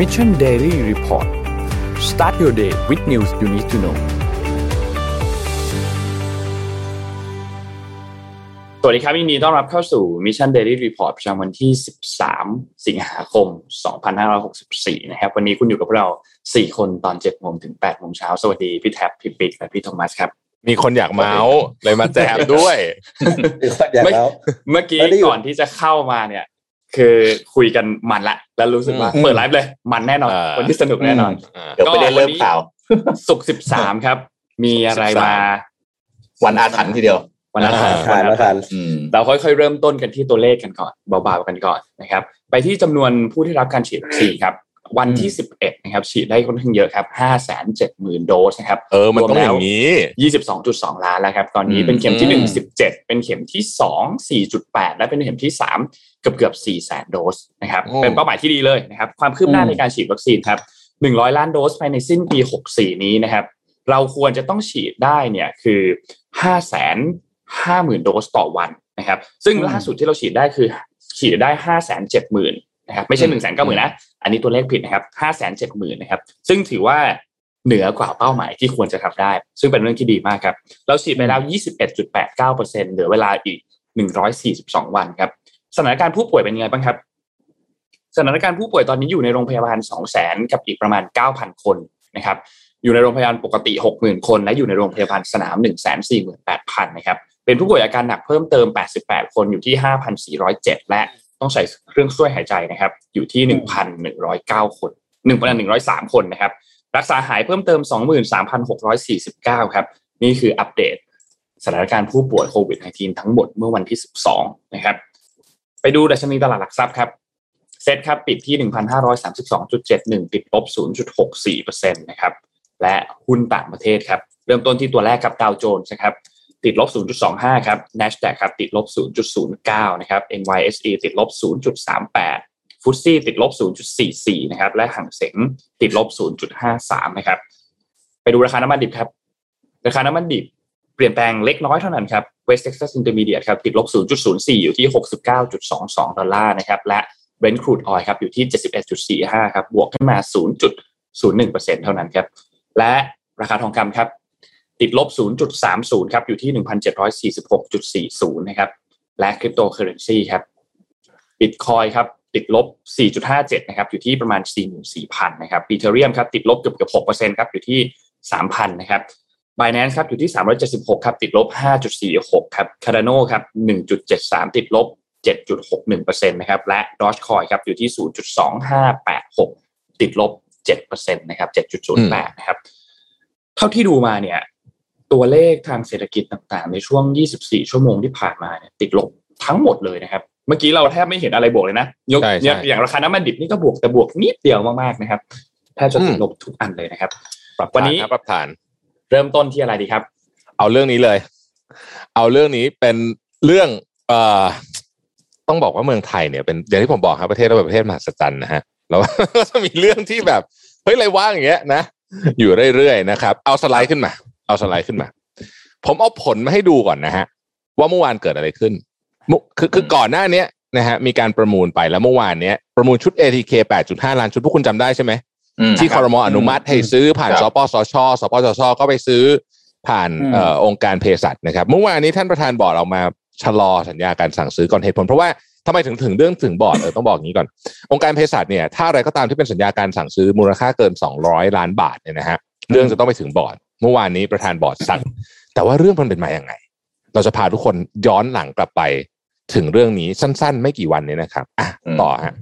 Mission Daily Report start your day with news you need to know สวัสดีครับยินดีต้อนรับเข้าสู่ Mission Daily Report ประจำวันที่ 13 สิงหาคม 2564 นะครับ วันนี้คุณอยู่กับพวกเรา 4 คนตอน7โมงถึง8โมงเช้า สวัสดีพี่แท็บพี่ปิ๊กและพี่โทมัสครับมีคนอยากเมาส์เลยมาแจมด้วยอยากแล้วเมื่อกี้ไม่ได้อยู่ก่อนที่จะเข้ามาเนี่ย คือคุยกันมันละ แล้วรู้สึกว่าอืมเปิดไลฟ์เลย มันแน่นอนอ่าวันที่สนุกแน่นอนเดี๋ยวไปได้เริ่มข่าวสุกร์13ครับ มีอะไรมา วันอาถรรพ์ทีเดียว วันอาทิตย์ทานแล้วกันเราค่อยๆเริ่มต้นกันที่ตัวเลขกันก่อนเบาๆกันก่อนนะครับ ไปที่จำนวนผู้ที่รับการฉีดวัคซีนครับ วันที่11นะครับฉีดได้ค่อนข้างเยอะครับ570,000โดสนะครับเออมันต้องอย่างนี้22.2ล้านแล้วครับ ตอนนี้อืมเป็นเข็มที่อืม1 17เป็นเข็มที่2 4.8และเป็นเข็มที่3เกือบเกือบ4แสนโดสนะครับโอ้เป็นเป้าหมายที่ดีเลยนะครับความคืบหน้าอืมในการฉีดวัคซีนครับ100ล้านโดสภายในสิ้นปี64นี้นะครับเราควรจะต้องฉีดได้เนี่ยคือ5 5 0 0 0 0โดสต่อวันนะครับ ซึ่งล่าสุดที่เราฉีดได้คือฉีดได้5 7 0 0 0 0นะครับไม่ใช่1 9 0 0 0 0นะอันนี้ตัวเลขผิดนะครับ5 7 0 0 0 0นะครับซึ่งถือว่าเหนือกว่าเป้าหมายที่ควรจะทำได้ ซึ่งเป็นเรื่องที่ดีมากครับ เราฉีดไปแล้ว 21.89%เหลือเวลาอีก 142 วันครับ สถานการณ์ผู้ป่วยเป็นยังไงบ้างครับ สถานการณ์ผู้ป่วยตอนนี้อยู่ในโรงพยาบาล 200,000 กับอีกประมาณ 9,000 คนนะครับ อยู่ในโรงพยาบาลปกติ 60,000 คน และอยู่ในโรงพยาบาลสนาม 148,000 นะครับ เป็นผู้ป่วยอาการหนักเพิ่มเติม 88 คนอยู่ที่ 5,407 และ ต้องใส่เครื่องช่วยหายใจนะครับ อยู่ที่1,109คน1,103คนนะครับ รักษาหายเพิ่มเติม23,649ครับ นี่คืออัปเดตสถานการณ์ผู้ป่วยโควิด -19 ทั้งหมดเมื่อวันที่12นะครับ ไปดูดัชนีตลาดหลักทรัพย์ครับเซ็ตครับปิดที่1,532.71ติดลบ0.64%นะครับ และหุ้นต่างประเทศครับ เริ่มต้นที่ตัวแรกกับดาวโจนส์นะครับ ติดลบ 0.25 ครับ NASDAQ ครับติดลบ 0.09 นะครับ NYSE ติดลบ 0.38 ฟุตซี่ติดลบ 0.44 นะครับ และห่างเสงติดลบ 0.53 นะครับ ไปดูราคาน้ำมันดิบครับ ราคาน้ำมันดิบเปลี่ยนแปลงเล็กน้อยเท่านั้นครับ West Texas Intermediate ครับติดลบ 0.04 อยู่ที่ 69.22 ดอลลาร์นะครับ และ Brent crude oil ครับอยู่ที่ 71.45 ครับ บวกขึ้นมา 0.01%เท่านั้นครับ และราคาทองคำครับ ติดลบ 0.30 ครับ อยู่ที่ 1,746.40 นะครับ และคริปโตเคอเรนซีครับบิตคอยครับ ติดลบ 4.57 นะครับ อยู่ที่ประมาณ 44,000 นะครับอีเทเรียมครับ ติดลบเกือบเกือบ6%ครับ อยู่ที่ 3,000 นะครับ Binance ครับ อยู่ที่ 376 ครับ ติดลบ 5.46 ครับ Cardano ครับ 1.73 ติดลบ 7.61%นะครับ และ Dogecoin ครับ อยู่ที่ 0.2586 ติดลบ7%นะครับ 7.08 นะครับ เท่าที่ดูมาเนี่ย ตัวเลขทางเศรษฐกิจต่างๆ ในช่วง 24 ชั่วโมงที่ผ่านมาเนี่ยติดลบทั้งหมดเลยนะครับ เมื่อกี้เราแทบไม่เห็นอะไรบวกเลยนะ ยกใช่ใช่อย่างอย่างราคาน้ำมันดิบนี่ก็บวกแต่บวกนิดเดียวมากๆนะครับแทบจะติดลบทุกอันเลยนะครับปรับวันฐานนี้ครับปรับฐาน เริ่มต้นที่อะไรดีครับ เอาเรื่องนี้เลย เอาเรื่องนี้เป็นเรื่องเอ่อต้องบอกว่าเมืองไทยเนี่ยเป็นอย่างที่ผมบอกครับประเทศเราเป็นประเทศมหัศจรรย์นะฮะแล้วจะมีเรื่องที่แบบเฮ้ยอะไรว่างอย่างเงี้ยนะอยู่เรื่อยๆนะครับ เอาสไลด์ขึ้นมา เอาสไลด์ขึ้นมา ผมเอาผลมาให้ดูก่อนนะฮะ ว่าเมื่อวานเกิดอะไรขึ้นมุคือคือก่อนหน้าเนี้ยนะฮะมีการประมูลไปแล้วเมื่อวานเนี้ยประมูลชุด ATK 8.5 ล้านชุดพวกคุณจำได้ใช่ไหมที่คอรมออนุมัติให้ซื้อผ่านครับสปสชสปสชก็ไปซื้อผ่านอืมเอ่อองค์การเภสัชนะครับ เมื่อวานนี้ท่านประธานบอร์ดออกมาชะลอสัญญาการสั่งซื้อก่อนเหตุผล เพราะว่าทำไมถึงถึงเรื่องถึงบอร์ดเออต้องบอกอย่างนี้ก่อน องค์การเภสัชเนี่ยถ้าอะไรก็ตามที่เป็นสัญญาการสั่งซื้อมูลค่าเกิน 200 ล้านบาทเนี่ยนะฮะเรื่องจะต้องไปถึงบอร์ด เมื่อวานนี้ประธานบอร์ดสั่ง แต่ว่าเรื่องมันเป็นมาอย่างไง เราจะพาทุกคนย้อนหลังกลับไปถึงเรื่องนี้สั้น ๆ ไม่กี่วันนี้นะครับอะอืมต่อฮะ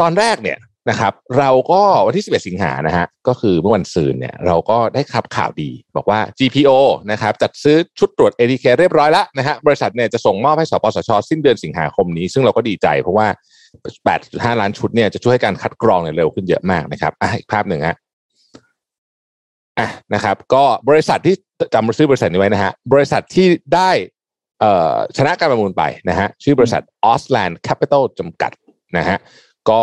ตอนแรกเนี่ยนะครับ เราก็วันที่ 11 สิงหานะฮะก็คือเมื่อวันซืนเนี่ย เราก็ได้ครับข่าวดี บอกว่า GPO นะครับ จัดซื้อชุดตรวจ ATK เรียบร้อยแล้วนะฮะบริษัทเนี่ยจะส่งมอบให้สปสช สิ้นเดือนสิงหาคมนี้ ซึ่งเราก็ดีใจเพราะว่า 8.5 ล้านชุดเนี่ยจะช่วยให้การคัดกรองเนี่ยเร็วขึ้นเยอะมากนะครับอะอีกภาพหนึ่งฮะ อะนะครับ ก็บริษัทที่จำชื่อบริษัทนี้ไว้นะฮะบริษัทที่ได้เอ่อชนะการประมูลไปนะฮะชื่อบริษัท Ausland Capital จำกัดนะฮะก็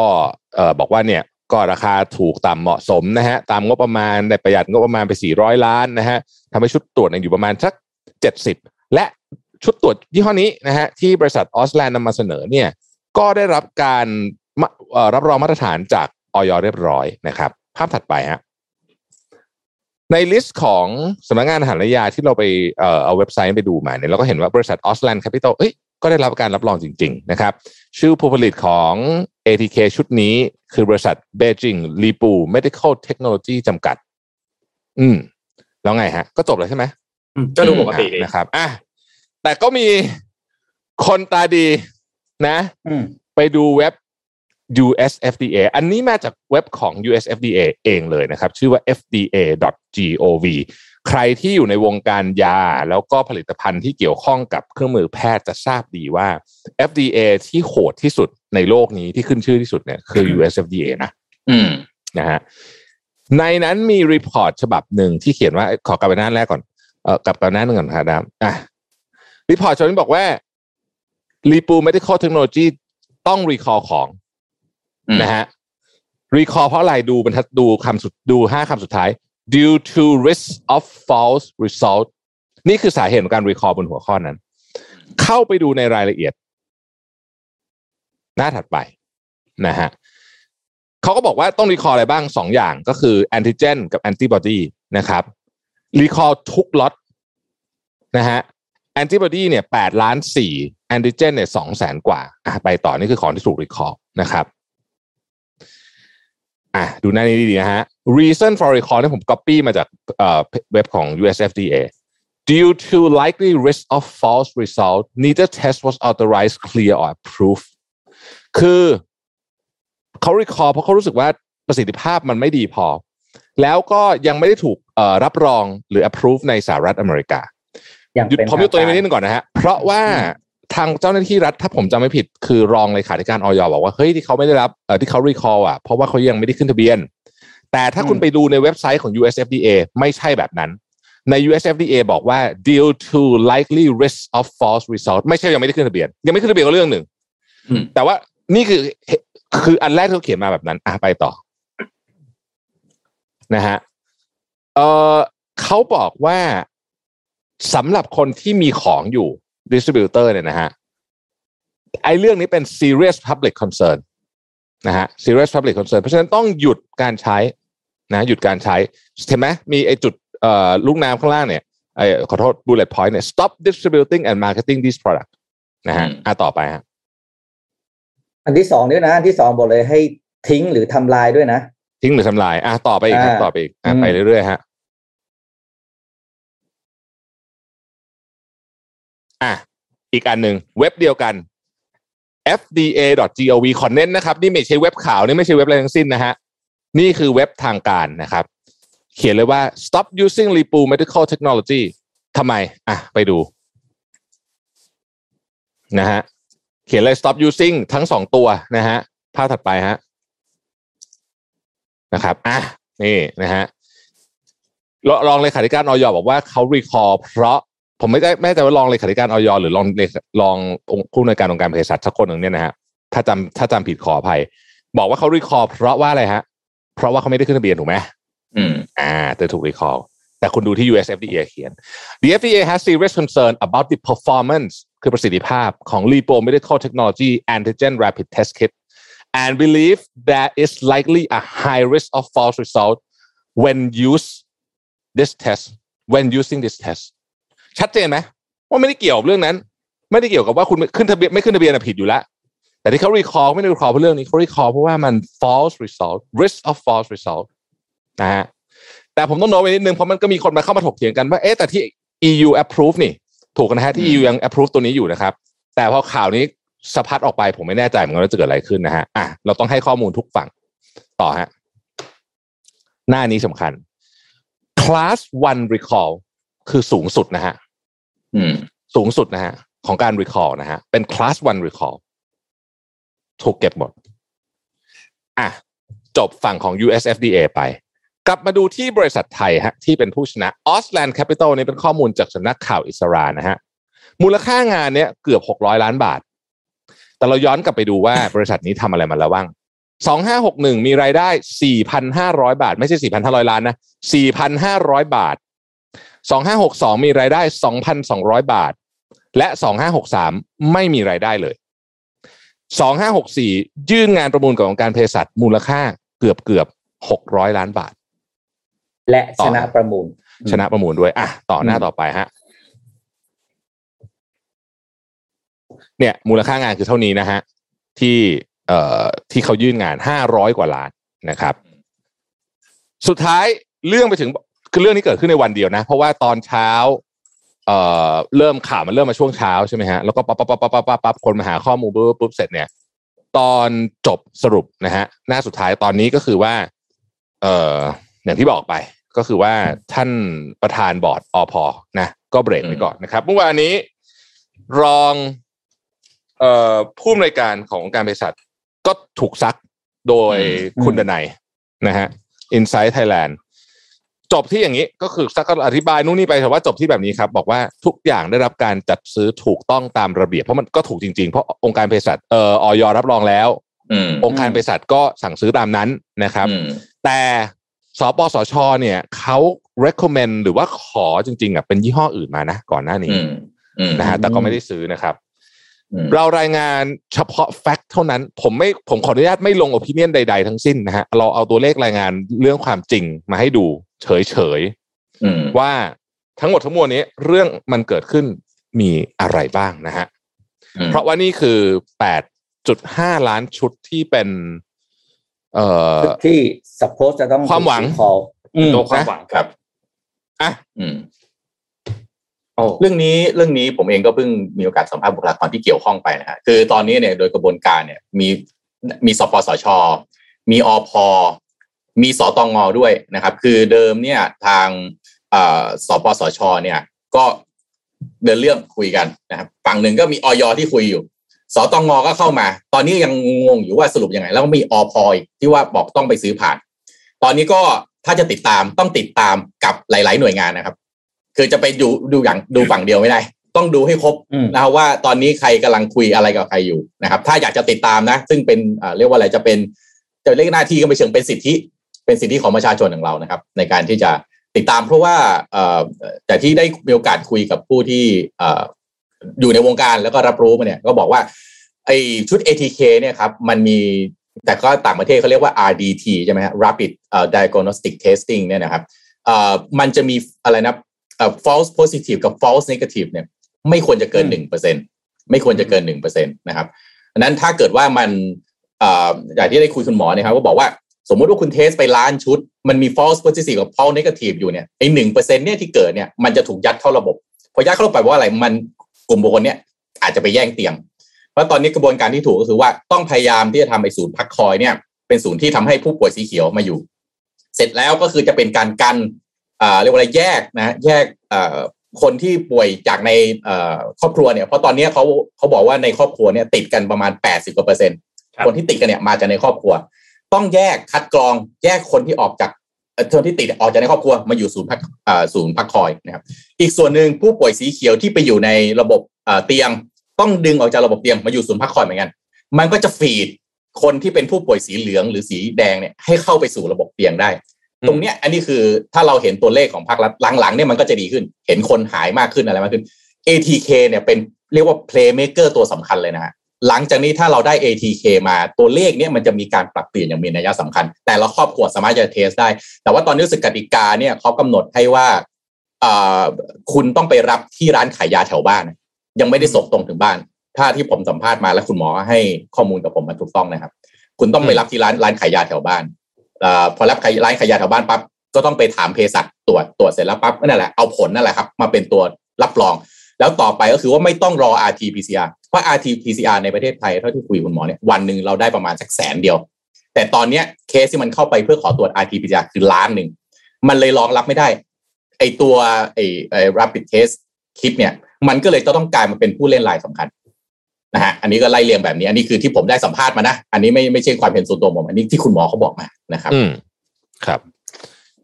เอ่อบอกว่าเนี่ยก็ราคาถูกตามเหมาะสมนะฮะตามงบประมาณได้ประหยัดงบประมาณไป 400 ล้านนะฮะทำให้ชุดตรวจเนี่ยอยู่ประมาณสัก 70 และชุดตรวจยี่ห้อนี้นะฮะที่บริษัทออสแลนด์นำมาเสนอเนี่ยก็ได้รับการมาเอ่อรับรองมาตรฐานจากอย.เรียบร้อยนะครับ ภาพถัดไปฮะ ใน list ของสำนักงานอาหารและยาที่เราไปเอ่อเอาเว็บไซต์ไปดูมาเนี่ยเราก็เห็นว่าบริษัทออสแลนด์แคปปิตอลเอ้ยก็ได้รับการรับรองจริง ๆ นะครับ ชื่อผู้ผลิตของ ATK ชุดนี้คือบริษัท Beijing Lipu Medical Technology จำกัด อืม แล้วไงฮะ ก็จบแล้วใช่ไหมอืมก็ดูปกติดีนะครับอะแต่ก็มีคนตาดีนะอืมไปดูเว็บ US FDA อันนี้มาจากเว็บของ US FDA เองเลยนะครับ ชื่อว่า fda.gov ใครที่อยู่ในวงการยาแล้วก็ผลิตภัณฑ์ที่เกี่ยวข้องกับเครื่องมือแพทย์จะทราบดีว่า FDA ที่โหดที่สุดในโลกนี้ที่ขึ้นชื่อที่สุดเนี่ยคือ US FDA นะอืมนะฮะในนั้นมี report ฉบับหนึ่งที่เขียนว่าขอกลับไปหน้าแรกก่อนเออกลับไปหน้าหนึ่งก่อนครับดามอะ report ฉบับนี้บอกว่ารีปู medical technology ต้อง recall ของอืม นะฮะ recall เพราะอะไรดูบรรทัดดูคำสุดดูห้าคำสุดท้าย due to risk of false result นี่คือสาเหตุของการ recall บนหัวข้อนั้น เข้าไปดูในรายละเอียด หน้าถัดไปนะฮะเขาก็บอกว่าต้อง recall อะไรบ้างสองอย่างก็คือแอนติเจนกับแอนติบอดีนะครับ recall ทุกล็อตนะฮะแอนติบอดีเนี่ยแปดล้านสี่แอนติเจนเนี่ยสองแสนกว่า ไปต่อนี่คือของที่ถูก recall นะครับ อะดูหน้านี้ดีๆนะฮะ reason for recall ที่ผม copy มาจากเอ่อเว็บของ US FDA due to likely risk of false result neither test was authorized clear or approved คือเขา recall เพราะเขารู้สึกว่าประสิทธิภาพมันไม่ดีพอ แล้วก็ยังไม่ได้ถูกเอ่อรับรองหรือ approve ในสหรัฐอเมริกาอย่างหยุดเป็นผมหยุดตัวนี้ไว้ทางนิดนึงก่อนนะฮะ เพราะว่า ทางเจ้าหน้าที่รัฐถ้าผมจำไม่ผิดคือรองเลขาธิการออยบอกว่าเฮ้ยที่เขาไม่ได้รับเอ่อที่เขา recall อะเพราะว่าเขายังไม่ได้ขึ้นทะเบียน แต่ถ้าคุณไปดูในเว็บไซต์ของ USFDA ไม่ใช่แบบนั้น ใน USFDA บอกว่า due to likely risk of false result ไม่ใช่ยังไม่ได้ขึ้นทะเบียน ยังไม่ขึ้นทะเบียนก็เรื่องหนึ่งอืมแต่ว่านี่คือคืออันแรกที่เขาเขียนมาแบบนั้น อะไปต่อนะฮะเออเขาบอกว่าสำหรับคนที่มีของอยู่ distributor เนี่ยนะฮะไอ้เรื่องนี้เป็น serious public concern นะฮะ serious public concern เพราะฉะนั้นต้องหยุดการใช้นะหยุดการใช้เห็นไหมมีไอ้จุดเอ่อลูกน้ำข้างล่างเนี่ยไอ้ขอโทษ bullet point เนี่ย stop distributing and marketing this product นะฮะอืมอะต่อไปฮะอันที่สองด้วยนะ อันที่สองบอกเลยให้ทิ้งหรือทำลายด้วยนะ ทิ้งหรือทำลายอะต่อไปอีกครับอ่าต่อไปอีกอะอืมไปเรื่อยๆฮะ อะอีกอันหนึ่งเว็บเดียวกัน fda.gov ขอเน้นนะครับ นี่ไม่ใช่เว็บข่าวนี่ไม่ใช่เว็บอะไรทั้งสิ้นนะฮะ นี่คือเว็บทางการนะครับ เขียนเลยว่า stop using Lipu medical technology ทำไม อะ ไปดู นะฮะ เขียนเลย stop using ทั้งสองตัวนะฮะ ภาพถัดไปฮะ นะครับ อะ นี่นะฮะรองเลขาธิการออยบอกว่าเขารีคอร์เพราะ ผมไม่ได้ไม่แน่ใจว่ารองเลขาธิการออยหรือรองเลขารององค์ผู้อำนวยการองค์การเภสัชสักคนหนึ่งเนี่ยนะฮะถ้าจำถ้าจำผิดขออภัย บอกว่าเขารีคอร์เพราะว่าอะไรฮะ เพราะว่าเขาไม่ได้ขึ้นทะเบียนถูกไหมอืมอ่าแต่ถูก recall แต่คุณดูที่ US FDA เขียน The FDA has serious concern about the performance คือประสิทธิภาพของ Lipo Medical Technology Antigen Rapid Test Kit and believe there is likely a high risk of false result when use this test when using this test ชัดเจนไหมว่าไม่ได้เกี่ยวกับเรื่องนั้น ไม่ได้เกี่ยวกับว่าคุณขึ้นทะเบียนไม่ขึ้นทะเบียนอะผิดอยู่แล้วแต่ที่เขา recall ไม่ได้ recall เพราะเรื่องนี้เขา recall เพราะว่ามัน false result risk of false result นะฮะแต่ผมต้องโน้ตไว้นิดนึงเพราะมันก็มีคนมาเข้ามาถกเถียงกันว่าเอ๊ะแต่ที่ EU approve นี่ ถูกนะฮะที่ EU ยัง approve ตัวนี้อยู่นะครับ แต่พอข่าวนี้สะพัดออกไปผมไม่แน่ใจเหมือนกันว่าจะเกิดอะไรขึ้นนะฮะอะเราต้องให้ข้อมูลทุกฝั่งต่อฮะหน้านี้สำคัญ class one recall คือสูงสุดนะฮะอืมสูงสุดนะฮะของการ recall นะฮะเป็น class one recall ถูกเก็บหมด อะ จบฝั่งของ US FDA ไป กลับมาดูที่บริษัทไทยฮะที่เป็นผู้ชนะ Ausland Capital นี่เป็นข้อมูลจากสำนักข่าวอิสรานะฮะ มูลค่างานเนี้ยเกือบ 600 ล้านบาท แต่เราย้อนกลับไปดูว่าบริษัทนี้ทำอะไรมาแล้วบ้าง2561มีรายได้4,500บาท ไม่ใช่4,500ล้านนะ4,500บาท 2562 มีรายได้ 2,200 บาท และ 2563 ไม่มีรายได้เลยสองห้าหกสี่ยื่นงานประมูลกับองค์การเภสัชมูลค่าเกือบเกือบหกร้อยล้านบาท และต่ชอนะประมูล ชนะประมูลด้วย อะ ต่อหน้าอืมต่อไปฮะเนี่ยมูลค่างานคือเท่านี้นะฮะที่เอ่อที่เขายื่นงานห้าร้อยกว่าล้านนะครับ สุดท้ายเรื่องไปถึง คือเรื่องนี้เกิดขึ้นในวันเดียวนะ เพราะว่าตอนเช้า เอ่อเริ่มข่าวมันเริ่มมาช่วงเช้าใช่ไหมฮะแล้วก็ปั๊บปั๊บปั๊บปั๊บปั๊บปั๊บปั๊บคนมาหาข้อมูลปุ๊บปุ๊บเสร็จเนี่ย ตอนจบสรุปนะฮะหน้าสุดท้ายตอนนี้ก็คือว่า เอ่ออย่างที่บอกไป ก็คือว่าท่านประธานบอร์ดอพอนะ ก็เบรกไว้ก่อนนะครับเมื่อวานนี้ รองเอ่อผู้อำนวยการขององค์การบริษัทก็ถูกซักโดยอืมคุณดนัยนะฮะ Inside Thailand จบที่อย่างนี้ก็คือซักก็อธิบายนู่นนี่ไปแต่ว่าจบที่แบบนี้ครับ บอกว่าทุกอย่างได้รับการจัดซื้อถูกต้องตามระเบียบ เพราะมันก็ถูกจริงๆ เพราะองค์การเภสัชเอ่อออยรับรองแล้วอืมองค์การเภสัชก็สั่งซื้อตามนั้นนะครับอืมแต่สปสชเนี่ยเขา recommend หรือว่าขอจริงๆอะเป็นยี่ห้ออื่นมานะ ก่อนหน้านี้อืมอืมนะฮะแต่ก็ไม่ได้ซื้อนะครับอืม เรารายงานเฉพาะแฟกต์เท่านั้น ผมไม่ผมขออนุญาตไม่ลง opinion ใด ๆ ทั้งสิ้นนะฮะเราเอาตัวเลขรายงานเรื่องความจริงมาให้ดู เฉยอืมๆว่าทั้งหมดทั้งมวลนี้เรื่องมันเกิดขึ้นมีอะไรบ้างนะฮะอืมเพราะว่านี่คือ8.5ล้านชุดที่เป็น เอ่อที่ suppose จะต้องความหวังคออืมตัวความนะหวังครับอะอืมโอ้ เรื่องนี้เรื่องนี้ผมเองก็เพิ่งมีโอกาสสัมภาษณ์บุคลากรที่เกี่ยวข้องไปนะฮะคือตอนนี้เนี่ยโดยกระบวนการเนี่ยมีมีสปสช มีอพมีสตงด้วยนะครับ คือเดิมเนี่ยทางสปสช เนี่ยก็เดินเรื่องคุยกันนะครับฝั่งหนึ่งก็มีออยที่คุยอยู่สตงก็เข้ามา ตอนนี้ยังงงอยู่ว่าสรุปยังไง แล้วก็มีอพอีกที่ว่าบอกต้องไปซื้อผ่าน ตอนนี้ก็ถ้าจะติดตามต้องติดตามกับหลาย ๆ หน่วยงานนะครับ คือจะไปดูดูอย่างดูฝั่งเดียวไม่ได้ ต้องดูให้ครบอืมนะครับว่าตอนนี้ใครกำลังคุยอะไรกับใครอยู่นะครับ ถ้าอยากจะติดตามนะ ซึ่งเป็นเอ่อเรียกว่าอะไรจะเป็นจะเรียกหน้าที่ก็ไม่เชิงเป็นสิทธิ เป็นสิทธิของประชาชนของเรานะครับ ในการที่จะติดตามเพราะว่าเอ่อแต่ที่ได้มีโอกาสคุยกับผู้ที่เอ่ออยู่ในวงการแล้วก็รับรู้มาเนี่ยก็บอกว่าไอชุด ATK เนี่ยครับมันมีแต่ก็ต่างประเทศเขาเรียกว่า RDT ใช่ไหมฮะ Rapid เอ่อ Diagnostic Testing เนี่ยนะครับเอ่อมันจะมีอะไรนะเอ่อ false positive กับ false negative เนี่ยไม่ควรจะเกินหนึ่งเปอร์เซ็นไม่ควรจะเกินหนึ่งเปอร์เซ็นตนะครับดังนั้นถ้าเกิดว่ามันเอ่ออย่างที่ได้คุยคุณหมอเนี่ยครับก็บอกว่าสมมุติว่าคุณเทสไปล้านชุด มันมี false positive กับ false negative อยู่เนี่ยไอ้หนึ่งเปอร์เซ็นเนี่ยที่เกิดเนี่ยมันจะถูกยัดเข้าระบบพอยัดเข้าระบบไปว่าอะไรมันกลุ่มบุคคลเนี่ยอาจจะไปแย่งเตียง เพราะตอนนี้กระบวนการที่ถูกก็คือว่าต้องพยายามที่จะทำไอ้ศูนย์พักคอยเนี่ยเป็นศูนย์ที่ทำให้ผู้ป่วยสีเขียวมาอยู่ เสร็จแล้วก็คือจะเป็นการกันอ่า เรียกว่าอะไรแยกนะแยกเอ่อคนที่ป่วยจากในเอ่อครอบครัวเนี่ยเพราะตอนนี้เขาเขาบอกว่าในครอบครัวเนี่ยติดกันประมาณ 80กว่าเปอร์เซ็นต์ครับคนที่ติดกันเนี่ยมาจากในครอบครัว ต้องแยกคัดกรองแยกคนที่ออกจากเอ่อคนที่ติดออกจากในครอบครัวมาอยู่ศูนย์พักอ่าศูนย์พักคอยนะครับ อีกส่วนหนึ่งผู้ป่วยสีเขียวที่ไปอยู่ในระบบเอ่อเตียง ต้องดึงออกจากระบบเตียงมาอยู่ศูนย์พักคอยเหมือนกัน มันก็จะฟีดคนที่เป็นผู้ป่วยสีเหลืองหรือสีแดงเนี่ยให้เข้าไปสู่ระบบเตียงได้อืม ตรงเนี้ยอันนี้คือถ้าเราเห็นตัวเลขของภาครัฐหลังๆเนี่ยมันก็จะดีขึ้น เห็นคนหายมากขึ้นอะไรมากขึ้น ATK เนี่ยเป็นเรียกว่า playmaker ตัวสำคัญเลยนะฮะหลังจากนี้ถ้าเราได้ ATK มาตัวเลขเนี่ยมันจะมีการปรับเปลี่ยนอย่างมีนัยสำคัญ แต่ละครอบครัวสามารถจะเทสได้ แต่ว่าตอนนี้รู้สึกกติกาเนี่ยเขากำหนดให้ว่าอ่อคุณต้องไปรับที่ร้านขายยาแถวบ้าน ยังไม่ได้ส่งตรงถึงบ้าน ถ้าที่ผมสัมภาษณ์มาแล้วคุณหมอให้ข้อมูลกับผมมาถูกต้องนะครับ คุณต้องไปรับที่ร้านร้านขายยาแถวบ้าน พอรับขายร้านขายยาแถวบ้านปั๊บก็ต้องไปถามเภสัชตรวจตรวจเสร็จแล้วปั๊บนั่นแหละเอาผลนั่นแหละครับมาเป็นตัวรับรอง แล้วต่อไปก็คือว่าไม่ต้องรอ rt pcr เพราะ rt pcr ในประเทศไทยเท่าที่คุยกับคุณหมอเนี่ยวันหนึ่งเราได้ประมาณสักแสนเดียว แต่ตอนเนี้ยเคสที่มันเข้าไปเพื่อขอตรวจ rt pcr คือล้านหนึ่งมันเลยรองรับไม่ได้ ไอตัวไอไอ rapid test kit เนี่ย มันก็เลยจะต้องกลายมาเป็นผู้เล่นรายสำคัญ นะฮะอันนี้ก็ไล่เรียงแบบนี้ อันนี้คือที่ผมได้สัมภาษณ์มานะ อันนี้ไม่ไม่ใช่ความเห็นส่วนตัวผม อันนี้ที่คุณหมอเขาบอกมานะครับ อืมครับ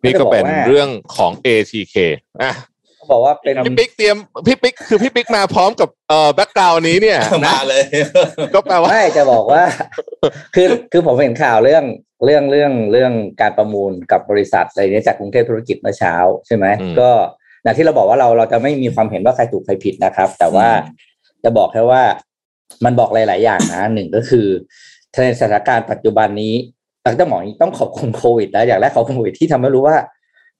นี่ก็เป็นเรื่องของ ATK อะเขาบอกว่าเป็นพี่ปิ๊กเตรียมพี่ปิ๊กคือพี่ปิ๊กมาพร้อมกับเอ่อแบ็กกราวนี้เนี่ยนะมาเลย ก็แปลว่าไม่จะบอกว่า คือคือผมเห็นข่าวเรื่องเรื่องเรื่องเรื่องการประมูลกับบริษัทอะไรเนี้ยจากกรุงเทพธุรกิจเมื่อเช้าใช่ไหมอืมก็อย่างที่เราบอกว่าเราเราจะไม่มีความเห็นว่าใครถูกใครผิดนะครับ แต่ว่าอืมจะบอกแค่ว่า มันบอกหลาย ๆ อย่างนะหนึ่งก็คือในสถานการณ์ปัจจุบันนี้ต้องหมอต้องขอบคุณโควิดนะอย่างแรกขอบคุณโควิดที่ทำให้รู้ว่า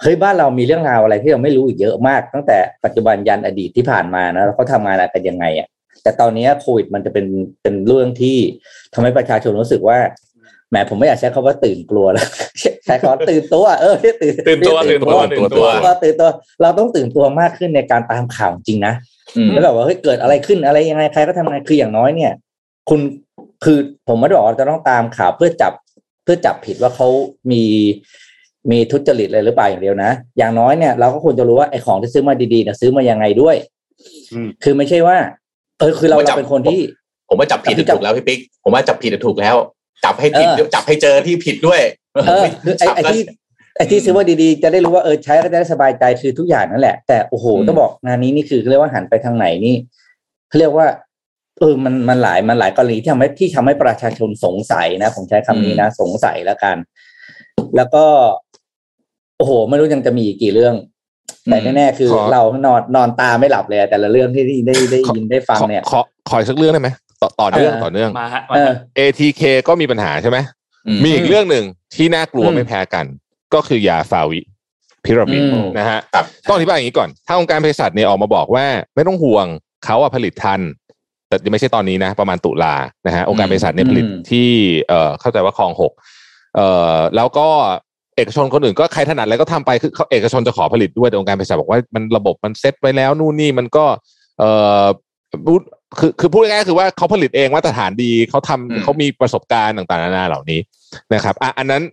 เฮ้ยบ้านเรามีเรื่องราวอะไรที่เราไม่รู้อีกเยอะมาก ตั้งแต่ปัจจุบันยันอดีตที่ผ่านมานะเขาทำงานอะไรกันยังไงอะแต่ตอนนี้โควิดมันจะเป็นเป็นเรื่องที่ทำให้ประชาชนรู้สึกว่าแหมผมไม่อยากใช้คำว่าตื่นกลัวแล้วใช้คำว่าตื่นตัว เออตื่นตื่นตัวตื่นตัวตื่นตัวว่าตื่นตัว เราต้องตื่นตัวมากขึ้นในการตามข่าวจริงนะอืม แล้วแบบว่าเฮ้ยเกิดอะไรขึ้นอะไรยังไงใครก็ทำงานคืออย่างน้อยเนี่ย คุณคือผมไม่ได้บอกว่าจะต้องตามข่าวเพื่อจับเพื่อจับผิดว่าเขามีมีทุจริตอะไรหรือเปล่าอย่างเดียวนะ อย่างน้อยเนี่ยเราก็ควรจะรู้ว่าไอ้ของที่ซื้อมาดีๆเนี่ยซื้อมายังไงด้วยอืมคือไม่ใช่ว่าเออคือเราเราเป็นคนที่ ผมว่าจับผิดคือจับถูกแล้วพี่ปิ๊กผมว่าจับผิดถูกแล้ว จับให้ผิดเออจับให้เจอที่ผิดด้วยเออคือไอ้ไอ้ที่ ไอ้ที่ซื้อว่าดีๆ จะได้รู้ว่าเออใช้ก็จะได้สบายใจคือทุกอย่างนั่นแหละ แต่โอ้โหอืมต้องบอกงานนี้นี่คือเขาเรียกว่าหันไปทางไหนนี่เขาเรียกว่าเออมันมันหลายมันหลายกรณีที่ทำให้ที่ทำให้ประชาชนสงสัยนะ ผมใช้คำนี้นะสงสัยแล้วกัน แล้วก็ โอ้โห ไม่รู้ยังจะมีอีกกี่เรื่อง แต่แน่ๆคือขอเรานอนนอนตาไม่หลับเลยอะแต่ละเรื่องที่ที่ได้ได้ยินได้ฟังเนี่ย ขอขอขออีกสักเรื่องได้ไหมต่อต่อเนื่องเออต่อเนื่องมาฮะเอมาอฮะ ATK ก็มีปัญหาใช่ไหมอืมมีอีกเรื่องหนึ่งที่น่ากลัวอืมไม่แพ้กัน ก็คือยาฟาวิพิรามิดอืมนะฮะครับต้องอธิบายอย่างนี้ก่อน ถ้าองค์การเภสัชเนี่ยออกมาบอกว่าไม่ต้องห่วงเขาอะผลิตทัน แต่ยังไม่ใช่ตอนนี้นะ ประมาณตุลานะฮะองค์การเภสัชเนี่ยผลิตอืมที่เอ่อเข้าใจว่าคลองหกเอ่อแล้วก็เอกชนคนอื่นก็ใครถนัดอะไรก็ทำไปคือเขาเอกชนจะขอผลิตด้วยแต่องค์การเภสัชบอกว่ามันระบบมันเซ็ตไว้แล้วนู่นนี่มันก็เอ่อพูดคือคือพูดง่ายๆคือว่าเขาผลิตเองมาตรฐานดีเขาทำอืมเขามีประสบการณ์ต่างๆนานาเหล่านี้นะครับอะอันนั้น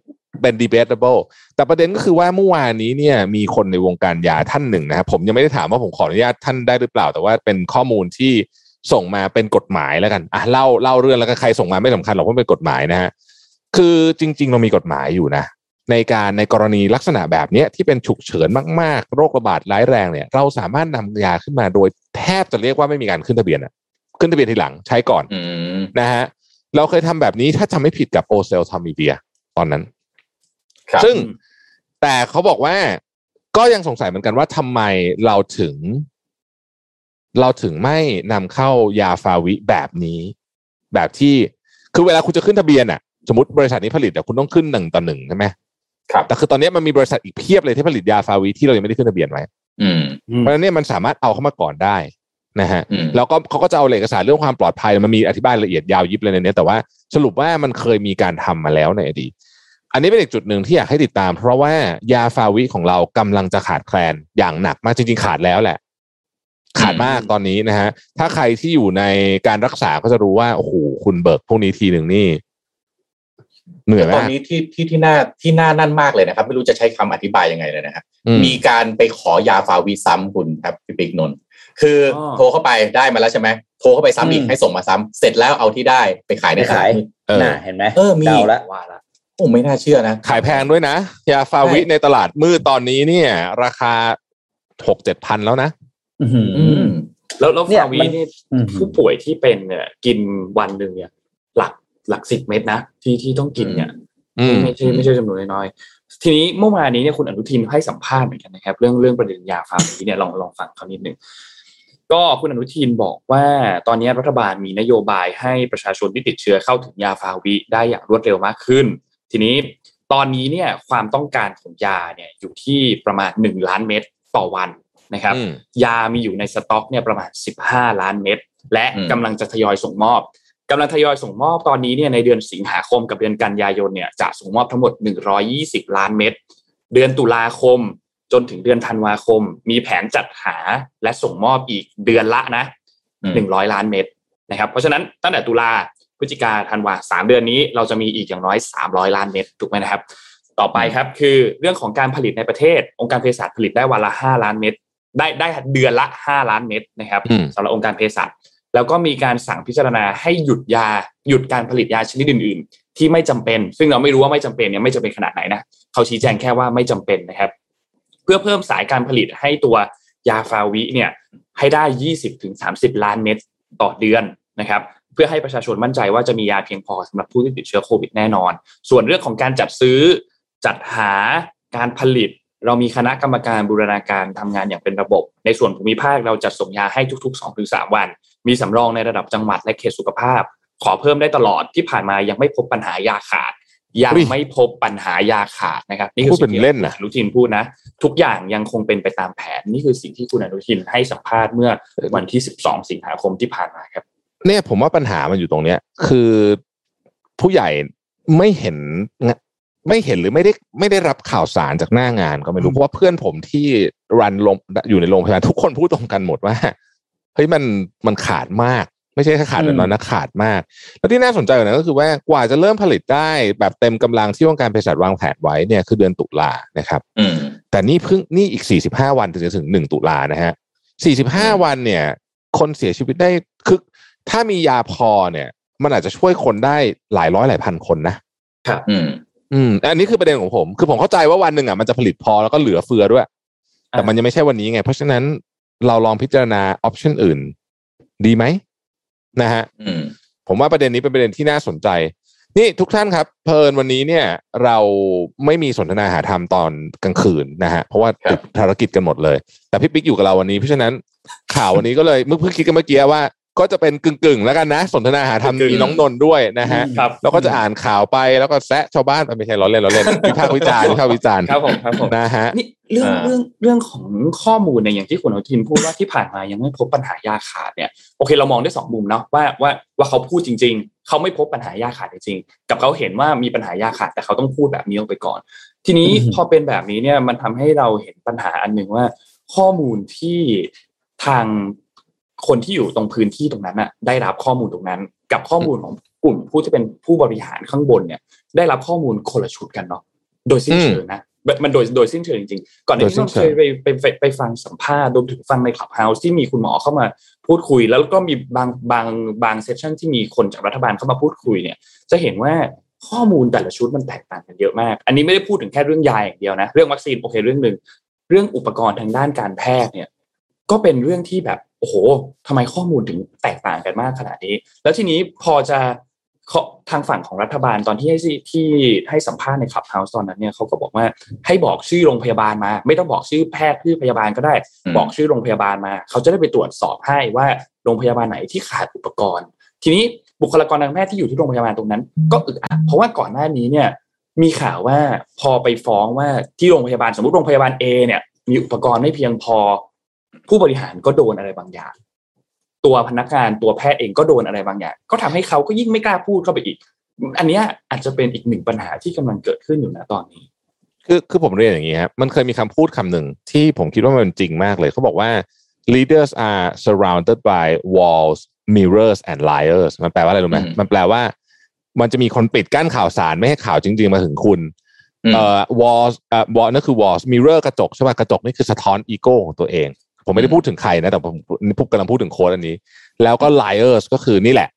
เป็น debatable แต่ประเด็นก็คือว่าเมื่อวานนี้เนี่ยมีคนในวงการยาท่านหนึ่งนะครับผมยังไม่ได้ถามว่าผมขออนุญาตท่านได้หรือเปล่า แต่ว่าเป็นข้อมูลที่ส่งมาเป็นกฎหมายแล้วกันอะเล่าเล่าเรื่องแล้วก็ใครส่งมาไม่สำคัญหรอกเพราะเป็นกฎหมายนะฮะคือจริง ๆ เรามีกฎหมายอยู่นะ ในการในกรณีลักษณะแบบเนี้ยที่เป็นฉุกเฉินมากๆ โรคระบาดร้ายแรงเนี่ย เราสามารถนำยาขึ้นมาโดยแทบจะเรียกว่าไม่มีการขึ้นทะเบียนอะขึ้นทะเบียนทีหลังใช้ก่อนอืมนะฮะเราเคยทำแบบนี้ถ้าจำไม่ผิดกับโอเซลทอมีเดียตอนนั้นครับ ซึ่งแต่เขาบอกว่าก็ยังสงสัยเหมือนกันว่าทำไมเราถึง เราถึงไม่นำเข้ายาฟาวิแบบนี้ แบบที่คือเวลาคุณจะขึ้นทะเบียนอะสมมติบริษัทนี้ผลิตแต่คุณต้องขึ้นหนึ่งต่อหนึ่งใช่ไหมครับแต่คือตอนนี้มันมีบริษัทอีกเพียบเลยที่ผลิตยาฟาวิที่เรายังไม่ได้ขึ้นทะเบียนไว้อืมเพราะฉะนั้นเนี่ยมันสามารถเอาเข้ามาก่อนได้นะฮะอืมแล้วก็เขาก็จะเอาเอกสารเรื่องความปลอดภัยมันมีอธิบายละเอียดยาวยิบเลยในนี้แต่ว่าสรุปว่ามันเคยมีการทำมาแล้วในอดีต อันนี้เป็นอีกจุดหนึ่งที่อยากให้ติดตาม เพราะว่ายาฟาวิของเรากำลังจะขาดแคลนอย่างหนักมากจริงๆขาดแล้วแหละ ขาดมากตอนนี้นะฮะ ถ้าใครที่อยู่ในการรักษาก็จะรู้ว่าโอ้โหคุณเบิกพวกนี้ทีหนึ่งนี่เหนื่อยตอนมากนี้ที่ที่ที่น่าที่น่านั่นมากเลยนะครับ ไม่รู้จะใช้คำอธิบายยังไงเลยนะครับอืมมีการไปขอยาฟาวีซ้ำคุณครับพี่ปิ๊กนนท์คือออโทรเข้าไปได้มาแล้วใช่ไหมโทรเข้าไปซ้ำอีกอืมให้ส่งมาซ้ำเสร็จแล้วเอาที่ได้ไปขายในไปขายตลดมืดเออน่ะเห็นไหมเออมีเดาละว่าละ โอ้ไม่น่าเชื่อนะ ขายแพงด้วยนะ ยาฟาวิใช่ในตลาดมืดตอนนี้เนี่ย ราคาหกเจ็ดพันแล้วนะอื้อหืออืมแล้วแล้วเนี่ยฟาวีมันนี่อืมผู้ป่วยที่เป็นเนี่ย กินวันหนึ่งเนี่ย หลักหลักสิบเม็ดนะที่ที่ต้องกินเนี่ยอืมไม่ใช่ไม่ใช่จำนวนน้อยๆทีนี้เมื่อวานนี้เนี่ยคุณอนุทินให้สัมภาษณ์เหมือนกันนะครับ เรื่องเรื่องประเด็นยาฟาวีเนี่ยลองลองฟังเขานิดหนึ่งก็คุณอนุทินบอกว่าตอนนี้รัฐบาลมีนโยบายให้ประชาชนที่ติดเชื้อเข้าถึงยาฟาวิได้อย่างรวดเร็วมากขึ้น ทีนี้ตอนนี้เนี่ยความต้องการของยาเนี่ยอยู่ที่ประมาณหนึ่งล้านเม็ดต่อวันนะครับอืมยามีอยู่ในสต็อกเนี่ยประมาณ 15 ล้านเม็ดและอืมกำลังจะทยอยส่งมอบกำลังทยอยส่งมอบตอนนี้เนี่ยในเดือนสิงหาคมกับเดือนกันยายนเนี่ยจะส่งมอบทั้งหมด 120 ล้านเม็ดเดือนตุลาคมจนถึงเดือนธันวาคม มีแผนจัดหาและส่งมอบอีกเดือนละนะอืม100 ล้านเม็ดนะครับ เพราะฉะนั้นตั้งแต่ตุลา พฤศจิกาธันวาสามเดือนนี้เราจะมีอีกอย่างน้อย 300 ล้านเม็ดถูกไหมนะครับ ต่อไปครับคือเรื่องของการผลิตในประเทศ องค์การเภสัชผลิตได้วันละ 5 ล้านเม็ดได้ได้เดือนละ 5 ล้านเม็ดนะครับอืมสำหรับองค์การเภสัชแล้วก็มีการสั่งพิจารณาให้หยุดยาหยุดการผลิตยาชนิดอื่น ๆ ที่ไม่จำเป็น ซึ่งเราไม่รู้ว่าไม่จำเป็นเนี่ยไม่จำเป็นขนาดไหนนะเขาชี้แจงแค่ว่าไม่จำเป็นนะครับ เพื่อเพิ่มสายการผลิตให้ตัวยาฟาวิเนี่ยให้ได้ 20-30 ล้านเม็ดต่อเดือนนะครับ เพื่อให้ประชาชนมั่นใจว่าจะมียาเพียงพอสำหรับผู้ที่ติดเชื้อโควิดแน่นอน ส่วนเรื่องของการจัดซื้อจัดหาการผลิต เรามีคณะกรรมการบูรณาการทำงานอย่างเป็นระบบ ในส่วนภูมิภาคเราจัดส่งยาให้ทุก ๆ 2-3 วัน มีสำรองในระดับจังหวัดและเขตสุขภาพ ขอเพิ่มได้ตลอดที่ผ่านมายังไม่พบปัญหายาขาดยังอุ๊ยไม่พบปัญหายาขาดนะครับ นี่คืพูอดเป็นเล่นนะอนุทินพูดนะ ทุกอย่างยังคงเป็นไปตามแผน นี่คือสิ่งที่คุณอนุทินให้สัมภาษณ์เมื่อวันที่ 12 สิงหาคมที่ผ่านมาครับ เนี่ยผมว่าปัญหามันอยู่ตรงเนี้ย คือผู้ใหญ่ไม่เห็นไม่เห็นหรือไม่ได้ไม่ได้รับข่าวสารจากหน้างานก็ไม่รู้เพราะว่าเพื่อนผมที่รันลงอยู่ในโรงพยาบาลทุกคนพูดตรงกันหมดว่าเฮ้ยมันมันขาดมาก ไม่ใช่แค่ขาดอืมแบบนั้นนะขาดมาก แล้วที่น่าสนใจกว่านั้นก็คือว่ากว่าจะเริ่มผลิตได้แบบเต็มกำลังที่องค์การเภสัชวางแผนไว้เนี่ยคือเดือนตุลานะครับอืมแต่นี่เพิ่งนี่อีก45วันถึงจะถึง1ตุลานะฮะ45วันเนี่ย คนเสียชีวิตได้คือ ถ้ามียาพอเนี่ย มันอาจจะช่วยคนได้หลายร้อยหลายพันคนนะอืม อืมอันนี้คือประเด็นของผม คือผมเข้าใจว่าวันหนึ่งอะมันจะผลิตพอแล้วก็เหลือเฟือด้วย แต่มันยังไม่ใช่วันนี้ไง เพราะฉะนั้นเราลองพิจารณาออปชันอื่น ดีไหมนะฮะอืมผมว่าประเด็นนี้เป็นประเด็นที่น่าสนใจ นี่ทุกท่านครับ เพลินวันนี้เนี่ย เราไม่มีสนทนาหาธรรมตอนกลางคืนนะฮะเพราะว่าครับติดภารกิจกันหมดเลย แต่พี่ปิ๊กอยู่กับเราวันนี้เพราะฉะนั้นข่าววันนี้ก็เลยเมื่อเพิ่งคิดกันเมื่อกี้ว่า ก็จะเป็นกึ่งๆแล้วกันนะ สนทนาหาธรรมกึ่งๆมีน้องนนท์ด้วยนะฮะครับแล้วก็จะอ่านข่าวไปแล้วก็แซะชาวบ้านไม่ใช่ล้อเล่นล้อเล่นวิพากษ์วิจารณ์วิพากษ์วิจารณ์ครับผมครับผมนะฮะนี่เรื่องอ่าเรื่องเรื่องของข้อมูลเนี่ยอย่างที่คุณอนุทินพูดว่าที่ผ่านมายังไม่พบปัญหายาขาดเนี่ยโอเคเรามองได้สองมุมเนาะว่าว่าว่าเขาพูดจริง ๆ เขาไม่พบปัญหายาขาดจริงๆกับเขาเห็นว่ามีปัญหายาขาดแต่เขาต้องพูดแบบนี้ออกไปก่อน ทีนี้อืมพอเป็นแบบนี้เนี่ยมันทำให้เราเห็นปัญหาอันหนึ่งว่า ข้อมูลที่ทาง คนที่อยู่ตรงพื้นที่ตรงนั้นน่ะ ได้รับข้อมูลตรงนั้น กับข้อมูลของกลุ่มผู้ที่เป็นผู้บริหารข้างบนเนี่ย ได้รับข้อมูลคนละชุดกันเนาะโดยสิ้นเชิงนะแบบมันโดยโดยสิ้นเชิงจริงๆ ก่อนหน้านี้โดยสิ้นเชิเคงยไปไปไปไปฟังสัมภาษณ์รวมถึงฟังใน Clubhouse ที่มีคุณหมอเข้ามาพูดคุย แล้วก็มีบางบางบาง session ที่มีคนจากรัฐบาลเข้ามาพูดคุยเนี่ย จะเห็นว่าข้อมูลแต่ละชุดมันแตกต่างกันเยอะมาก อันนี้ไม่ได้พูดถึงแค่เรื่องยาอย่างเดียวนะ เรื่องวัคซีนโอเคเรื่องหนึ่ง เรื่องอุปกรณ์ทางด้านการแพทย์เนี่ย ก็เป็นเรื่องที่แบบโอ้โหทำไมข้อมูลถึงแตกต่างกันมากขนาดนี้ แล้วทีนี้พอจะเขาทางฝั่งของรัฐบาลตอนที่ให้ที่ที่ให้สัมภาษณ์ใน Clubhouse ตอนนั้นเนี่ยเขาก็บอกว่าให้บอกชื่อโรงพยาบาลมา ไม่ต้องบอกชื่อแพทย์ชื่อพยาบาลก็ได้อืมบอกชื่อโรงพยาบาลมา เขาจะได้ไปตรวจสอบให้ว่าโรงพยาบาลไหนที่ขาดอุปกรณ์ ทีนี้บุคลากรทางแพทย์ที่อยู่ที่โรงพยาบาลตรงนั้น ก็อึดอัดเพราะว่าก่อนหน้านี้เนี่ยมีข่าวว่าพอไปฟ้องว่าที่โรงพยาบาลสมมติโรงพยาบาล A เนี่ยมีอุปกรณ์ไม่เพียงพอ ผู้บริหารก็โดนอะไรบางอย่าง ตัวพนักงานตัวแพทย์เองก็โดนอะไรบางอย่าง ก็ทำให้เขาก็ยิ่งไม่กล้าพูดเข้าไปอีก อันเนี้ยอาจจะเป็นอีกหนึ่งปัญหาที่กำลังเกิดขึ้นอยู่นะตอนนี้ คือคือผมเรียนอย่างนี้ครับมันเคยมีคำพูดคำหนึ่งที่ผมคิดว่ามันจริงมากเลยเขาบอกว่า leaders are surrounded by walls mirrors and liars มันแปลว่าอะไรรู้ไหมอืมมันแปลว่า มันจะมีคนปิดกั้นข่าวสารไม่ให้ข่าวจริง ๆ มาถึงคุณอืมเอ่อ walls เอ่อ wall นั่นคือ walls mirror กระจกใช่ป่ะกระจกนี่คือสะท้อนอีโก้ของตัวเอง ผมไม่ได้พูดถึงใครนะ แต่ผมนี่พูดกำลังพูดถึงโค้ดอันนี้ แล้วก็ liars ก็คือนี่แหละ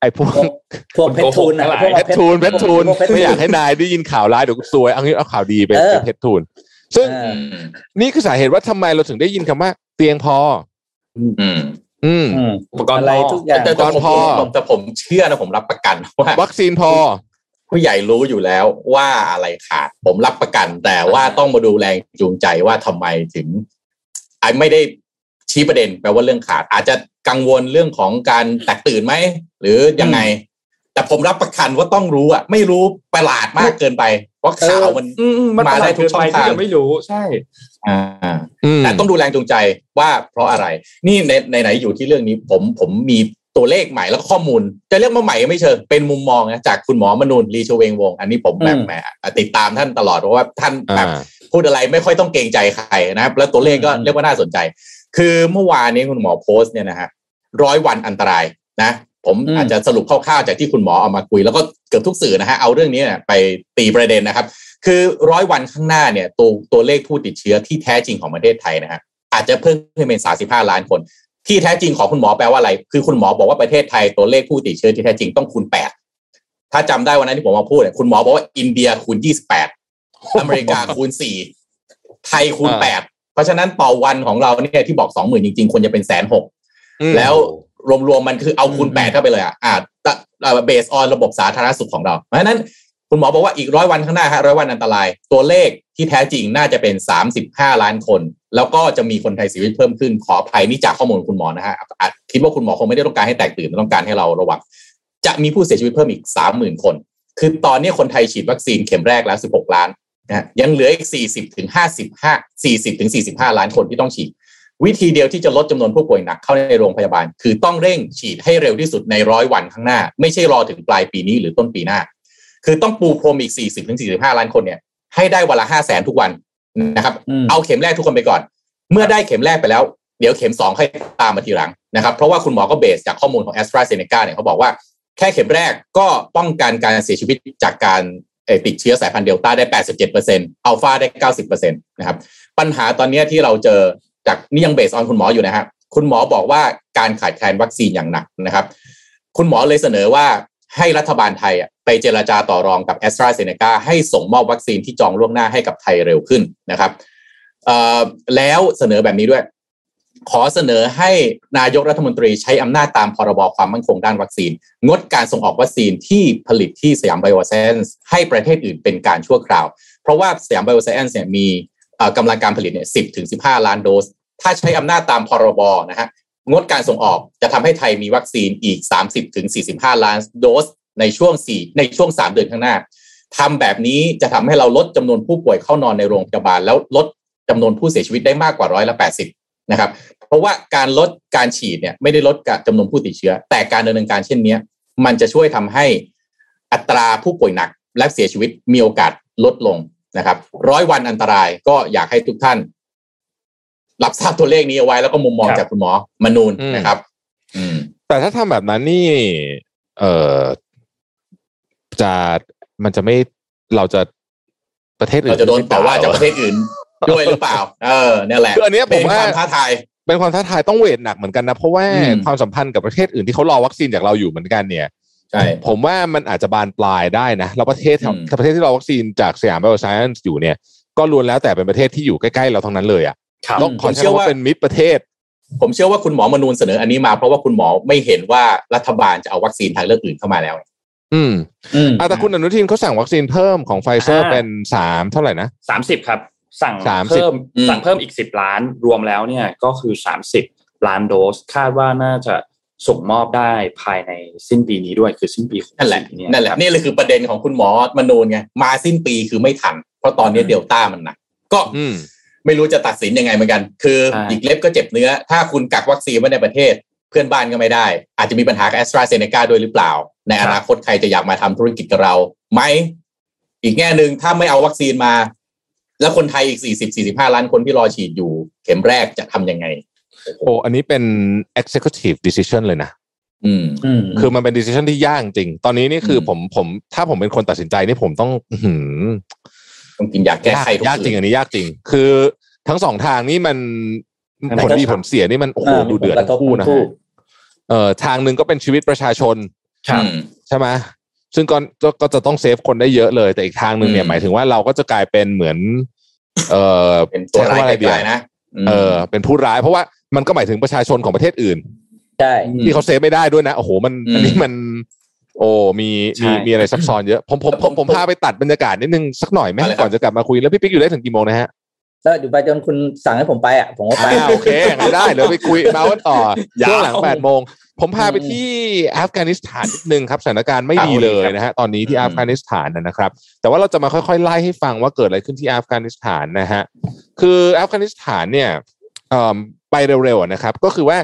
ไอ้พวกพวกเพชรทูนนะพวกเพชรทูนเพชรทูนพวกเพชรทูนไม่อยากให้นายได้ยินข่าวร้ายเดี๋ยวกูซวยเอางี้เอาข่าวดีไปเออเป็นเพชรทูนซึ่งเอออืมนี่คือสาเหตุว่าทำไมเราถึงได้ยินคำว่า เตียงพอ อืมอืมอืมอุปกรณ์อะไรพอทุกอย่างแต่แต่ก่อนผมพอผมแต่ผมเชื่อนะผมรับประกันว่าวัคซีนพอ ผู้ใหญ่รู้อยู่แล้วว่าอะไรขาด ผมรับประกัน แต่ว่าต้องมาดูแรงจูงใจว่าทำไมถึง ไอ้ไม่ได้ชี้ประเด็นแปลว่าเรื่องขาด อาจจะกังวลเรื่องของการแตกตื่นไหมหรือยังไง แต่ผมรับประกันว่าต้องรู้อะ ไม่รู้ประหลาดมากเกินไป เพราะข่าวมันอืมอืมมันมาได้ทุกช่องประหลดเนไปทางที่จะไม่รู้ใช่อ่าอืมแต่ต้องดูแรงจูงใจว่าเพราะอะไร นี่ในในไหนอยู่ที่เรื่องนี้ผมผมมีตัวเลขใหม่แล้วก็ข้อมูล จะเรียกว่าใหม่ก็ไม่เชิงเป็นมุมมองนะจากคุณหมอมนูนลีชเวงวงศ์อันนี้ผมแบบอืมแหมติดตามท่านตลอดเพราะว่าท่านแบบอ่า พูดอะไรไม่ค่อยต้องเกรงใจใครนะครับ แล้วตัวเลขก็อืมเรียกว่าน่าสนใจ คือเมื่อวานนี้คุณหมอโพสต์เนี่ยนะฮะร้อยวันอันตรายนะ ผมอาจจะสรุปคร่าวๆจากที่คุณหมอเอามาคุย แล้วก็เกือบทุกสื่อนะฮะเอาเรื่องนี้เนี่ยไปตีประเด็นนะครับ คือร้อยวันข้างหน้าเนี่ยตัวตัวเลขผู้ติดเชื้อที่แท้จริงของประเทศไทยนะฮะอาจจะเพิ่มขึ้นเป็น35ล้านคน ที่แท้จริงของคุณหมอแปลว่าอะไร คือคุณหมอบอกว่าประเทศไทยตัวเลขผู้ติดเชื้อที่แท้จริงต้องคูณ8ถ้าจำได้วันนั้นที่ผมมาพูดเนี่ยคุณหมอบอกว่าอินเดียคูณ28 อเมริกาคูณ4ไทยคูณอ่า8เพราะฉะนั้นต่อวันของเราเนี่ยที่บอก20,000จริงๆควรจะเป็นแสนหกอืมแล้วรวมๆมันคือเอาคูณอืมแปดเข้าไปเลยอะอ่าเบสออนระบบสาธารณสุขของเรา เพราะฉะนั้นคุณหมอบอกว่าอีกร้อยวันข้างหน้าฮะร้อยวันอันตราย ตัวเลขที่แท้จริงน่าจะเป็นสามสิบห้าล้านคน แล้วก็จะมีคนไทยเสียชีวิตเพิ่มขึ้นขออภัยนี่จากข้อมูลคุณหมอนะฮะอาจคิดว่าคุณหมอคงไม่ได้ต้องการให้แตกตื่นต้องการให้เราระวังจะมีผู้เสียชีวิตเพิ่มอีกสามหมื่นคน คือตอนนี้คนไทยฉีดวัคซีนเข็มแรกแล้วสิบหกล้าน นะฮะยังเหลืออีกสี่สิบถึงห้าสิบห้าสี่สิบถึงสี่สิบห้าล้านคนที่ต้องฉีด วิธีเดียวที่จะลดจำนวนผู้ป่วยหนักเข้าในโรงพยาบาล คือต้องเร่งฉีดให้เร็วที่สุดในร้อยวันข้างหน้า ไม่ใช่รอถึงปลายปีนี้หรือต้นปีหน้า คือต้องปูพรมอีก 40ถึง45 ล้านคนเนี่ยให้ได้วันละ5 0 0แสนทุกวันนะครับอืมเอาเข็มแรกทุกคนไปก่อน เมื่อได้เข็มแรกไปแล้ว เดี๋ยวเข็ม2ค่อยตามมาทีหลังนะครับ เพราะว่าคุณหมอก็เบสจากข้อมูลของ a s t r a z เซ e c a เนี่ยเขาบอกว่าแค่เข็มแรกก็ป้องกันการเสียชีวิตจากการเอ่อ ติดเชื้อสายพันธุ์เดลต้าได้ 87%อัลฟาได้ 90%นะครับ ปัญหาตอนนี้ที่เราเจอจากนี่ยังเบสออนคุณหมออยู่นะฮะคุณหมอบอกว่าการขาดแคลนวัคซีนอย่างหนักนะครับ คุณหมอเลยเสนอว่าให้รัฐบาลไทยไปเจราจาต่อรองกับ a s t r a z เซ e c a ให้ส่งมอบวัคซีนที่จองล่วงหน้าให้กับไทยเร็วขึ้นนะครับแล้วเสนอแบบนี้ด้วย ขอเสนอให้นายกรัฐมนตรีใช้อำนาจตามพรบความมั่นคงด้านวัคซีน งดการส่งออกวัคซีนที่ผลิตที่สยามไบโอไซนซ์ให้ประเทศอื่นเป็นการชั่วคราว เพราะว่าสยามไบโอไซนซ์เนี่ยมีกำลังการผลิตเนี่ยสิบถึงสิบห้าล้านโดส ถ้าใช้อำนาจตามพรบนะฮะงดการส่งออกจะทำให้ไทยมีวัคซีนอีก 30ถึง45 ล้านโดสในช่วง4ในช่วง 3 เดือนข้างหน้าทำแบบนี้จะทำให้เราลดจำนวนผู้ป่วยเข้านอนในโรงพยาบาล แล้วลดจำนวนผู้เสียชีวิตได้มากกว่าร้อยละ80 นะครับ เพราะว่าการลดการฉีดเนี่ยไม่ได้ลดการจำนวนผู้ติดเชื้อ แต่การดำเนินการเช่นเนี้ยมันจะช่วยทำให้อัตราผู้ป่วยหนักและเสียชีวิตมีโอกาสลดลงนะครับ ร้อยวันอันตรายก็อยากให้ทุกท่าน รับทราบตัวเลขนี้เอาไว้แล้วก็มุมมองครับจากคุณหมอมนูนอืมนะครับอืมแต่ถ้าทำแบบนั้นนี่ เออจะมันจะไม่เราจะประเทศอื่นเราจะโดนต่อว่าจากประเทศอื่น ด้วยหรือเปล่า เออเนี่ยแหละคืออันเนี้ยผมว่าเป็นความท้าทายเป็นความท้าทายต้อง weight หนักเหมือนกันนะ เพราะว่าอืมความสัมพันธ์กับประเทศอื่นที่เขารอวัคซีนจากเราอยู่เหมือนกันเนี่ยใช่ผมว่ามันอาจจะบานปลายได้นะแล้วประเทศอืมประเทศที่รอวัคซีนจากสยามไบโอไซเอนซ์อยู่เนี่ย ก็ล้วนแล้วแต่เป็นประเทศที่อยู่ใกล้ๆเราทั้งนั้นเลยอะครับต้องขอใช้คำว่าเป็นมิตรประเทศ ผมเชื่อว่าคุณหมอมนูญเสนออันนี้มา เพราะว่าคุณหมอไม่เห็นว่ารัฐบาลจะเอาวัคซีนทางเลือกอื่นเข้ามาแล้ว อืมอืมอะแต่คุณอนุทินเขาสั่งวัคซีนเพิ่มของไฟเซอร์อ่าเป็นสามเท่าไหร่นะสามสิบครับ สั่ง30เพิ่มอืมสั่งเพิ่มอีกสิบล้านรวมแล้วเนี่ยก็คือสามสิบล้านโดส คาดว่าน่าจะส่งมอบได้ภายในสิ้นปีนี้ด้วยคือสิ้นปีนั่นแหละ64เยนั่นแหละครับนี่เลยคือประเด็นของคุณหมอมนูนไงมาสิ้นปีคือไม่ทัน เพราะตอนนี้เดลต้ามันหนักก็อืมไม่รู้จะตัดสินยังไงเหมือนกัน คือใช่หยิกเล็บก็เจ็บเนื้อ ถ้าคุณกักวัคซีนไว้ในประเทศ เพื่อนบ้านก็ไม่ได้ อาจจะมีปัญหากับแอสตราเซเนกาด้วยหรือเปล่า ในอนาคตใครจะอยากมาทำธุรกิจกับเราไหมอีกแง่หนึ่งถ้าไม่เอาวัคซีนมา แล้วคนไทยอีก 40 45 ล้านคนที่รอฉีดอยู่ เข็มแรกจะทำยังไง โอ้อันนี้เป็น executive decision เลยนะอืมอืมคือมันเป็น decision ที่ยากจริง ตอนนี้นี่คืออมผมผม ถ้าผมเป็นคนตัดสินใจนี่ผมต้องอื้อหือต้องกินยาแก้ยากไขทุกยากจริงคือันนนี้ยากจริง คือทั้งสองทางนี่มันมันผลดีผลเสียนี่มันโอ้โหอ่าดูเดือดมีผลกระททั้งคู่นะทั้งคู่ฮะเอ่อทางหนึ่งก็เป็นชีวิตประชาชนครับอืมใช่ไหม ซึ่งก็ก็ก็จะต้อง save คนได้เยอะเลย แต่อีกทางหนึ่งเนี่ยอืมหมายถึงว่าเราก็จะกลายเป็นเหมือน เออเป็นตัวร้ายใช้คำอะไรดีอะกลายๆนะอืมเออ เป็นผู้ร้ายเพราะว่ามันก็หมายถึงประชาชนของประเทศอื่นใช่อืมที่เขา save ไม่ได้ด้วยนะโอ้โหมันอืมอันนี้มัน โอ้มีมีใช่มีอะไรซับซ้อนเยอะผมผมผมผมพาไปตัดบรรยากาศนิดนึงสักหน่อยไหมอะไรครับก่อนจะกลับมาคุยแล้วพี่ปิ๊กอยู่ได้ถึงกี่โมงนะฮะแล้วอยู่ไปจนคุณสั่งให้ผมไปอะผมก็ไปอ่าโอเคไม่ได้เดี๋ยวไปคุยเม้าท์กันต่อยาวช่วงหลังแปดโมง ผมพาไปที่อัฟกานิสถานนิดนึงครับสถานการณ์ไม่ดีเลยนะฮะตอนนี้ที่อืมอัฟกานิสถานนะครับ แต่ว่าเราจะมาค่อยๆไล่ให้ฟังว่าเกิดอะไรขึ้นที่อัฟกานิสถานนะฮะคืออัฟกานิสถานเนี่ยเอิ่มไปเร็วๆนะครับ ก็คือว่า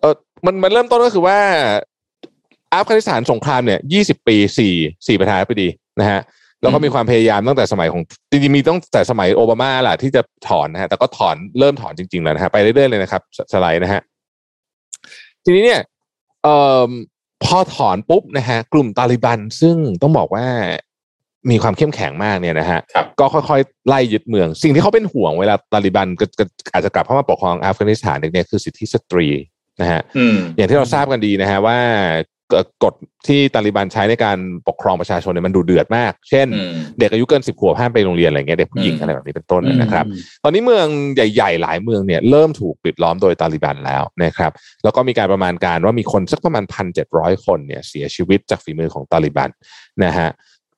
เออมันมันเริ่มต้นก็คือว่าอัฟกานิสถานสงครามเนี่ยยี่สิบปีสี่สี่ประธานาธิบดีนะฮะแล้วก็มีความพยายามตั้งแต่สมัยของจริงๆมีตั้งแต่สมัยโอบามาแหละที่จะถอนนะฮะแต่ก็ถอนเริ่มถอนจริงๆแล้วนะฮะไปเรื่อยๆเลยนะครับสสไลด์นะฮะทีนี้เนี่ยเอ่อ พอถอนปุ๊บนะฮะกลุ่มตาลิบันซึ่งต้องบอกว่ามีความเข้มแข็งมากเนี่ยนะฮะครับก็ค่อยๆ ไล่ยึดเมือง สิ่งที่เขาเป็นห่วงเวลาตาลิบันก็ก็อาจจะกลับเข้ามาปกครองอัฟกานิสถานเนี่ยคือสิทธิสตรีนะฮะอืมอย่างที่เราทราบกันดีนะฮะว่าเอ่อ กฎที่ตาลิบันใช้ในการปกครองประชาชนเนี่ยมันดูเดือดมาก เช่นอืมเด็กอายุเกินสิบขวบห้ามไปโรงเรียนอะไรเงี้ยเด็กผู้หญิงอืมอะไรแบบนี้เป็นต้นอืมนะครับ ตอนนี้เมืองใหญ่ ๆ หลายเมืองเนี่ยเริ่มถูกปิดล้อมโดยตาลิบันแล้วนะครับ แล้วก็มีการประมาณการว่ามีคนสักประมาณพันเจ็ดร้อยคนเนี่ยเสียชีวิตจากฝีมือของตาลิบันนะฮะ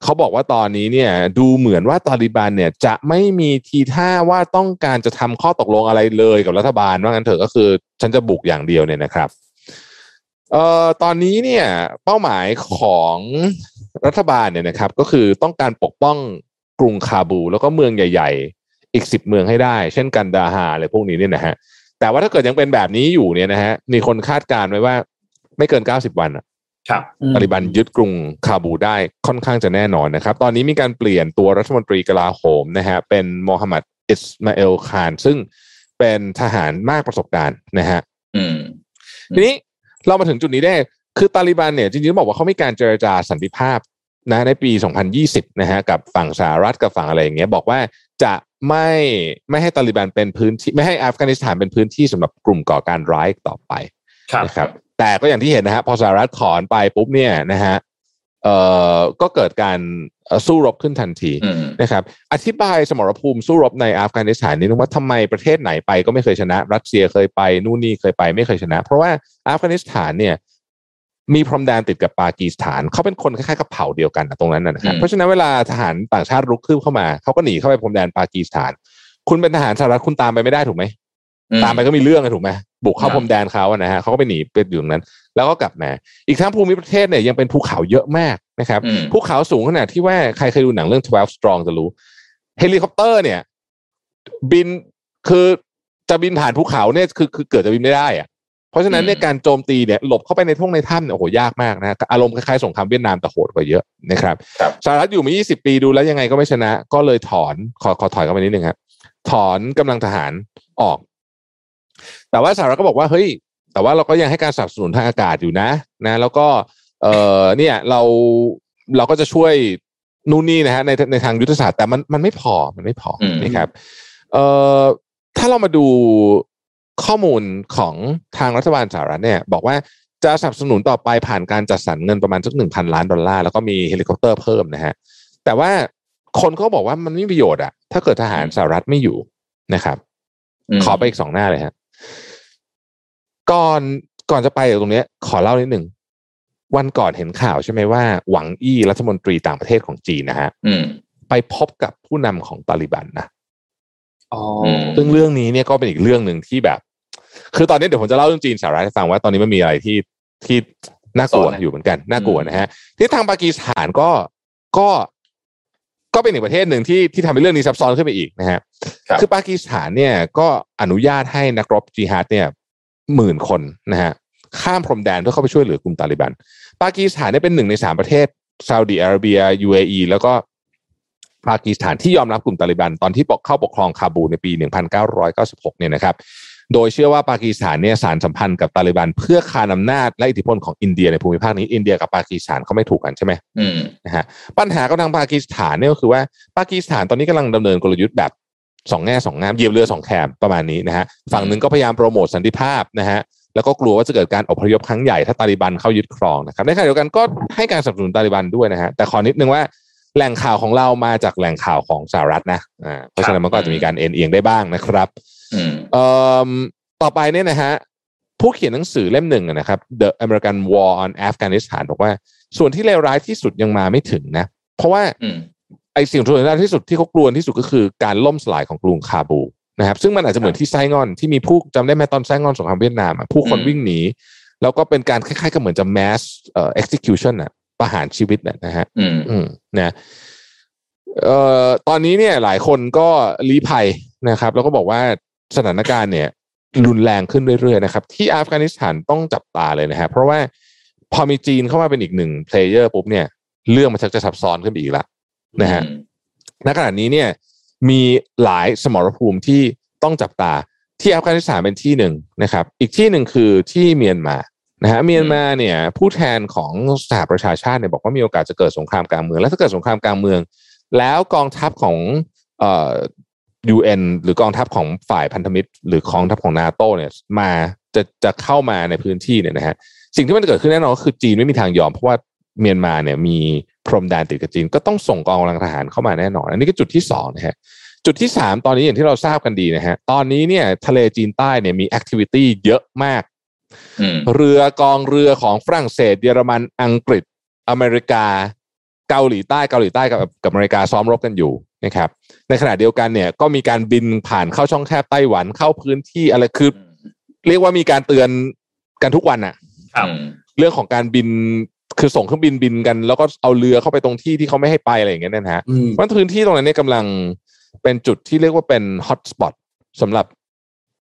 เขาบอกว่าตอนนี้เนี่ยดูเหมือนว่าตาลิบันเนี่ยจะไม่มีทีท่าว่าต้องการจะทำข้อตกลงอะไรเลยกับรัฐบาลว่างั้นเถอะก็คือฉันจะบุกอย่างเดียวเนี่ยนะครับ เอ่อตอนนี้เนี่ยเป้าหมายของรัฐบาลเนี่ยนะครับ ก็คือต้องการปกป้องกรุงคาบู แล้วก็เมืองใหญ่ ๆ อีกสิบเมืองให้ได้ เช่นกันดาฮาอะไรพวกนี้เนี่ยนะฮะแต่ว่าถ้าเกิดยังเป็นแบบนี้อยู่เนี่ยนะฮะมีคนคาดการณ์ไว้ว่าไม่เกินเก้าสิบวันอะครับตาลิบันยึดกรุงคาบูได้ค่อนข้างจะแน่นอนนะครับ ตอนนี้มีการเปลี่ยนตัวรัฐมนตรีกลาโหมนะฮะเป็นโมฮัมหมัดอิสมาเอลคาน ซึ่งเป็นทหารมากประสบการณ์นะฮะอืมทีนี้ เรามาถึงจุดนี้ได้ คือตาลิบันเนี่ยจริงๆต้องบอกว่าเขามีการเจรจาสันติภาพนะในปี 2020 นะฮะกับฝั่งสหรัฐกับฝั่งอะไรอย่างเงี้ยบอกว่าจะไม่ไม่ให้ตาลิบันเป็นพื้นที่ไม่ให้อัฟกานิสถานเป็นพื้นที่สำหรับกลุ่มก่อการร้ายอีกต่อไปครับนะครับแต่ก็อย่างที่เห็นนะฮะพอสหรัฐถอนไปปุ๊บเนี่ยนะฮะ เอ่อก็เกิดการเอ่อสู้รบขึ้นทันทีอืมนะครับ อธิบายสมรภูมิสู้รบในอัฟกานิสถานนี้ว่าทำไมประเทศไหนไปก็ไม่เคยชนะ รัสเซียเคยไป นู่นนี่เคยไปไม่เคยชนะ เพราะว่าอัฟกานิสถานเนี่ยมีพรมแดนติดกับปากีสถาน เขาเป็นคนคล้ายๆกับเผ่าเดียวกันนะตรงนั้นนะนะครับอืมเพราะฉะนั้นเวลาทหารต่างชาติรุกคืบเข้ามา เขาก็หนีเข้าไปพรมแดนปากีสถาน คุณเป็นทหารสหรัฐคุณตามไปไม่ได้ถูกไหมอืตามไปก็มีเรื่องอะถูกไหม บุกเข้าครับพรมแดนเขาอะนะฮะเขาก็ไปหนีไปอยู่ตรงนั้น แล้วก็กลับมา อีกทั้งภูมิประเทศเนี่ยยังเป็นภูเขาเยอะมากนะครับอืมภูเขาสูงขนาดที่ว่าใครเคยดูหนังเรื่อง 12 strong จะรู้เฮลิคอปเตอร์เนี่ย บินคือจะบินผ่านภูเขาเนี่ยคือคือเกิดจะบินไม่ได้อะเพราะฉะนั้นเนี่ยการโจมตีเนี่ยหลบเข้าไปในท่งในถ้ำเนี่ยโอ้โหยากมากนะฮะอารมณ์คล้ายๆสงครามเวียดนามแต่โหดกว่าเยอะนะครับครับสหรัฐอยู่มา 20 ปีดูแล้วยังไงก็ไม่ชนะ ก็เลยถอนขอขอถอยเข้าไปนิดนึงครับถอนกำลังทหารออก แต่ว่าสหรัฐก็บอกว่าเฮ้ย แต่ว่าเราก็ยังให้การสนับสนุนทางอากาศอยู่นะนะ แล้วก็เออเนี่ยเราเราก็จะช่วยนู่นนี่นะฮะในในทางยุทธศาสตร์แต่มันมันไม่พอมันไม่พออืมนะครับเอ่อถ้าเรามาดูข้อมูลของทางรัฐบาลสหรัฐเนี่ย บอกว่าจะสนับสนุนต่อไปผ่านการจัดสรรเงินประมาณสักหนึ่งพันล้านดอลลาร์แล้วก็มีเฮลิคอปเตอร์เพิ่มนะฮะแต่ว่าคนก็บอกว่ามันไม่มีประโยชน์อะถ้าเกิดทหารสหรัฐไม่อยู่นะครับมขอไปอีกสองหน้าเลยฮะ ก่อนก่อนจะไปตรงเนี้ยขอเล่านิดหนึ่งวันก่อนเห็นข่าวใช่ไหมว่า หวังอี้รัฐมนตรีต่างประเทศของจีนนะฮะอืมไปพบกับผู้นำของตาลิบันนะอ๋อมซึ่งเรื่องนี้เนี่ยก็เป็นอีกเรื่องหนึ่งที่แบบ คือตอนนี้เดี๋ยวผมจะเล่าเรื่องจีนสหรัฐให้ฟังว่าตอนนี้มันมีอะไรที่ที่น่ากลัวสอนนะอยู่เหมือนกันน่ากลัวนะฮะที่ทางปากีสถานก็ก็ ก็เป็นอีกประเทศหนึ่งที่ที่ทำให้เรื่องนี้ซับซ้อนขึ้นไปอีกนะฮะครับคือปากีสถานเนี่ยก็อนุญาตให้นักรบจิฮาดเนี่ยหมื่นคนนะฮะข้ามพรมแดนเพื่อเข้าไปช่วยเหลือกลุ่มตาลิบัน ปากีสถานเนี่ยเป็นหนึ่งในสามประเทศซาอุดิอาระเบีย UAE แล้วก็ปากีสถานที่ยอมรับกลุ่มตาลิบัน ตอนที่ปกเข้าปกครองคาบูในปี 1996 เนี่ยนะครับ โดยเชื่อว่าปากีสถานเนี่ยสารสัมพันธ์กับตาลิบันเพื่อคานอำนาจและอิทธิพลของอินเดียในภูมิภาคนี้อินเดียกับปากีสถานเขาไม่ถูกกันใช่ไหมอืมนะฮะปัญหากับทางปากีสถานเนี่ยก็คือว่าปากีสถานตอนนี้กำลังดำเนินกลยุทธ์แบบสองแง่สองงามเหยียบเรือสองแคมประมาณนี้นะฮะฝั่งหนึ่งก็พยายามโปรโมทสันติภาพนะฮะแล้วก็กลัวว่าจะเกิดการอพยพครั้งใหญ่ถ้าตาลิบันเข้ายึดครองนะครับในขณะเดียวกันก็ให้การสนับสนุนตาลิบันด้วยนะฮะแต่ขอนิดนึงว่าแหล่งข่าวของเรามาจากแหล่งข่าวของสหรัฐนะอ่าเพราะฉะนั้นมันก็อาจจะมีการเอ็นเอียงได้บ้างนะครับอืมเอ่อ ต่อไปเนี่ยนะฮะผู้เขียนหนังสือเล่มหนึ่งอะนะครับ The American War on Afghanistan บอกว่า ส่วนที่เลวร้ายที่สุดยังมาไม่ถึงนะ เพราะว่าอืมไอ้สิ่งที่เลวร้ายที่สุดที่เขากลัวที่สุดก็คือการล่มสลายของกรุงคาบูนะครับ ซึ่งมันอาจจะเหมือนที่ไซงอนที่มีผู้จำได้ไหมตอนไซงอนสงครามเวียดนามอะผู้คนอืมวิ่งหนี แล้วก็เป็นการคล้ายๆกับเหมือนจะ mass เอ่อ execution อะประหารชีวิตนะนะฮะอืมอืมนะเอ่อตอนนี้เนี่ยหลายคนก็ลี้ภัยนะครับ แล้วก็บอกว่า สถานการณ์เนี่ยรุนแรงขึ้นเรื่อยๆนะครับ ที่อัฟกานิสถานต้องจับตาเลยนะฮะเพราะว่าพอมีจีนเข้ามาเป็นอีกหนึ่ง player ปุ๊บเนี่ยเรื่องมันชักจะซับซ้อนขึ้นไปอีกแล้วนะฮะณขณะนี้เนี่ยมีหลายสมรภูมิที่ต้องจับตาที่อัฟกานิสถานเป็นที่หนึ่งนะครับ อีกที่หนึ่งคือที่เมียนมานะฮะเมียนมาเนี่ยผู้แทนของสหประชาชาติเนี่ยบอกว่ามีโอกาสจะเกิดสงครามกลางเมือง แล้วถ้าเกิดสงครามกลางเมือง แล้วกองทัพของเอ่อ UN หรือกองทัพของฝ่ายพันธมิตร หรือกองทัพของนาโตเนี่ยมาจะจะเข้ามาในพื้นที่เนี่ยนะฮะสิ่งที่มันจะเกิดขึ้นแน่นอนก็คือจีนไม่มีทางยอมเพราะว่าเมียนมาเนี่ยมีพรมแดนติดกับจีนก็ต้องส่งกองกำลังทหารเข้ามาแน่นอน อันนี้ก็จุดที่สองนะฮะจุดที่สามตอนนี้อย่างที่เราทราบกันดีนะฮะตอนนี้เนี่ยทะเลจีนใต้เนี่ยมีแอคทิวิตี้เยอะมากอืมเรือกองเรือของฝรั่งเศส เยอรมันอังกฤษ อเมริกา เกาหลีใต้เกาหลีใต้กับกับอเมริกาซ้อมรบกันอยู่ นะครับในขณะเดียวกันเนี่ยก็มีการบินผ่านเข้าช่องแคบไต้หวันเข้าพื้นที่อะไรคือ เรียกว่ามีการเตือนกันทุกวันอะครับเรื่องของการบินคือส่งเครื่องบินบินกัน แล้วก็เอาเรือเข้าไปตรงที่ที่เขาไม่ให้ไปอะไรอย่างเงี้ยนะฮะอืมเพราะพื้นที่ตรงนั้นเนี่ยกำลังเป็นจุดที่เรียกว่าเป็นฮอตสปอตสำหรับ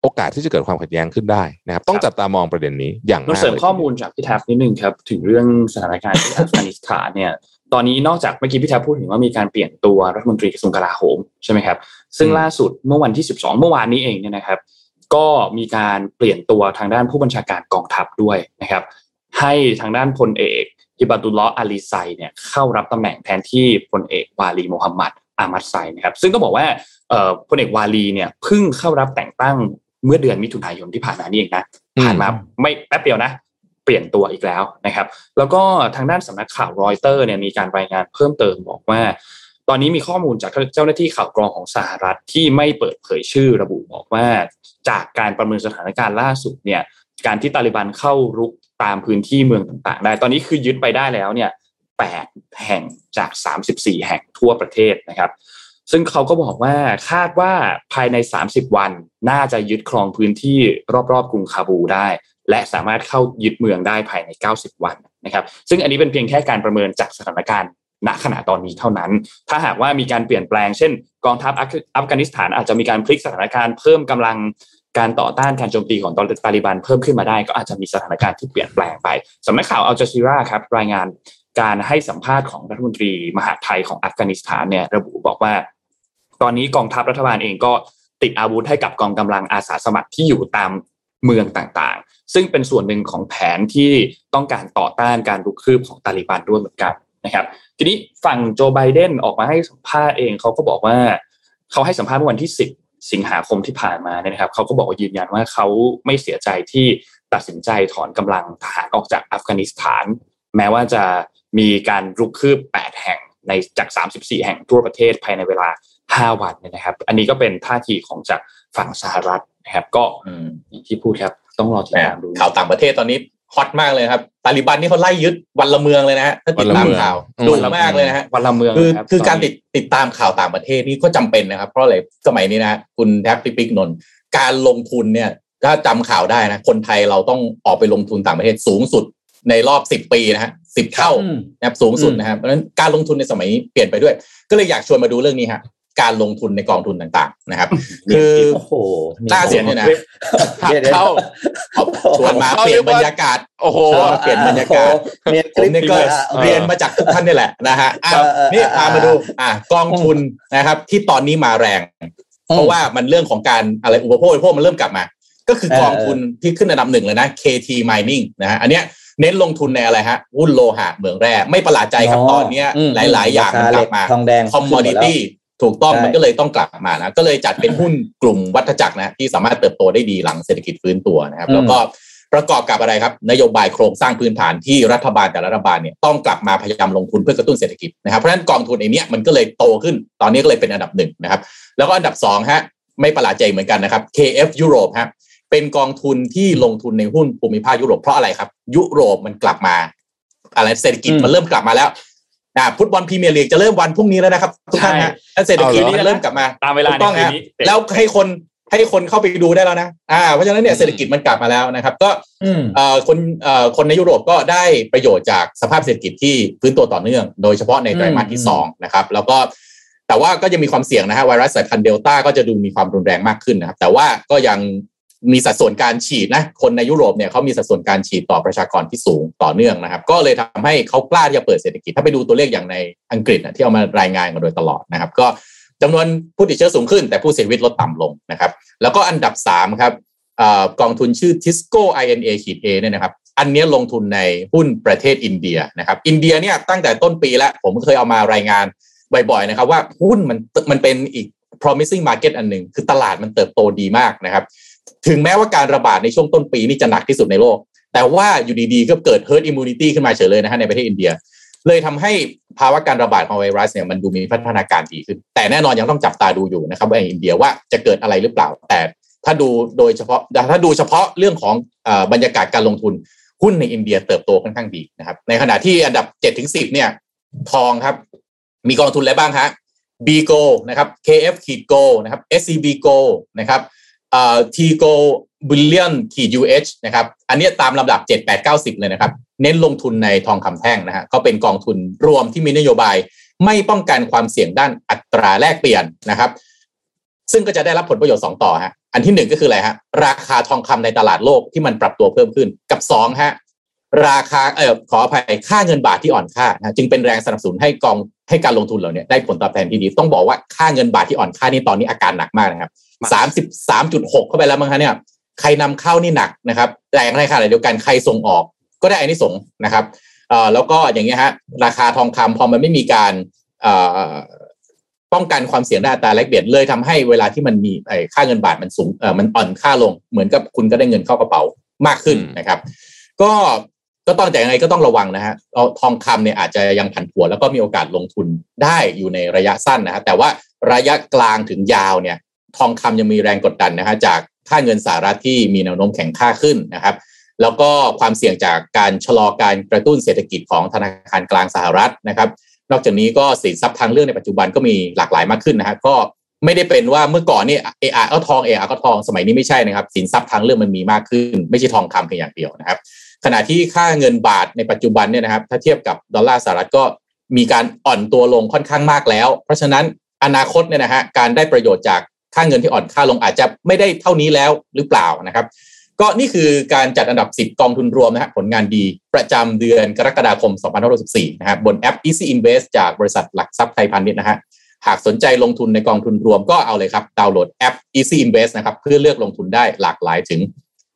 โอกาสที่จะเกิดความขัดแย้งขึ้นได้นะครับ ต้องจับตามองประเด็นนี้อย่างเรามากเสริมลยข้อมูลจากพี่แท็บนิดนึงครับ ถึงเรื่องสถานการณ์ที่อัฟกานิสถานเนี่ย ตอนนี้นอกจากเมื่อกี้พี่แท็บพูดถึงว่ามีการเปลี่ยนตัวรัฐมนตรีกระทรวงกลาโหมใช่ไหมครับซึ่งล่าสุดเมื่อวันที่ 12 เมื่อวานนี้เองเนี่ยนะครับ ก็มีการเปลี่ยนตัวทางด้านผู้บัญชาการกองทัพด้วยนะครับ ให้ทางด้านพลเอกฮิบัตุลลอฮ์อาลีไซเนี่ยเข้ารับตำแหน่งแทนที่พลเอกวาลีโมฮัมหมัดอามัดไซนะครับซึ่งก็บอกว่าเอ่อพลเอกวาลีเนี่ยเพิ่งเข้ารับแต่งตั้งเมื่อเดือนมิถุนายนที่ผ่านมานี่เองนะผ่านมาไม่แป๊บเดียวนะ เปลี่ยนตัวอีกแล้วนะครับ แล้วก็ทางด้านสำนักข่าวรอยเตอร์เนี่ยมีการรายงานเพิ่มเติมบอกว่า ตอนนี้มีข้อมูลจากเจ้าหน้าที่ข่าวกรองของสหรัฐที่ไม่เปิดเผยชื่อระบุบอกว่า จากการประเมินสถานการณ์ล่าสุดเนี่ยการที่ตาลิบันเข้ารุกตามพื้นที่เมืองต่างๆ ได้ ตอนนี้คือยึดไปได้แล้วเนี่ยแปดแห่งจาก34แห่งทั่วประเทศนะครับ ซึ่งเขาก็บอกว่าคาดว่าภายใน30วันน่าจะยึดครองพื้นที่รอบๆกรุงคาบูได้ และสามารถเข้ายึดเมืองได้ภายใน 90 วันนะครับซึ่งอันนี้เป็นเพียงแค่การประเมินจากสถานการณ์ณขณะตอนนี้เท่านั้น ถ้าหากว่ามีการเปลี่ยนแปลง เช่น กองทัพอัฟกานิสถานอาจจะมีการพลิกสถานการณ์เพิ่มกำลังการต่อต้านการโจมตีของตาลิบันเพิ่มขึ้นมาได้ ก็อาจจะมีสถานการณ์ที่เปลี่ยนแปลงไปสำนักข่าวอัลจ z ซีราครับรายงานการให้สัมภาษณ์ของรัฐมนตรีมหาไทยของอัฟกานิสถานเนี่ยระบุบอกว่า ตอนนี้กองทัพรัฐบาลเองก็ติดอาวุธให้กับกองกำลังอาสาสมัครที่อยู่ตาม เมืองต่างๆ ซึ่งเป็นส่วนหนึ่งของแผนที่ต้องการต่อต้านการลุกคืบของตาลิบันด้วยเหมือนกันนะครับทีนี้ฝั่งโจไบเดนออกมาให้สัมภาษณ์เองเขาก็บอกว่าเขาให้สัมภาษณ์เมื่อวันที่ 10 สิงหาคมที่ผ่านมาเนี่ยนะครับเขาก็บอกว่ายืนยันว่าเขาไม่เสียใจที่ตัดสินใจถอนกำลังทหารออกจากอัฟกานิสถาน แม้ว่าจะมีการรุกคืบ 8 แห่งในจาก 34 แห่งทั่วประเทศภายในเวลา 5 วันเนี่ยนะครับ อันนี้ก็เป็นท่าทีของจาก ฝั่งสหรัฐนะครับ ก็อืมอย่างที่พูดครับต้องรอติดแหม่ตามดูข่าวต่างประเทศตอนนี้ฮอตมากเลยครับตาลิบันนี่เขาไล่ยึดวันละเมืองเลยนะฮะถ้าติดตามข่าวอืมดุมากเลยนะฮะวันละเมืองคือรับคือการนตินี้ดติดตามข่าวต่างประเทศนี่ก็จำเป็นนะครับ เพราะอะไรสมัยนี้นะฮะคุณแท็บปิ๊กนนท์การลงทุนเนี่ยถ้าจำข่าวได้นะ คนไทยเราต้องออกไปลงทุนต่างประเทศสูงสุดในรอบสิบปีนะฮะสิบเท่าอืมนะครับสูงสุดนะครับเพราะฉะนั้นการลงทุนในสมัยนี้เปลี่ยนไปด้วย ก็เลยอยากชวนมาดูเรื่องนี้ฮะ การลงทุนในกองทุนต่างๆ นะครับ คือโอ้โหล่าสุดเนี่ยนะหักเดี๋ยวเข้าเอาชวนมาเปลี่ยนบรรยากาศ โอ้โหชวนมาเปลี่ยนบรรยากาศเรียนคผมลิปเนี่ยก็อะโอเคเรียนมาจากทุกท่านนี่แหละนะฮะอ้าวเออเออนี่เออพามาดูอะกองทุนนะครับ ที่ตอนนี้มาแรง เพราะว่ามันเรื่องของการอะไรอุปโภคบริโภคมันเริ่มกลับมา ก็คือกองทุนที่ขึ้นอันดับหนึ่งเลยนะ KT Mining นะฮะอันเนี้ยเน้นลงทุนในอะไรฮะหุ้นโลหะเหมืองแร่ไม่ประหลาดใจครับตอนเนี้ยอืมหลาย ๆ อย่างมันกลับมาทองแดงคอมมอดิตี้ ถูกต้องใช่มันก็เลยต้องกลับมานะก็เลยจัดเป็นหุ้นกลุ่มวัฏจักรนะที่สามารถเติบโตได้ดีหลังเศรษฐกิจฟื้นตัวนะครับ แล้วก็ประกอบกับอะไรครับนโยบายโครงสร้างพื้นฐานที่รัฐบาลแต่ละรัฐบาลเนี่ยต้องกลับมาพยายามลงทุนเพื่อกระตุ้นเศรษฐกิจนะครับเพราะฉะนั้นกองทุนไอ้เนี้ยมันก็เลยโตขึ้นตอนนี้ก็เลยเป็นอันดับหนึ่งนะครับ แล้วก็อันดับสองฮะไม่ประหลาดใจเหมือนกันนะครับ KF ยุโรปฮะเป็นกองทุนที่ลงทุนในหุ้นภูมิภาคยุโรปเพราะอะไรครับ ยุโรปมันกลับมาอะไรเศรษฐกิจอืมมันเริ่มกลับมาแล้ว อ่าฟุตบอลพรีเมียร์ลีกจะเริ่มวันพรุ่งนี้แล้วนะครับทุกท่านฮะแล้วเศรษฐกิจเอาเหรอมันเริ่มกลับมาตามเวลาถูกต้องในคืนฮะนี้แล้วให้คนให้คนเข้าไปดูได้แล้วนะอ่าเพราะฉะนั้นเนี่ยเศรษฐกิจมันกลับมาแล้วนะครับ ก็อืมเอ่อคนเอ่อคนในยุโรปก็ได้ประโยชน์จากสภาพเศรษฐกิจที่ฟื้นตัวต่อเนื่อง โดยเฉพาะในไตรมาสที่อืมสองนะครับแล้วก็แต่ว่าก็ยังมีความเสี่ยงนะฮะไวรัสสายพันธุ์เดลต้าก็จะดูมีความรุนแรงมากขึ้นนะครับ แต่ว่าก็ยัง มีสัดส่วนการฉีดนะคนในยุโรปเนี่ยเขามีสัดส่วนการฉีดต่อประชากรที่สูงต่อเนื่องนะครับ ก็เลยทำให้เขากล้าที่จะเปิดเศรษฐกิจ ถ้าไปดูตัวเลขอย่างในอังกฤษนะที่เอามารายงานมาโดยตลอดนะครับ ก็จำนวนผู้ติดเชื้อสูงขึ้น แต่ผู้เสียชีวิตลดต่ำลงนะครับ แล้วก็อันดับ3ครับอกองทุนชื่อ Tisco INA ขีด A เนี่ยนะครับ อันนี้ลงทุนในหุ้นประเทศอินเดียนะครับ อินเดียเนี่ยตั้งแต่ต้นปีแล้ว ผมเคยเอามารายงานบ่อยๆนะครับ ว่าหุ้นมันมันเป็นอีก promising market อันหนึ่งคือตลาดมันเติบโตดีมากนะครับ ถึงแม้ว่าการระบาดในช่วงต้นปีนี่จะหนักที่สุดในโลก แต่ว่าอยู่ดีๆก็เกิด herd immunity ขึ้นมาเฉยเลยนะฮะในประเทศอินเดีย เลยทำให้ภาวะการระบาดของไวรัสเนี่ยมันดูมีพัฒนาการดีขึ้น แต่แน่นอนยังต้องจับตาดูอยู่นะครับว่าอินเดียว่าจะเกิดอะไรหรือเปล่า แต่ถ้าดูโดยเฉพาะถ้าดูเฉพาะเรื่องของอบรรยากาศการลงทุนหุ้นในอินเดียเติบโตค่อนข้างดีนะครับ ในขณะที่อันดับ7ถึง10เนี่ย ทองครับ มีกองทุนอะไรบ้างฮะ b g o นะครับ KF ขีด Go นะครับ SCB Go นะครับ เอ่อ T Go Billion ขีดยูเอชนะครับอันนี้ตามลำดับ 7 8 9 0 เลยนะครับ เน้นลงทุนในทองคำแท่งนะฮะเขาเป็นกองทุนรวมที่มีนโยบายไม่ป้องกันความเสี่ยงด้านอัตราแลกเปลี่ยนนะครับ ซึ่งก็จะได้รับผลประโยชน์สองต่อฮะอันที่หนึ่งก็คืออะไรฮะราคาทองคำในตลาดโลกที่มันปรับตัวเพิ่มขึ้นกับสองฮะ ราคาเออขออภัยค่าเงินบาทที่อ่อนค่านะจึงเป็นแรงสนับสนุนให้กองให้การลงทุนเหล่านี้ได้ผลตอบแทนที่ดี ต้องบอกว่าค่าเงินบาทที่อ่อนค่านี่ตอนนี้อาการหนักมากนะครับสามสิบสามจุดหกเข้าไปแล้วมั้งคะเนี่ยใครนำเข้านี่หนักนะครับแต่อย่างไรขณะเดียวกันใครส่งออกก็ได้อันนี้สงส์นะครับเอ่อแล้วก็อย่างเงี้ยฮะราคาทองคำพอมันไม่มีการเอ่อป้องกันความเสี่ยงด้านอัตราแลกเปลี่ยนเลยทำให้เวลาที่มันมีไอ้ค่าเงินบาทมันสูงเอ่อมันอ่อนค่าลง เหมือนกับคุณก็ได้เงินเข้ากระเป๋ามากขึ้นนะครับ ก็ ก็ต้องแต่ยังไงก็ต้องระวังนะฮะทองคำเนี่ยอาจจะยังผันผวนแล้วก็มีโอกาสลงทุนได้อยู่ในระยะสั้นนะฮะแต่ว่าระยะกลางถึงยาวเนี่ย ทองคำยังมีแรงกดดันนะฮะจากค่าเงินสหรัฐที่มีแนวโน้มแข็งค่าขึ้นนะครับแล้วก็ความเสี่ยงจากการชะลอการกระตุ้นเศรษฐกิจของธนาคารกลางสหรัฐนะครับ นอกจากนี้ก็สินทรัพย์ทางเลือกในปัจจุบันก็มีหลากหลายมากขึ้นนะฮะก็ไม่ได้เป็นว่าเมื่อก่อนนี่เออาก็ทองเออาก็ทองสมัยนี้ไม่ใช่นะครับ สินทรัพย์ทางเลือกมันมีมากขึ้น ไม่ใช่ทองคำเพียงอย่างเดียวนะครับ ขณะที่ค่าเงินบาทในปัจจุบันเนี่ยนะครับ ถ้าเทียบกับดอลลาร์สหรัฐก็มีการอ่อนตัวลงค่อนข้างมากแล้ว เพราะฉะนั้นอนาคตเนี่ยนะฮะการได้ประโยชน์จากค่าเงินที่อ่อนค่าลงอาจจะไม่ได้เท่านี้แล้วหรือเปล่านะครับ ก็นี่คือการจัดอันดับ 10 กองทุนรวมนะฮะผลงานดีประจำเดือนกรกฎาคม 2564นะครับบนแอป Easy Invest จากบริษัทหลักทรัพย์ไทยพาณิชย์นะฮะหากสนใจลงทุนในกองทุนรวมก็เอาเลยครับดาวน์โหลดแอป Easy Invest นะครับเพื่อเลือกลงทุนได้หลากหลายถึง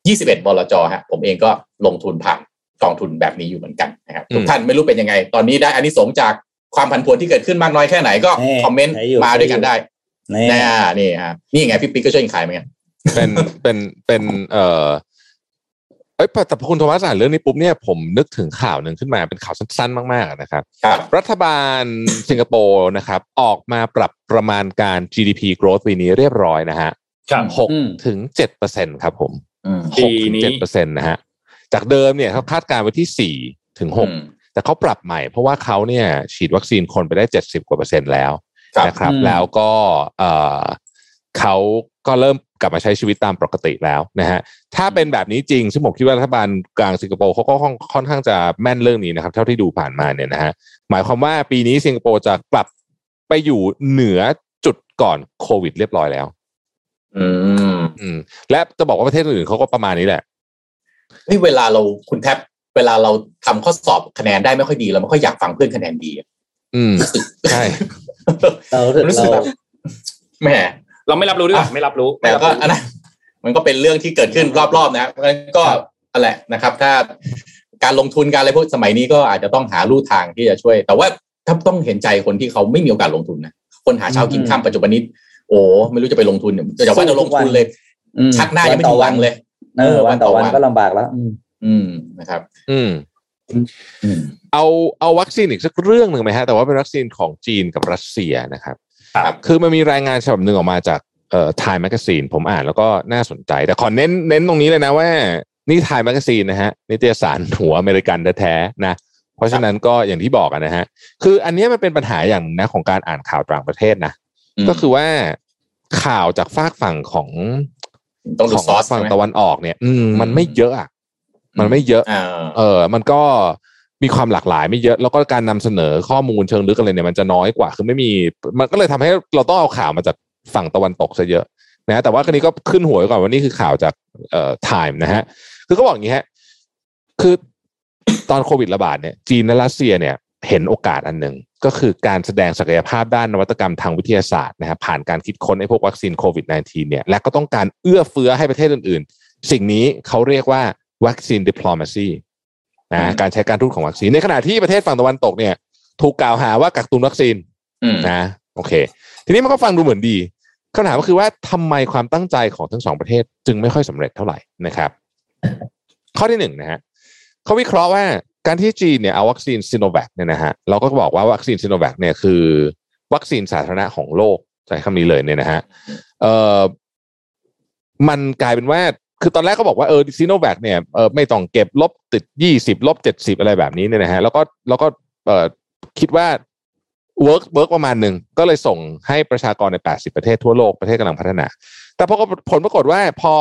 21บลจฮะผมเองก็ลงทุนผ่านกองทุนแบบนี้อยู่เหมือนกันนะครับทุกท่านไม่รู้เป็นยังไง ตอนนี้ได้อันนี้สงส์จากความผันผวนที่เกิดขึ้นมากน้อยแค่ไหนก็แน่คอมเมนต์ใช้อยู่มาด้วยกันได้นี่แน่นี่ฮะนี่ไงพี่ปิ๊กก็ช่วยขายเหมือนกันเป็นเป็นเป็นเอ่อเอ้ยแต่พอคุณโทมัสอ่านเรื่องนี้ปุ๊บเนี่ยผมนึกถึงข่าวหนึ่งขึ้นมาเป็นข่าวสั้นๆ มากๆนะครับครับรัฐบาลสิงคโปร์นะครับ ออกมาปรับประมาณการ GDP growth ปีนี้เรียบร้อยนะฮะครับหกอืมถึงเจ็ดเปอร์เซ็นครับผม อืมหกถึงเจ็ดเปอร์เซ็นต์นะฮะจากเดิมเนี่ยเขาคาดการณ์ไว้ที่สี่ถึงหกอืมแต่เขาปรับใหม่เพราะว่าเขาเนี่ย ฉีดวัคซีนคนไปได้เจ็ดสิบกว่าเปอร์เซ็นต์แล้วครับนะครับอืมแล้วก็เอ่อเขาก็เริ่มกลับมาใช้ชีวิตตามปกติแล้วนะฮะถ้าเป็นแบบนี้จริง ซึ่งผมคิดว่ารัฐบาลกลางสิงคโปร์เขาก็ค่อนค่อนข้างจะแม่นเรื่องนี้นะครับ เท่าที่ดูผ่านมาเนี่ยนะฮะหมายความว่าปีนี้สิงคโปร์จะกลับไปอยู่เหนือจุดก่อนโควิดเรียบร้อยแล้ว อืมอืม และจะบอกว่าประเทศอื่นเขาก็ประมาณนี้แหละเฮ้ยเวลาเราคุณแท็บเวลาเราทำข้อสอบคะแนนได้ไม่ค่อยดีเราไม่ค่อยอยากฟังเพื่อนคะแนนดีอะอืมใช่เรารู้สึกรู้สึกเราแบบแหมเราไม่รับรู้ด้วยอะไม่รับรู้แต่ก็อันนั้นมันก็เป็นเรื่องที่เกิดขึ้นรอบๆนะเพราะฉะนั้นก็อะไรนะครับ ถ้าการลงทุนการอะไรพวกสมัยนี้ก็อาจจะต้องหาลู่ทางที่จะช่วย แต่ว่าถ้าต้องเห็นใจคนที่เขาไม่มีโอกาสลงทุนนะคนหาเช้ากินข้ามปัจจุบันนี้ โอ้ไม่รู้จะไปลงทุนเนี่ยจะว่าจะลงทุนเลยอืมชักหน้ายังไม่ถึงวังเลยเออวันต่อวันวันต่อวันก็ลำบากแล้ว อืมอืมนะครับอืมอืมเอาเอาวัคซีนอีกสักเรื่องหนึ่งไหมฮะแต่ว่าเป็นวัคซีนของจีนกับรัสเซียนะครับครับคือมันมีรายงานฉบับหนึ่งออกมาจากเอ่อ Time Magazine ผมอ่านแล้วก็น่าสนใจ แต่ขอเน้นเน้นตรงนี้เลยนะว่า นี่ Time Magazine นะฮะนิตยสารหัวอเมริกันแท้ๆนะ เพราะฉะนั้นก็อย่างที่บอกกันนะฮะ คืออันเนี้ยมันเป็นปัญหาอย่างนะของการอ่านข่าวต่างประเทศนะ ก็คือว่าข่าวจากฝากฝั่งของต้องดูของซอสฝั่งใช่ไหมตะวันออกเนี่ย อืมมันอืมไม่เยอะอะมันไม่เยอะอ่าเออ มันก็มีความหลากหลายไม่เยอะ แล้วก็การนำเสนอข้อมูลเชิงลึกอะไรเนี่ยมันจะน้อยกว่า คือไม่มี มันก็เลยทำให้เราต้องเอาข่าวมาจากฝั่งตะวันตกซะเยอะนะฮะแต่ว่าคราวนี้ก็ขึ้นหัวไว้ก่อนว่านี่คือข่าวจากเอ่อ time นะฮะ คือก็บอกอย่างนี้ฮะ คือตอนโควิดระบาดเนี่ย จีนและรัสเซียเนี่ย เห็นโอกาสอันหนึ่ง ก็คือการแสดงศักยภาพด้านนวัตกรรมทางวิทยาศาสตร์นะฮะผ่านการคิดค้นไอ้พวกวัคซีนโควิด -19 เนี่ยและก็ต้องการเอื้อเฟื้อให้ประเทศอื่น ๆ สิ่งนี้เขาเรียกว่าวัคซีน diplomacy นะการใช้การทูตของวัคซีนในขณะที่ประเทศฝั่งตะวันตกเนี่ย ถูกกล่าวหาว่ากักตุนวัคซีนอืมนะโอเค ทีนี้มันก็ฟังดูเหมือนดีคำถามก็คือว่าทำไมความตั้งใจของทั้งสองประเทศจึงไม่ค่อยสำเร็จเท่าไหร่นะครับ ข้อที่หนึ่งนะฮะเขาวิเคราะห์ว่า การที่จีนเนี่ยเอาวัคซีนซิโนแวคเนี่ยนะฮะเราก็บอกว่าวัคซีนซิโนแวคเนี่ยคือ วัคซีนสาธารณะของโลกใช้คำนี้เลยเนี่ยนะฮะเอ่อมันกลายเป็นว่าคือตอนแรกก็บอกว่าเออซิโนแวคเนี่ยเออไม่ต้องเก็บลบติดยี่สิบลบเจ็ดสิบอะไรแบบนี้เนี่ยนะฮะแล้วก็แล้วก็เออคิดว่า work work ประมาณหนึ่งก็เลยส่งให้ประชากรใน 80 ประเทศทั่วโลกประเทศกำลังพัฒนา แต่พอผลปรากฏว่าพอ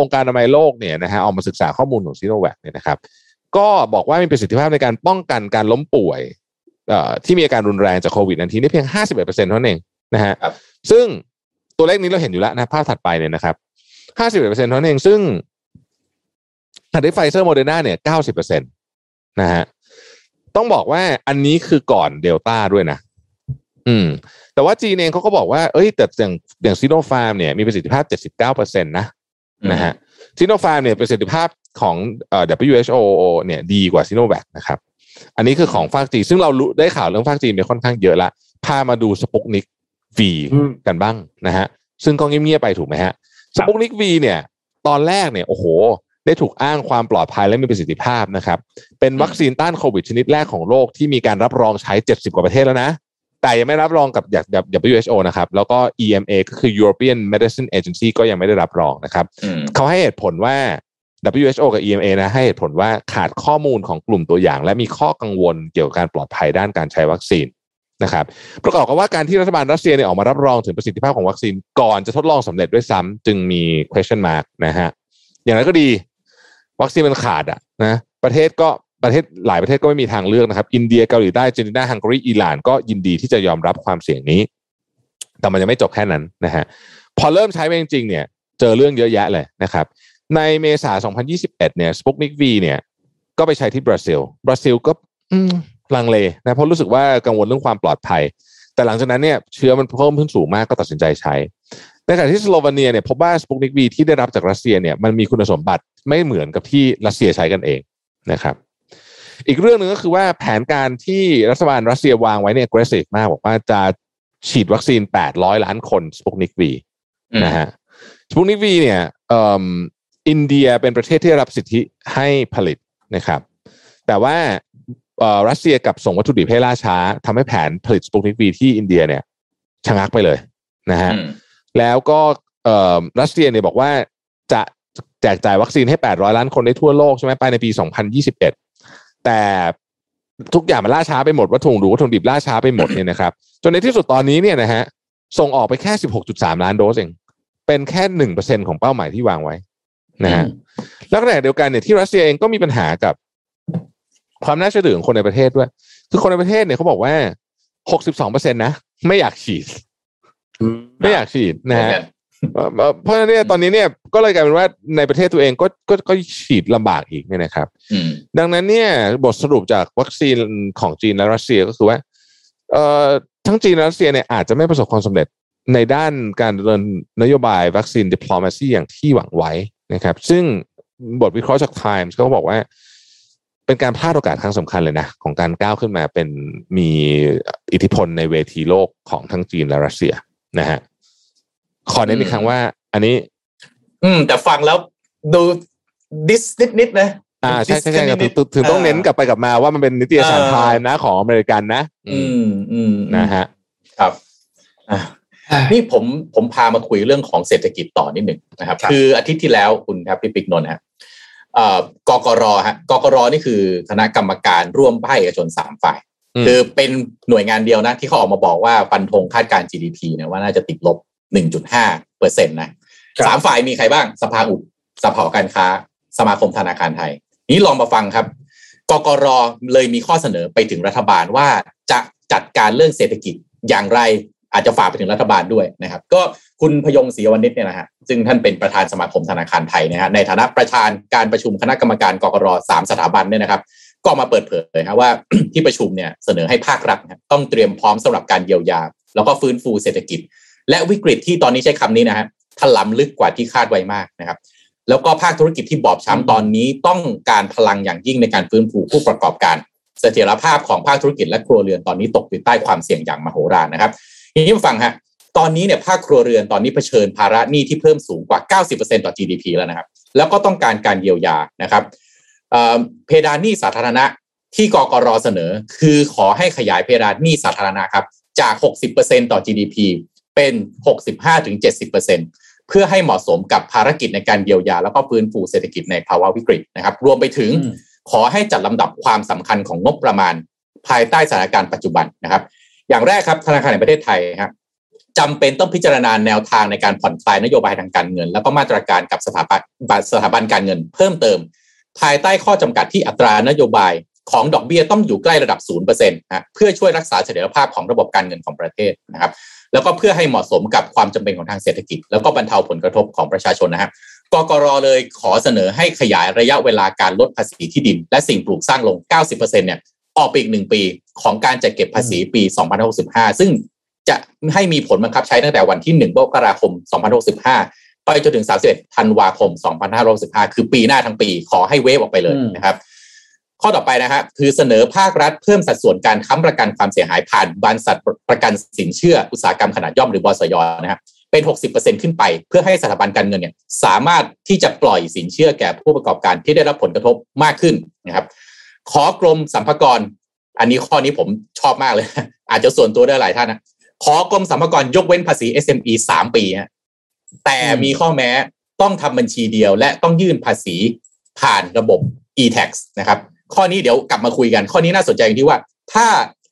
องค์การอนามัยโลกเนี่ยนะฮะออกมาศึกษาข้อมูลของซีโนแวคเนี่ยนะครับ ก็บอกว่ามีประสิทธิภาพในการป้องกันการล้มป่วยเอ่อที่มีอาการรุนแรงจากโควิดนั้นทีได้เพียง 51%เท่านั้นเองนะฮะครับซึ่งตัวเลขนี้เราเห็นอยู่แล้วนะภาพถัดไปเนี่ยนะครับ 51%เท่านั้นเองซึ่งถัดด้วยไฟเซอร์โมเดอร์นาเนี่ย 90%นะฮะต้องบอกว่าอันนี้คือก่อนเดลต้าด้วยนะ อืม แต่ว่าจีนเองเขาก็บอกว่า เอ้ย แต่อย่างอย่างซีโนฟาร์มเนี่ยมีประสิทธิภาพ 79%นะนะฮะ ซีโนฟาร์มเนี่ยประสิทธิภาพของเอ่อ WHO เนี่ยดีกว่าซีโนแวคนะครับอันนี้คือของฝั่งจีนซึ่งเรารู้ได้ข่าวเรื่องฝั่งจีนไปค่อนข้างเยอะละพามาดูสปุตนิกวีอืมกันบ้างนะฮะซึ่งก็เงียบๆไปถูกไหมฮะสปุกนิกวีเนี่ย ตอนแรกเนี่ยโอ้โห ได้ถูกอ้างความปลอดภัยและมีประสิทธิภาพนะครับ เป็นวัคซีนต้านโควิดชนิดแรกของโลกที่มีการรับรองใช้ 70 กว่าประเทศแล้วนะ แต่ยังไม่รับรองกับจาก WHO นะครับ แล้วก็ EMA ก็คือ European Medicine Agency ก็ยังไม่ได้รับรองนะครับอืมเขาให้เหตุผลว่า WHO กับ EMA นะให้เหตุผลว่าขาดข้อมูลของกลุ่มตัวอย่าง และมีข้อกังวลเกี่ยวกับการปลอดภัยด้านการใช้วัคซีนนะครับ ประกอบกับว่าการที่รัฐบาลรัสเซียเนี่ยออกมารับรองถึงประสิทธิภาพของวัคซีนก่อนจะทดลองสำเร็จด้วยซ้ำจึงมี question mark นะฮะอย่างไรก็ดี วัคซีนมันขาดอะนะประเทศก็ ประเทศหลายประเทศก็ไม่มีทางเลือกนะครับ อินเดียเกาหลีใต้จีนนาฮังการีอิหร่านก็ยินดีที่จะยอมรับความเสี่ยงนี้ แต่มันยังไม่จบแค่นั้นนะฮะพอเริ่มใช้ไปจริงๆเนี่ย เจอเรื่องเยอะแยะเลยนะครับ ในเมษา 2021 เนี่ย Sputnik V เนี่ยก็ไปใช้ที่บราซิล บราซิลก็ลังเลนะเพราะรู้สึกว่ากังวลเรื่องความปลอดภัย แต่หลังจากนั้นเนี่ยเชื้อมันเพิ่มขึ้นสูงมากก็ตัดสินใจใช้ ในขณะที่สโลวาเนียเนี่ยพบว่าสปุกนิกวีที่ได้รับจากรัสเซียเนี่ยมันมีคุณสมบัติไม่เหมือนกับที่รัสเซียใช้กันเองนะครับ อีกเรื่องหนึ่งก็คือว่าแผนการที่รัฐบาลรัสเซียวางไว้เนี่ย aggressive มากบอกว่าจะฉีดวัคซีน 800 ล้านคนสปุกนิกวีอืมนะฮะสปุกนิกวีเนี่ยเอ่ออินเดียเป็นประเทศที่ได้รับสิทธิให้ผลิตนะครับ แต่ว่าเอ่อรัสเซียกับส่งวัตถุดิบให้ล่าช้าทำให้แผนผลิตสปุกนิกวีที่อินเดียเนี่ยชะงักไปเลยนะฮะอืมแล้วก็เอ่อรัสเซียเนี่ยบอกว่าจะแจกจ่ายวัคซีนให้ 800 ล้านคนได้ทั่วโลกใช่ไหมภายในปี 2021 แต่ทุกอย่างมันล่าช้าไปหมดวัตถุดิบวัตถุดิบล่าช้าไปหมดเนี่ยนะครับจนในที่สุดตอนนี้เนี่ยนะฮะส่งออกไปแค่16.3ล้านโดสเอง เป็นแค่หนึ่งเปอร์เซ็นของเป้าหมายที่วางไว้นะฮะแล้วขณะเดียวกันเนี่ยที่รัสเซียเองก็มีปัญหากับความน่าเชื่อถือของคนในประเทศด้วย คือคนในประเทศเนี่ยเขาบอกว่า62เปอร์เซ็นต์นะ ไม่อยากฉีด ไม่อยากฉีดนะฮะ เอ่อเอ่อเพราะฉะนั้นเนี่ยตอนนี้เนี่ยก็เลยกลายเป็นว่าในประเทศตัวเองก็ก็ก็ฉีดลำบากอีกเนี่ยนะครับอืมดังนั้นเนี่ยบทสรุปจากวัคซีนของจีนและรัสเซียก็คือว่าเอ่อทั้งจีนและรัสเซียเนี่ยอาจจะไม่ประสบความสำเร็จในด้านการดำเนินนโยบายวัคซีน diplomacy อย่างที่หวังไว้นะครับ ซึ่งบทวิเคราะห์จาก Times ก็บอกว่าเป็นการพลาดโอกาสครั้งสำคัญเลยนะ ของการก้าวขึ้นมาเป็นมีอิทธิพลในเวทีโลกของทั้งจีนและรัสเซียนะฮะ ขอเน้นอีกครั้งว่า อันนี้ อืม แต่ฟังแล้วดูdiss นิดนิดๆนะอ่าใช่ใช่ใช่ครับ diss ถึงถึงต้องเน้นกลับไปกลับมาว่ามันเป็นนิตยสารเออ Time นะของอเมริกันนะ อืมอืมนะฮะ ครับอะนี่ผมผมพามาคุยเรื่องของเศรษฐกิจต่อนิดหนึ่งนะครับครับคืออาทิตย์ที่แล้วคุณครับพี่ปิ๊กนนท์ฮะเอ่อกกรฮะกกรนี่คือคณะกรรมการร่วมภาคเอกชนสามฝ่ายอืมคือเป็นหน่วยงานเดียวนะ ที่เขาออกมาบอกว่าฟันธงคาดการณ์ GDP เนี่ยว่าน่าจะติดลบ 1.5เปอร์เซ็นต์นะครับสามฝ่ายมีใครบ้าง สภาอุดสภาหอการค้า สมาคมธนาคารไทย นี้ลองมาฟังครับกกรเลยมีข้อเสนอไปถึงรัฐบาลว่าจะจัดการเรื่องเศรษฐกิจอย่างไรอาจจะฝากไปถึงรัฐบาลด้วยนะครับ ก็คุณพยงศรีวณิชเนี่ยนะฮะซึ่งท่านเป็นประธานสมาคมธนาคารไทยนะฮะในฐานะประธานการประชุมคณะกรรมการกกรสามสถาบันเนี่ยนะครับ ก็มาเปิดเผยครับว่าที่ประชุมเนี่ยเสนอให้ภาครัฐนะครับต้องเตรียมพร้อมสำหรับการเยียวยา แล้วก็ฟื้นฟูเศรษฐกิจ และวิกฤตที่ตอนนี้ใช้คำนี้นะฮะถล่มลึกกว่าที่คาดไว้มากนะครับ แล้วก็ภาคธุรกิจที่บอบช้ำตอนนี้ต้องการพลังอย่างยิ่งในการฟื้นฟูผู้ประกอบการ เสถียรภาพของภาคธุรกิจและครัวเรือนตอนนี้ตกอยู่ใต้ความเสี่ยงอย่างมโหฬารนะครับทีนี้มาฟังฮะตอนนี้เนี่ยภาคครัวเรือนตอนนี้เผชิญภาระหนี้ที่เพิ่มสูงกว่า 90%ต่อ GDP แล้วนะครับ แล้วก็ต้องการการเยียวยานะครับเอ่อเพดานหนี้สาธารณะที่กกรเสนอ คือขอให้ขยายเพดานหนี้สาธารณะครับจาก 60%ต่อ GDP เป็น 65-70%เพื่อให้เหมาะสมกับภารกิจในการเยียวยา แล้วก็ฟื้นฟูเศรษฐกิจในภาวะวิกฤตนะครับ รวมไปถึงอืมขอให้จัดลำดับความสำคัญของงบประมาณ ภายใต้สถานการณ์ปัจจุบันนะครับ อย่างแรกครับธนาคารแห่งประเทศไทยครับจำเป็นต้องพิจารณาแนวทางในการผ่อนคลายนโยบายทางการเงิน แล้วก็มาตรการกับสถาบันสถาบันการเงิน เพิ่มเติม ภายใต้ข้อจำกัดที่อัตรานโยบายของดอกเบี้ยต้องอยู่ใกล้ระดับ0%นะเพื่อช่วยรักษาเสถียรภาพของระบบการเงินของประเทศนะครับ แล้วก็เพื่อให้เหมาะสมกับความจำเป็นของทางเศรษฐกิจ แล้วก็บรรเทาผลกระทบของประชาชนนะครับกกรเลยขอเสนอให้ขยายระยะเวลาการลดภาษีที่ดิน และสิ่งปลูกสร้างลง 90%เนี่ยออกไปอีกหนึ่งปีของการจัดเก็บภาษีปี2565 ซึ่งจะให้มีผลบังคับใช้ตั้งแต่วันที่1มกราคม2565 ไปจนถึง 31 ธันวาคม 2565 คือปีหน้าทั้งปี ขอให้เวฟออกไปเลยนะครับ ข้อต่อไปนะครับคือเสนอภาครัฐเพิ่มสัดส่วนการค้ำประกันความเสียหายผ่านบริษัทประกันสินเชื่ออุตสาหกรรมขนาดย่อมหรือบสยนะครับเป็น 60%ขึ้นไป เพื่อให้สถาบันการเงินเนี่ยสามารถที่จะปล่อยสินเชื่อแก่ผู้ประกอบการที่ได้รับผลกระทบมากขึ้นนะครับ ขอกรมสัมภากร อันนี้ข้อนี้ผมชอบมากเลย อาจจะส่วนตัวได้หลายท่านนะขอกรมสัมภากรยกเว้นภาษี SME สามปีฮะแต่มีข้อแม้ต้องทำบัญชีเดียว และต้องยื่นภาษีผ่านระบบ e-tax นะครับ ข้อนี้เดี๋ยวกลับมาคุยกัน ข้อนี้น่าสนใจอย่างที่ว่า ถ้า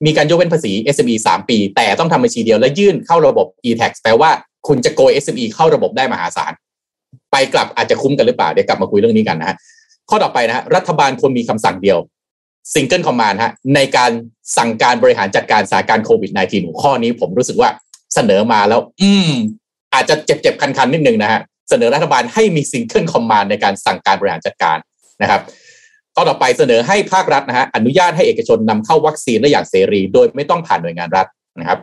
มีการยกเว้นภาษี SME สามปี แต่ต้องทำบัญชีเดียวและยื่นเข้าระบบ e-tax แปลว่าคุณจะโกย SME เข้าระบบได้มหาศาลไปกลับอาจจะคุ้มกันหรือเปล่าเดี๋ยวกลับมาคุยเรื่องนี้กันนะฮะข้อต่อไปนะฮะรัฐบาลควรมีคำสั่งเดียวsingle command ฮะในการสั่งการบริหารจัดการสถานการณ์โควิด -19 ข้อนี้ผมรู้สึกว่าเสนอมาแล้ว อืม อาจจะเจ็บๆ คันๆ นิดนึงนะฮะ เสนอรัฐบาลให้มี single command ในการสั่งการบริหารจัดการนะครับ ข้อต่อไปเสนอให้ภาครัฐนะฮะอนุญาตให้เอกชนนำเข้าวัคซีนได้อย่างเสรี โดยไม่ต้องผ่านหน่วยงานรัฐนะครับ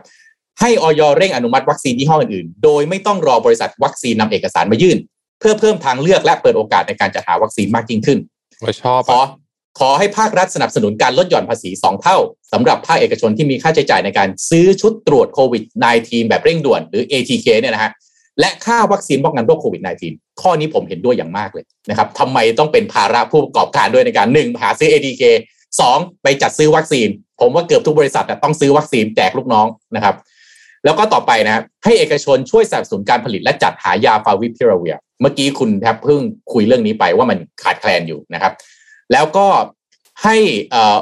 ให้อย.เร่งอนุมัติวัคซีนยี่ห้ออื่นๆ โดยไม่ต้องรอบริษัทวัคซีนนำเอกสารมายื่น เพื่อเพิ่มทางเลือกและเปิดโอกาสในการจัดหาวัคซีนมากยิ่งขึ้นไม่ชอบขอขอให้ภาครัฐสนับสนุนการลดหย่อนภาษี 2 เท่าสำหรับภาคเอกชนที่มีค่าใช้จ่ายในการซื้อชุดตรวจโควิด -19 แบบเร่งด่วนหรือ ATK เนี่ยนะฮะ และค่าวัคซีนป้องกันโรคโควิด -19 ข้อนี้ผมเห็นด้วยอย่างมากเลยนะครับทำไมต้องเป็นภาระผู้ประกอบการด้วยในการ1หาซื้อ ATK 2 ไปจัดซื้อวัคซีน ผมว่าเกือบทุกบริษัทต้องซื้อวัคซีนแจกลูกน้องนะครับ แล้วก็ต่อไปนะให้เอกชนช่วยสนับสนุนการผลิตและจัดหายาฟาวิพิราเวีย เมื่อกี้คุณแทบเพิ่งคุยเรื่องนี้ไปว่ามันขาดแคลนอยู่นะครับ แล้วก็ ให้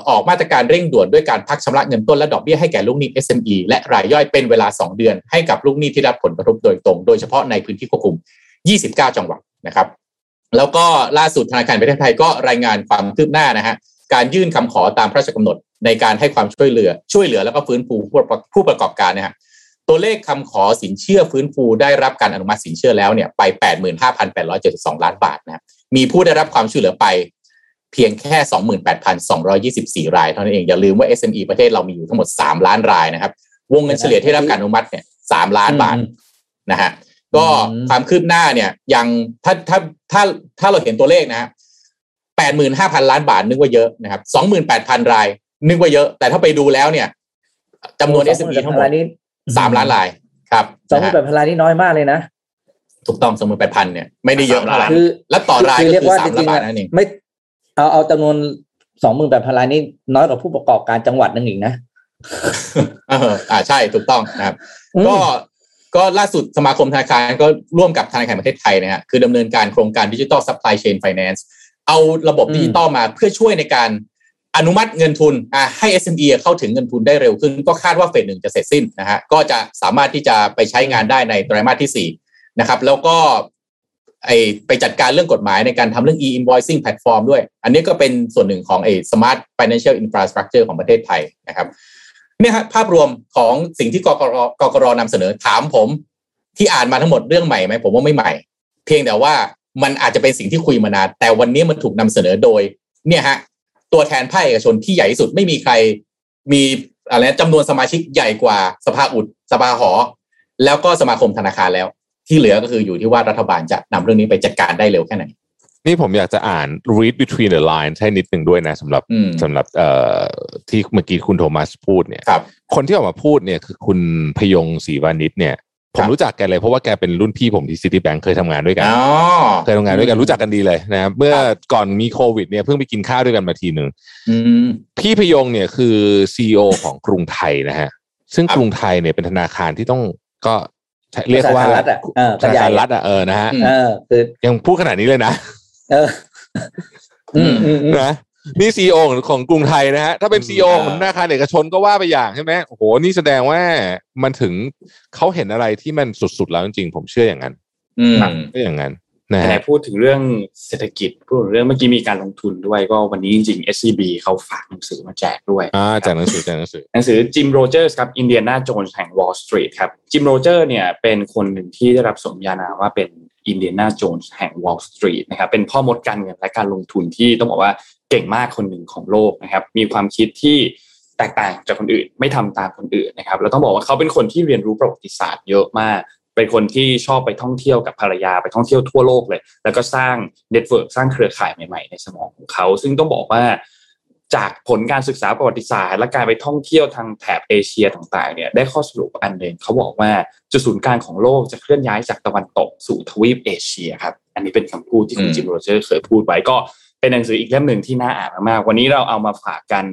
ออกมาตรการเร่งด่วนด้วยการพักชำระเงินต้นและดอกเบี้ยให้แก่ลูกหนี้ SME และรายย่อยเป็นเวลา 2 เดือน ให้กับลูกหนี้ที่รับผลกระทบโดยตรง โดยเฉพาะในพื้นที่ควบคุม 29 จังหวัดนะครับ แล้วก็ล่าสุดธนาคารประเทศไทยก็รายงานความคืบหน้านะฮะการยื่นคำขอตามพระราชกำหนดในการให้ความช่วยเหลือ ช่วยเหลือแล้วก็ฟื้นฟูผู้ประกอบการนะฮะตัวเลขคำขอสินเชื่อฟื้นฟูได้รับการอนุมัติสินเชื่อแล้วเนี่ยไป 85,872 ล้านบาทนะครับมีผู้ได้รับความช่วยเหลือไป เพียงแค่ 28,224 ราย เท่านั้นเองอย่าลืมว่า SME ประเทศเรามีอยู่ทั้งหมด 3 ล้านรายนะครับ วงเงินเฉลี่ยที่รับการอนุมัติเนี่ย3ล้านบาทนะฮะก็ความคืบหน้าเนี่ยยังถ้าถ้าถ้าถ้าเราเห็นตัวเลขนะฮะ85,000ล้านบาทนึกว่าเยอะนะครับ28,000ราย นึกว่าเยอะ แต่ถ้าไปดูแล้วเนี่ยจำนวน SME ทั้งหมดสามล้านรายครับสองหมื่นแปดพันรายนี่น้อยมากเลยนะถูกต้องสองหมื่นแปดพันเนี่ยไม่ได้เยอะเท่าไหร่คือแล้วต่อรายคือก็เรียกคือว่าสาจมล้านริงๆบาทอะจริงๆนั่นเองไม่ เอาเอาจำนวนสองหมื่นแปดพันรายนี่น้อยกว่าผู้ประกอบการจังหวัดนึงอีกนะเอออ่าใช่ถูกต้องนะครับอืมก็ก็ล่าสุดสมาคมธนาคารก็ร่วมกับธนาคารแห่งประเทศไทยนะฮะคือดำเนินการโครงการดิจิ t a ลซัพพลายเชนไฟแนนซ์เอาระบบดิจิตอลมาเพื่อช่วยในการอนุมัติเงินทุนอ่าให้ SME เข้าถึงเงินทุนได้เร็วขึ้น ก็คาดว่า phase หนึ่งจะเสร็จสิ้นนะฮะก็จะสามารถที่จะไปใช้งานได้ในไตรมาสที่สี่นะครับแล้วก็ ไอไปจัดการเรื่องกฎหมายในการทำเรื่อง e-invoicing platform ด้วย อันนี้ก็เป็นส่วนหนึ่งของไอ smart financial infrastructure ของประเทศไทยนะครับเนี่ยฮะภาพรวมของสิ่งที่กกรกกรนำเสนอถามผม ที่อ่านมาทั้งหมดเรื่องใหม่ไหมผมว่าไม่ใหม่ เพียงแต่ว่ามันอาจจะเป็นสิ่งที่คุยมานานแต่วันนี้มันถูกนำเสนอโดย เนี่ยฮะตัวแทนภาคเอกชนที่ใหญ่ที่สุดไม่มีใครมีอะไรจำนวนสมาชิกใหญ่กว่าสภาอุดสภาหอ แล้วก็สมาคมธนาคารแล้ว ที่เหลือก็คืออยู่ที่ว่ารัฐบาลจะนำเรื่องนี้ไปจัดการได้เร็วแค่ไหน นี่ผมอยากจะอ่าน read between the lines ให้นิดหนึ่งด้วยนะสำหรับอืมสำหรับเอ่อที่เมื่อกี้คุณโทมัสพูดเนี่ยครับคนที่ออกมาพูดเนี่ยคือคุณพยงศรีวานิชเนี่ยผครัมบรู้จักแกเลยเพราะว่าแกเป็นรุ่นพี่ผมที่ซิตี้แบงเคยทำงานด้วยกันอ๋อเคยทำงานด้วยกันรู้จักกันดีเลยนะครับเมื่อครับก่อนมีโควิดเนี่ยเพิ่งไปกินข้าวด้วยกันมาทีหนึ่งอืมพี่พยงเนี่ยคือซีอของกรุงไทยนะฮะซึ่งครับกรุงไทยเนี่ยเป็นธนาคารที่ต้องก็ เรียกว่าธนาคารรัฐอะเออธนาคารใหญ่รัฐอะเออนะฮะอืมเออคือยังพูดขนาดนี้เลยนะเอออืมอืมอืมนะนี่ซีอของของกรุงไทยนะฮะถ้าเป็นซีอของธนาคารเอกชนก็ว่าไปอย่างใช่ไหมโอ้โหนี่แสดงว่ามันถึงเขาเห็นอะไรที่มันสุดๆแล้วจริงๆผมเชื่ออย่างนั้นอืมก็อย่างนั้นนะ แต่ฮะพูดถึงเรื่องเศรษฐกิจพูดถึงเรื่องเมื่อกี้มีการลงทุนด้วยก็วันนี้จริงๆ SCB เขาฝากหนังสือมาแจกด้วยอ่าจากหนังสือจากหนังสือหนังสือจิมโรเจอร์สครับอินเดียนาโจนส์แห่ง Wall Street ครับจิมโรเจอร์เนี่ยเป็นคนหนึ่งที่ได้รับสมญานามว่าเป็นอินเดียนาโจนส์แห่ง Wall Street นะครับเป็นพ่อมดการเงินและการลงทุนที่ต้องบอกว่าเก่งมากคนหนึ่งของโลกนะครับมีความคิดที่แตกต่างจากคนอื่นไม่ทำตามคนอื่นนะครับแล้วต้องบอกว่าเขาเป็นคนที่เรียนรู้ประวัติศาสตร์เยอะมาก เป็นคนที่ชอบไปท่องเที่ยวกับภรรยาไปท่องเที่ยวทั่วโลกเลย แล้วก็สร้าง network สร้างเครือข่ายใหม่ๆ ในสมองของเขา ซึ่งต้องบอกว่าจากผลการศึกษาประวัติศาสตร์ และการไปท่องเที่ยวทางแถบเอเชียต่างๆเนี่ยได้ข้อสรุปอันหนึ่งเขาบอกว่าจุดศูนย์กลางของโลกจะเคลื่อนย้ายจากตะวันตกสู่ทวีปเอเชียครับอันนี้เป็นคำพูดที่คุณอืมจิมโรเจอร์เคยพูดไว้ก็เป็นหนังสืออีกเล่มหนึ่งที่น่าอ่านมากๆวันนี้เราเอามาฝากกัน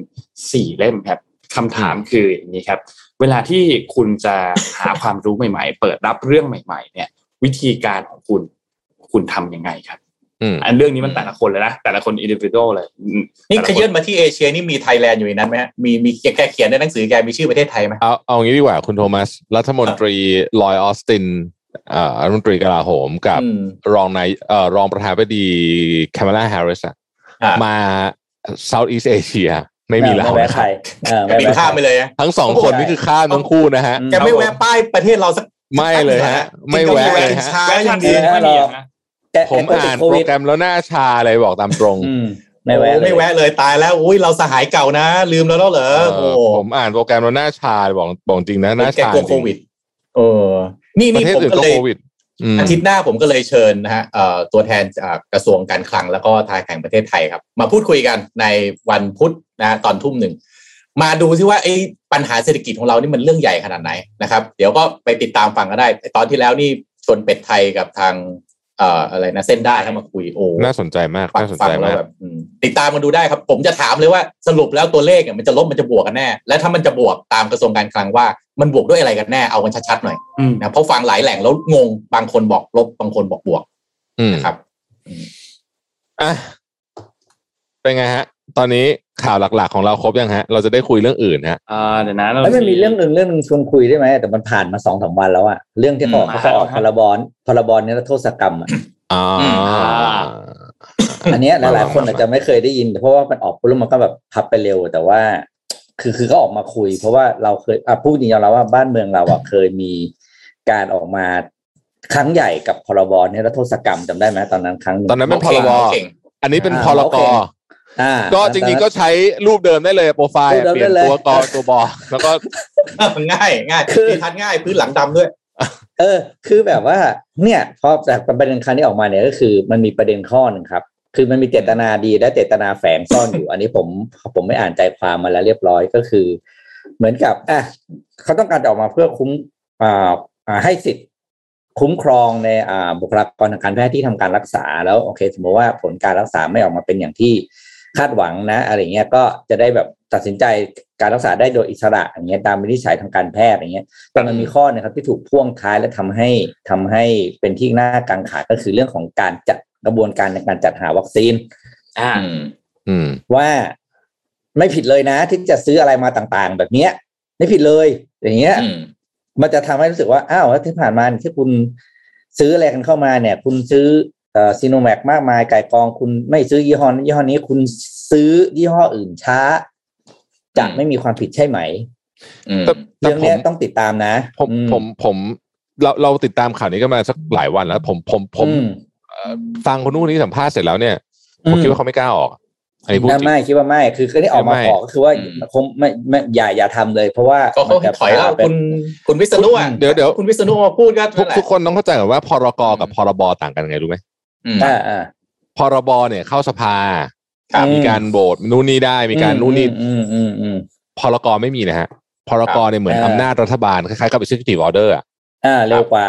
สี่เล่มครับ คำถามคืออย่างนี้ครับ เวลาที่คุณจะหาความรู้ใหม่ ๆ เปิดรับเรื่องใหม่ ๆ เนี่ย วิธีการของคุณคุณทำยังไงครับอืมอันเรื่องนี้มันแต่ละคนเลยนะแต่ละคนอินดิวิ u a l เลยอืมนี่แต่ละขยื่นมาที่เอเชียนี่มีไทยแลนด์อยู่ในนั้นไหมฮะมีมีแกเขียนในหนังสือแกมีชื่อประเทศไทยไหมเอาเอางี้ดีกว่าคุณโทมัส รัฐมนตรีลอยออสตินเอ่อรัฐมนตรีกลาโหมกับอืมรองนายเอ่อรองประธานาธิบดีแคม a ลาแฮร์ริสอะมาเซาท์อีสเอเชีย ไม่มีเราไม่แวะนะคใครรับเออไม่บินแวะข้ามไปเลยฮะทั้งสองคนนี่คือข้ามทั้งคู่นะฮะอืมแกไม่แวะป้ายประเทศเราสักไม่เลยฮะ ไม่แวะเลยฮะช้าแวะอทัย่านงทีดีไม่มีอะนะแกผมแกก็ติดอ่านโคโปรวิดแกรมแล้วหน้าชาเลยบอกตามตรงอืมไม่แวะเลยไม่แวะเลยตายแล้วอุ้ยเราสหายเก่านะ ลืมแล้วแล้วเหรอเอโอ้อผมอ่านโปรแกรมแล้วหน้าชาเลยบอกบอกจริงนะหน้าแกชากลัวโควิด เออนี่ประนี่เทศผมอื่นก็ก็เลยโควิด อืมอาทิตย์หน้าผมก็เลยเชิญนะฮะเอ่อตัวแทนจากกระทรวงการคลังแล้วก็ธนาคารแห่งประเทศไทยครับ มาพูดคุยกันในวันพุธนะฮะตอนทุ่มหนึ่งมาดูซิว่าไอ้ปัญหาเศรษฐกิจของเรานี่มันเรื่องใหญ่ขนาดไหนนะครับ เดี๋ยวก็ไปติดตามฟังก็ได้แต่ตอนที่แล้วนี่ชวนเป็ดไทยกับทางเอ่ออะไรนะเส้นได้ให้มาคุยโอ้น่าสนใจมากฟังน่าสนฟัใจงแล้วมากแบบอืมติดตามกันดูได้ครับ ผมจะถามเลยว่าสรุปแล้วตัวเลขเนี่ยมันจะลบมันจะบวกกันแน่ และถ้ามันจะบวกตามกระทรวงการคลังว่า มันบวกด้วยอะไรกันแน่เอากันชัดๆหน่อยอืมนะเพราะฟังหลายแหล่งแล้วงงบางคนบอกลบบางคนบอกบวกอืมนะครับอะเป็นไงฮะ ตอนนี้ข่าวหลักๆของเราครบยังฮะ เราจะได้คุยเรื่องอื่นฮะอ่าเดี๋ยวนะเราแล้วมันมีเรื่องหนึ่งเรื่องหนึ่งชวนคุยได้ไหมแต่มันผ่านมาสองสามวันแล้วอะเรื่องที่เขาออกอืมเขาออกพรบพรบนิรโทษกรรมอะอ่าอันเนี้ยหลายๆคนอาจจะไม่เคยได้ยิน เพราะว่ามันออกปุ๊บแล้วมันก็แบบพับไปเร็ว แต่ว่า คือคือก็ออกมาคุย เพราะว่าเราเคยอะพูดจริงๆแล้วว่าบ้านเมืองเราอะเคยมีการออกมาครั้งใหญ่กับพรบนิรโทษกรรมจำได้ไหมตอนนั้นครั้งหนึ่งตอนนั้นเป็นพรบเก่งอันนี้เป็นอ่าพรโอกเคอ่าก็จริงๆก็ใช้รูปเดิมได้เลยโปรไฟล์รูปเดิมเปลี่ยนได้เลยตัวกอตัวบอแล้วก็ง่ายง่ายคือดีทันง่ายพื้นหลังดำด้วย เออ คือแบบว่า เนี่ยพอจากประเด็นครั้งนี้ออกมาเนี่ยก็คือ มันมีประเด็นข้อหนึ่งครับ คือมันมีเจตนาดีและเจตนาแฝงซ่อนอยู่ อันนี้ผมผมไม่อ่านใจความมาแล้วเรียบร้อยก็คือ เหมือนกับอะเขาต้องการออกมาเพื่อคุ้มอ่าอ่าให้สิทธิ์คุ้มครองในอ่าบุคลากรทางการแพทย์ที่ทำการรักษาแล้วโอเค สมมติว่าผลการรักษาไม่ออกมาเป็นอย่างที่คาดหวังนะ อะไรเงี้ยก็จะได้แบบตัดสินใจการรักษาได้โดยอิสระอย่างเงี้ยตามวินิจฉัยทางการแพทย์อย่างเงี้ยแต่มันมีข้อนะครับที่ถูกพ่วงท้ายและทำให้ทำให้เป็นที่น่ากังขาก็คือเรื่องของการจัด กระบวนการในการจัดหาวัคซีน อ่าอืมอืมว่าไม่ผิดเลยนะ ที่จะซื้ออะไรมาต่างๆ แบบเนี้ย ไม่ผิดเลย อย่างเงี้ยอืมมันจะทำให้รู้สึกว่าอ้าวแล้วที่ผ่านมาที่คุณซื้ออะไรกันเข้ามาเนี่ย คุณซื้อเอ่อซีโนแวคมากมายไก่กองคุณไม่ซื้อยี่ห้อนั้นยี่ห้อนี้คุณซื้อยี่ห้ออื่นช้า จะไม่มีความผิดใช่ไหมอืมแต่แต่เรื่องผเนี้ยมต้องติดตามนะ ผมอืผมผม เราเราติดตามข่าวนี้กันมาสักหลายวันแล้ว ผมผมผมอืเอ่อ ฟังคนนู้นคนนี้สัมภาษณ์เสร็จแล้วเนี่ยผมคิดว่าเขาไม่กล้าออกอันนี้พูดจริงไม่คิดว่าไม่คือคือที่ออกมาไม่ขอก็คือว่าอืมคงไม่ไม่อย่าอย่าทำเลย เพราะว่าก็เขามันจะถอยแล้วพาเป็นคุณคุณวิษณุอะเดี๋ยวเดี๋ยวคุณวิษณุมาพูดก็ทุนั่กนแหละทุกคนต้องเข้าใจก่อนว่าพรกกับพรบต่างกันยังไงรู้ไหมอืมอ่าอ่าพรบเนี่ยเข้าสภาครับมีการโหวตนู่นนี่ได้มีการนู่นนี่อืมอืมอืมพรกไม่มีนะฮะพรกเนี่ยเหมือนอ่าอำนาจรัฐบาลคล้ายๆกับ executive order อะอ่าเร็วกว่า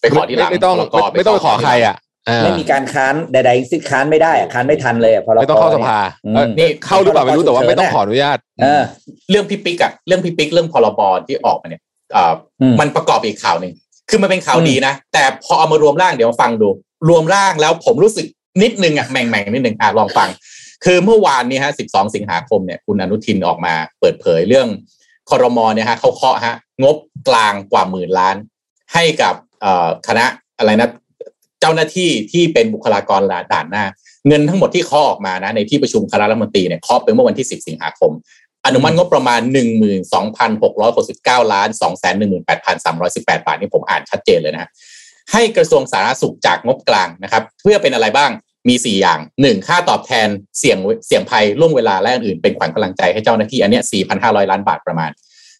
ไปขอที่หลังไม่ต้องพรกไม่ไม่ต้องไปขอใครอะอ่า ไม่มีการค้านใดๆสิ้นค้านไม่ได้อะค้านไม่ทันเลยอะพอเราไม่ต้องเข้าสภาอืมเออนี่เข้าหรือเปล่าไม่รู้แต่ว่าไม่ต้องขออนุญาตเออเรื่องพี่ปิ๊กอะเรื่องพี่ปิ๊กเรื่องพรบที่ออกมาเนี่ยอ่าอืมมันประกอบอีกข่าวหนึ่งคือมันเป็นข่าวอืมดีนะ แต่พอเอามารวมร่างเดี๋ยวมาฟังดู รวมร่างแล้วผมรู้สึกนิดนึงอะแหม่งแม่งๆนิดนึงอะลองฟัง คือเมื่อวานนี้ฮะ 12 สิงหาคมเนี่ยคุณอนุทินออกมาเปิดเผยเรื่องคอรมอเนี่ยฮะเขาเคาะฮะ งบกลางกว่าหมื่นล้าน ให้กับคณะอะไรนะ เจ้าหน้าที่ที่เป็นบุคลากรด่านหน้า เงินทั้งหมดที่เคาะออกมานะในที่ประชุมคณะรัฐมนตรีเนี่ยเคาะไปเมื่อวันที่ 10 สิงหาคม อนุมัติงบประมาณ 12,669 ล้าน 218,318 บาทนี่ผมอ่านชัดเจนเลยนะฮะให้กระทรวงสาธารณสุขจากงบกลางนะครับ เพื่อเป็นอะไรบ้างมี 4 อย่าง 1. ค่าตอบแทนเสี่ยงเสี่ยงภัยล่วงเวลาและอื่นเป็นขวัญกำลังใจให้เจ้าหน้าที่อันนี้4,500 ล้านบาทประมาณ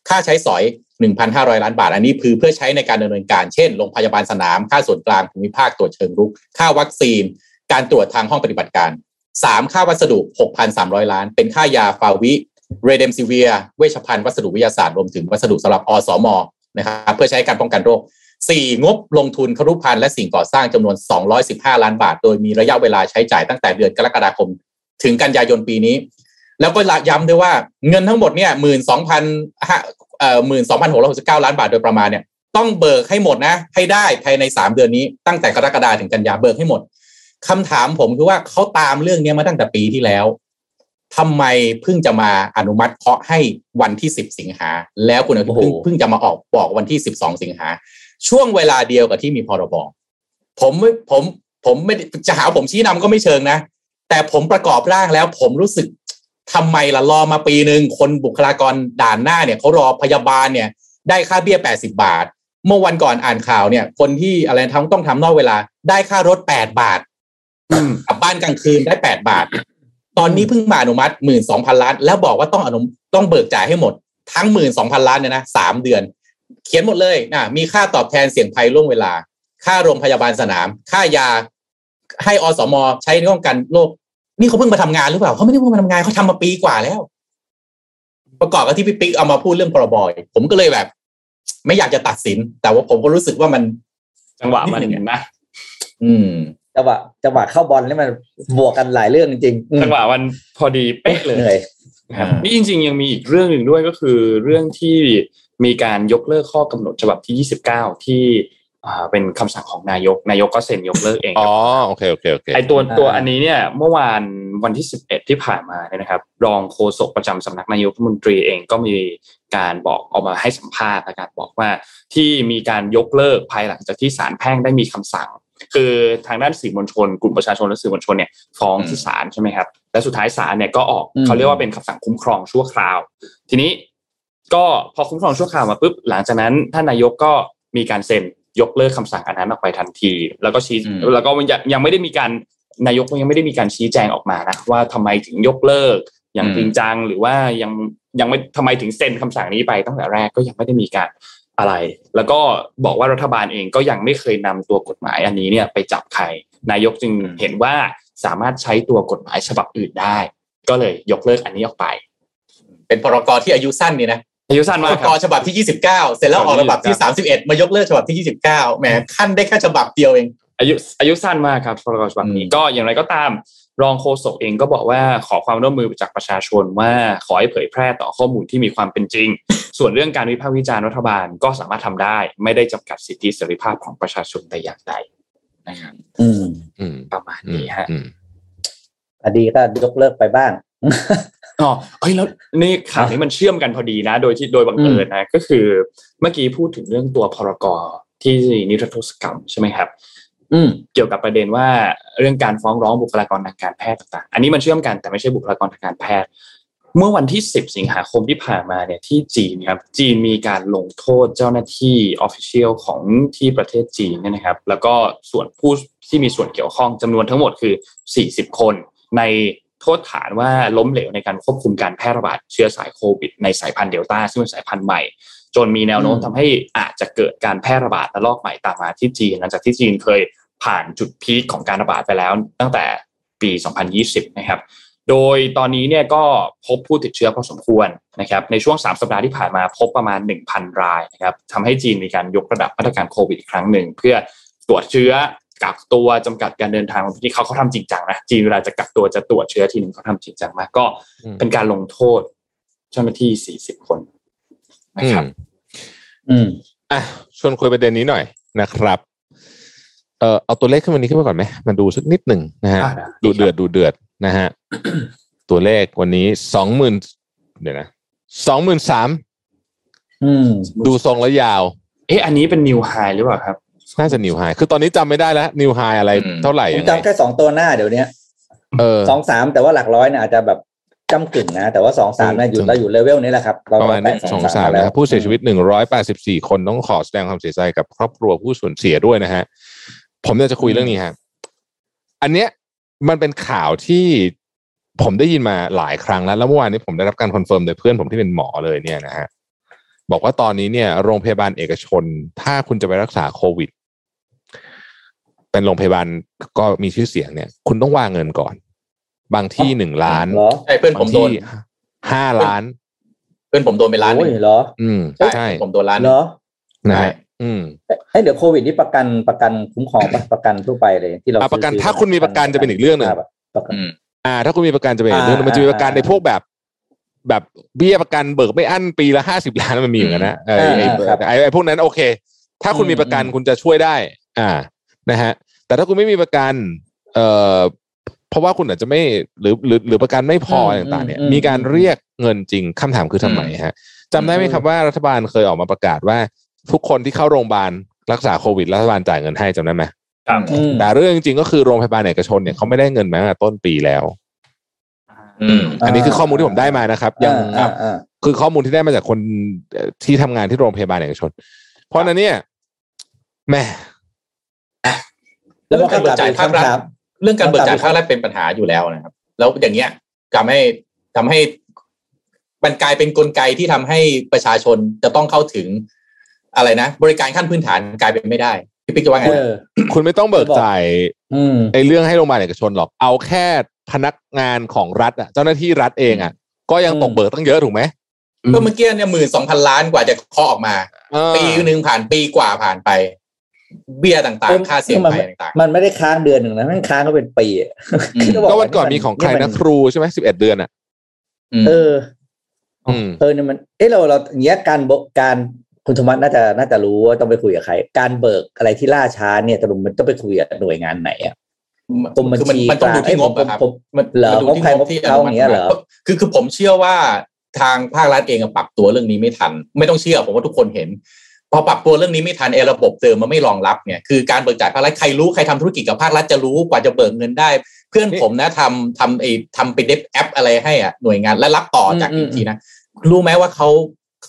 ค่าใช้สอย 1,500 ล้านบาท อันนี้คือเพื่อใช้ในการดำเนินการ เช่น โรงพยาบาลสนาม ค่าส่วนกลาง ภูมิภาค ตรวจเชิงรุก ค่าวัคซีน การตรวจทางห้องปฏิบัติการ 3. ค่าวัสดุ 6,300 ล้าน เป็นค่ายาฟาวิ เรเดมซิเวีย เวชภัณฑ์ วัสดุวิทยาศาสตร์ รวมถึงวัสดุสำหรับอสม นะครับ เพื่อใช้การป้องกันโรค 4. งบลงทุนครุพันธ์และสิ่งก่อสร้างจำนวน 215 ล้านบาท โดยมีระยะเวลาใช้จ่ายตั้งแต่เดือนกรกฎาคม ถึงกันยายนปีนี้ แล้วก็ย้ำด้วยว่าเงินทั้งหมดเนี่ยหมื่นสองพันเอ่อหมื่นสองพันหกร้อยหกสิบเก้าล้านบาทโดยประมาณเนี่ยต้องเบิกให้หมดนะ ให้ได้ภายในสามเดือนนี้ตั้งแต่กรกฎาถึงกันยาเบิกให้หมดคำถามผมคือว่าเขาตามเรื่องนี้มาตั้งแต่ปีที่แล้วทำไมเพิ่งจะมาอนุมัติเคาะให้วันที่สิบสิงหาแล้วคุณอนุทินเพิ่งจะมาออกบอกวันที่สิบสองสิงหาช่วงเวลาเดียวกับที่มีพรบผมผมผมไม่จะหาผมชี้นำก็ไม่เชิงนะ แต่ผมประกอบร่างแล้วผมรู้สึก ทำไมล่ะรอมาปีหนึ่งคนบุคลากรด่านหน้าเนี่ยเขารอพยาบาลเนี่ย ได้ค่าเบี้ยแปดสิบาท เมื่อวันก่อนอ่านข่าวเนี่ย คนที่อะไรทั้งต้องทำนอกเวลา ได้ค่ารถแปดบาทกลับบ้านกลางคืนได้แปดบาท ตอนนี้เพิ่งมาอนุมัติหมื่นสองพันล้าน แล้วบอกว่าต้องอนุต้องเบิกจ่ายให้หมด ทั้งหมื่นสองพันล้านเนี่ยนะสามเดือน เขียนหมดเลยนะมีค่าตอบแทนเสี่ยงภัยล่วงเวลา ค่าโรงพยาบาลสนาม ค่ายาให้อสม ใช้ในป้องกันโรค นี่เขาเพิ่งมาทำงานหรือเปล่าเขาไม่ได้เพิ่งมาทำงานเขาทำมาปีกว่าแล้ว ประกอบกับที่พี่ปิ๊กเอามาพูดเรื่องพรบอยผมก็เลยแบบ ไม่อยากจะตัดสิน แต่ว่าผมก็รู้สึกว่ามันจังหวะมันนะอืมจังหวะจังหวะเข้าบอลนี่มันบวกกันหลายเรื่องจริงๆจังหวะมันพอดีเป๊ะเลยครับนี่จริง ๆ ยังมีอีกเรื่องหนึ่งด้วยก็คือเรื่องที่มีการยกเลิกข้อกำหนดฉบับที่ 29 ที่ เป็นคำสั่งของนายก นายกก็เซ็นยกเลิกเองอ๋อโอเคโอเคโอเคไอตัวตัวอันนี้เนี่ยเมื่อวานวันที่ 11 ที่ผ่านมาเนี่ยนะครับ รองโฆษกประจำสำนักนายกรัฐมนตรีเองก็มีการบอกออกมาให้สัมภาษณ์นะการบอกว่าที่มีการยกเลิกภายหลังจากที่ศาลแพ่งได้มีคำสั่ง คือทางด้านสื่อมวลชน กลุ่มประชาชนและสื่อมวลชนเนี่ยฟ้องที่ศาลใช่ไหมครับและสุดท้ายศาลเนี่ยก็ออกเขาเรียกว่าเป็นคำสั่งคุ้มครองชั่วคราว ทีนี้ก็พอคุ้มครองชั่วคราวมาปุ๊บหลังจากนั้นท่านนายกก็มีการเซ็น ยกเลิกคำสั่งอันนั้นออกไปทันที แล้วก็ชี้แล้วก็ยังไม่ได้มีการนายกยังไม่ได้มีการชี้แจงออกมานะว่าทำไมถึงยกเลิก อย่างจริงจังหรือว่ายังยังไม่ทำไมถึงเซ็นคำสั่งนี้ไปตั้งแต่แรกก็ยังไม่ได้มีการอะไร แล้วก็บอกว่ารัฐบาลเองก็ยังไม่เคยนำตัวกฎหมายอันนี้เนี่ยไปจับใคร นายกจึงเห็นว่าสามารถใช้ตัวกฎหมายฉบับอื่นได้ ก็เลยยกเลิกอันนี้ออกไป เป็นพรกที่อายุสั้นนี่นะ อายุสั้นมากกฉบับที่ 29 เสร็จแล้วออกฉบับที่ 31 มายกเลิกฉบับที่ 29แหมขั้นได้แค่ฉบับเดียวเอง อายุอายุสั้นมากครับพรกฉบับนี้ก็อย่างไรก็ตามรองโฆษกเองก็บอกว่าขอความร่วมมือจากประชาชนว่าขอให้เผยแพร่ต่อข้อมูลที่มีความเป็นจริง ส่วนเรื่องการวิพากษ์วิจารณ์รัฐบาลก็สามารถทำได้ ไม่ได้จำกัดสิทธิเสรีภาพของประชาชนแต่อย่างใดนะครับอืมอืมประมาณนี้ฮะอดีก็ยกเลิกไปบ้าง อ๋อเฮ้ยแล้วนี่ข่าวนี้มันเชื่อมกันพอดีนะ โดยที่โดยบังเอิญนะ ก็คือเมื่อกี้พูดถึงเรื่องตัวพรกที่นิรโทษกรรมใช่ไหมครับ อืมเกี่ยวกับประเด็นว่าเรื่องการฟ้องร้องบุคลากรทางการแพทย์ต่างๆ อันนี้มันเชื่อมกันแต่ไม่ใช่บุคลากรทางการแพทย์ เมื่อวันที่ 10 สิงหาคมที่ผ่านมาเนี่ยที่จีนครับ จีนมีการลงโทษเจ้าหน้าที่ออฟฟิเชียลของที่ประเทศจีนเนี่ยนะครับ แล้วก็ส่วนผู้ที่มีส่วนเกี่ยวข้องจำนวนทั้งหมดคือ 40 คนใน โทษฐานว่าล้มเหลวในการควบคุมการแพร่ระบาดเชื้อสายโควิด ในสายพันธุ์เดลต้าซึ่งเป็นสายพันธุ์ใหม่ จนมีแนวโน้มทำให้อาจจะเกิดการแพร่ระบาดระลอกใหม่ตามมาที่จีน หลังจากที่จีนเคยผ่านจุดพีคของการระบาดไปแล้ว ตั้งแต่ปี 2020 นะครับ โดยตอนนี้เนี่ยก็พบผู้ติดเชื้อพอสมควรนะครับ ในช่วง 3 สัปดาห์ที่ผ่านมาพบประมาณ 1,000 รายนะครับทำให้จีนมีการยกระดับมาตรการโควิดอีกครั้งหนึ่งเพื่อตรวจเชื้อ กักตัวจำกัดการเดินทางที่เขาเขาทำจริงจังนะจีนเวลาจะกักตัวจะตรวจเชื้อทีหนึ่งเขาทำจริงจังมากก็เป็นการลงโทษเจ้าหน้าที่สี่สิบคนนะครับ อืมอะชวนคุยประเด็นนี้หน่อยนะครับเออเอาตัวเลขขึ้นมานี้ขึ้นมาก่อนไหมมาดูสักนิดหนึ่งนะฮะดูเดือดดูเดือดนะฮะตัวเลขวันนี้สองหมื่นเดี๋ยวนะสองหมื่นสามอืมดูทรงแล้วยาว เอ๊ะอันนี้เป็นนิวไฮหรือเปล่าครับ น่าจะนิวไฮคือตอนนี้จำไม่ได้แล้วนิวไฮอะไรอืมเท่าไหร่ผมยังไงจำแค่สองตัวหน้าเดี๋ยวนี้เออสองสามแต่ว่าหลักร้อยเนี่ยอาจจะแบบจำกึ่งนะ แต่ว่าสองสามเนี่ยอยู่อืมเราอยู่เลเวลนี้แหละครับเประมาณนี้แตสองสามแล้วนะครับผู้เสียชีวิตหนึ่งร้อยแปดสิบสี่คนต้องขอแสดงความเสียใจกับครอบครัวผู้สูญเสียด้วยนะฮะ ผมอยากจะคุยเรื่องนี้ฮะอันเนี้ยมันเป็นข่าวที่ผมได้ยินมาหลายครั้งแล้ว แล้วเมื่อวานนี้ผมได้รับการ confirm โดยเพื่อนผมที่เป็นหมอเลยเนี่ยนะฮะบอกว่าตอนนี้เนี่ยโรงพยาบาลเอกชน ถ้าคุณจะไปรักษาโควิด เป็นโรงพยาบาลก็มีชื่อเสียงเนี่ย คุณต้องวางเงินก่อน บางที่หนึ่งล้านเหรอใช่เพื่อนผบางมโดที่นห้าล้าน เพื่อนผมโดนไปล้านหโอ้นึ่ยงเหรอ อืมใช่ใช่ผมโดนล้านหเหรนึ่งอนะฮะใช่อืมเอ้ยเดี๋ยวโควิดนี่ประกันประกันคุ้มครองปะประกันทั่วไปเลย ที่เราอะประกันซื้อถ้าคุณมีประกันจะเป็นอีกเรื่องหนึ่งครับประกันอืมอ่าถ้าคุณมีประกันจะเป็นอีกเรื่องหนึ่งอ่ามันจะมีประกันอ่าในพวกแบบ แบบเบี้ยประกันเบิกไม่อั้นปีละห้าสิบล้านมันมีเหมือนกันนะเออไอ้อ่าครับไอ้ไอ้พวกนั้นโอเค ถ้าคุณอืมมีประกันอืมคุณจะช่วยได้ อ่านะฮะ แต่ถ้าคุณไม่มีประกัน เอ่อเพราะว่าคุณอาจจะไม่หรือหรือหรือประกันไม่พออะไรต่างๆเนี่ย มีการเรียกเงินจริงคำถามคือทำไมฮะจำได้ไหมครับว่ารัฐบาลเคยออกมาประกาศว่า ทุกคนที่เข้าโรงพยาบาลรักษาโควิดรัฐบาลจ่ายเงินให้จำได้ไหมครับอืมแต่เรื่องจริงๆก็คือโรงพยาบาลเอกชนเนี่ยเขาไม่ได้เงินมาตั้งแต่ต้นปีแล้วอืมอันนี้คือข้อมูลที่ผมได้มานะครับ ยังอ่าอ่าคือข้อมูลที่ได้มาจากคนเอ่อที่ทำงานที่โรงพยาบาลเอกชน เพราะฉะนั้นเนี่ยแหม่ แล้วมันก็กลับจ่ายอีกภาครัฐคำถามเรื่องการเบิกจ่ายภาครัฐเป็นปัญหาอยู่แล้วนะครับ แล้วอย่างเงี้ยทำให้ทำให้มันกลายเป็นกลไกที่ทำให้ประชาชนจะต้องเข้าถึงอะไรนะ บริการขั้นพื้นฐานกลายเป็นไม่ได้พี่ปิ๊กจะว่าไงเออคุณไม่ต้องเบิกจ่ายอืมไอ้เรื่องให้โรงพยาบาลเอกชนหรอกเอาแค่พนักงานของรัฐอะเจ้าหน้าที่รัฐเองอะ ก็ยังอืมตกเบิกตั้งเยอะถูกไหมก็เมื่อกี้เนี่ยหมื่นสองพันล้านกว่าจะเคาะออกมาเออปีหนึ่งผ่านปีกว่าผ่านไป เบี้ยต่างๆ ค่าเสี่ยงมันภัยต่างมันไม่ได้ค้างเดือนหนึ่งนะมันค้างก็เป็นปีอะอืมคืบก็วันก่อนมีของใครนะครูใช่ไหมสิบเอ็ดเดือนอะๆอืมเอออืมเออเนี่ยมันเอ้เราเราอย่างเงี้ยการบการคุณธรรมะน่าจะน่าจะรู้ว่าต้องไปคุยกับใคร การเบิกอะไรที่ล่าช้าเนี่ยตกลงมันต้องไปคุยกับหน่วยงานไหนอะกรมบัญชีคือมันมันต้องดูที่งบกลางอะครับผมมันเหรอมันดูที่งบใครงบที่งบเขาอย่างเงี้ยเหรอคือคือผมเชื่อว่าทางภาครัฐเองอะปรับตัวเรื่องนี้ไม่ทัน ไม่ต้องเชื่อผมว่าทุกคนเห็น พอปรับตัวเรื่องนี้ไม่ทันไอ้ระบบเดิมมันไม่รองรับเนี่ยคือการเบิกจ่ายภาครัฐใครรู้ใครทำธุรกิจกับภาครัฐจะรู้กว่าจะเบิกเงินได้ เพื่อนผมนะทำทำไอ้ทำไปเดฟแอปอะไรให้อะหน่วยงานและรับต่อจากอืมอีกทีนะรู้ไหมว่าเขา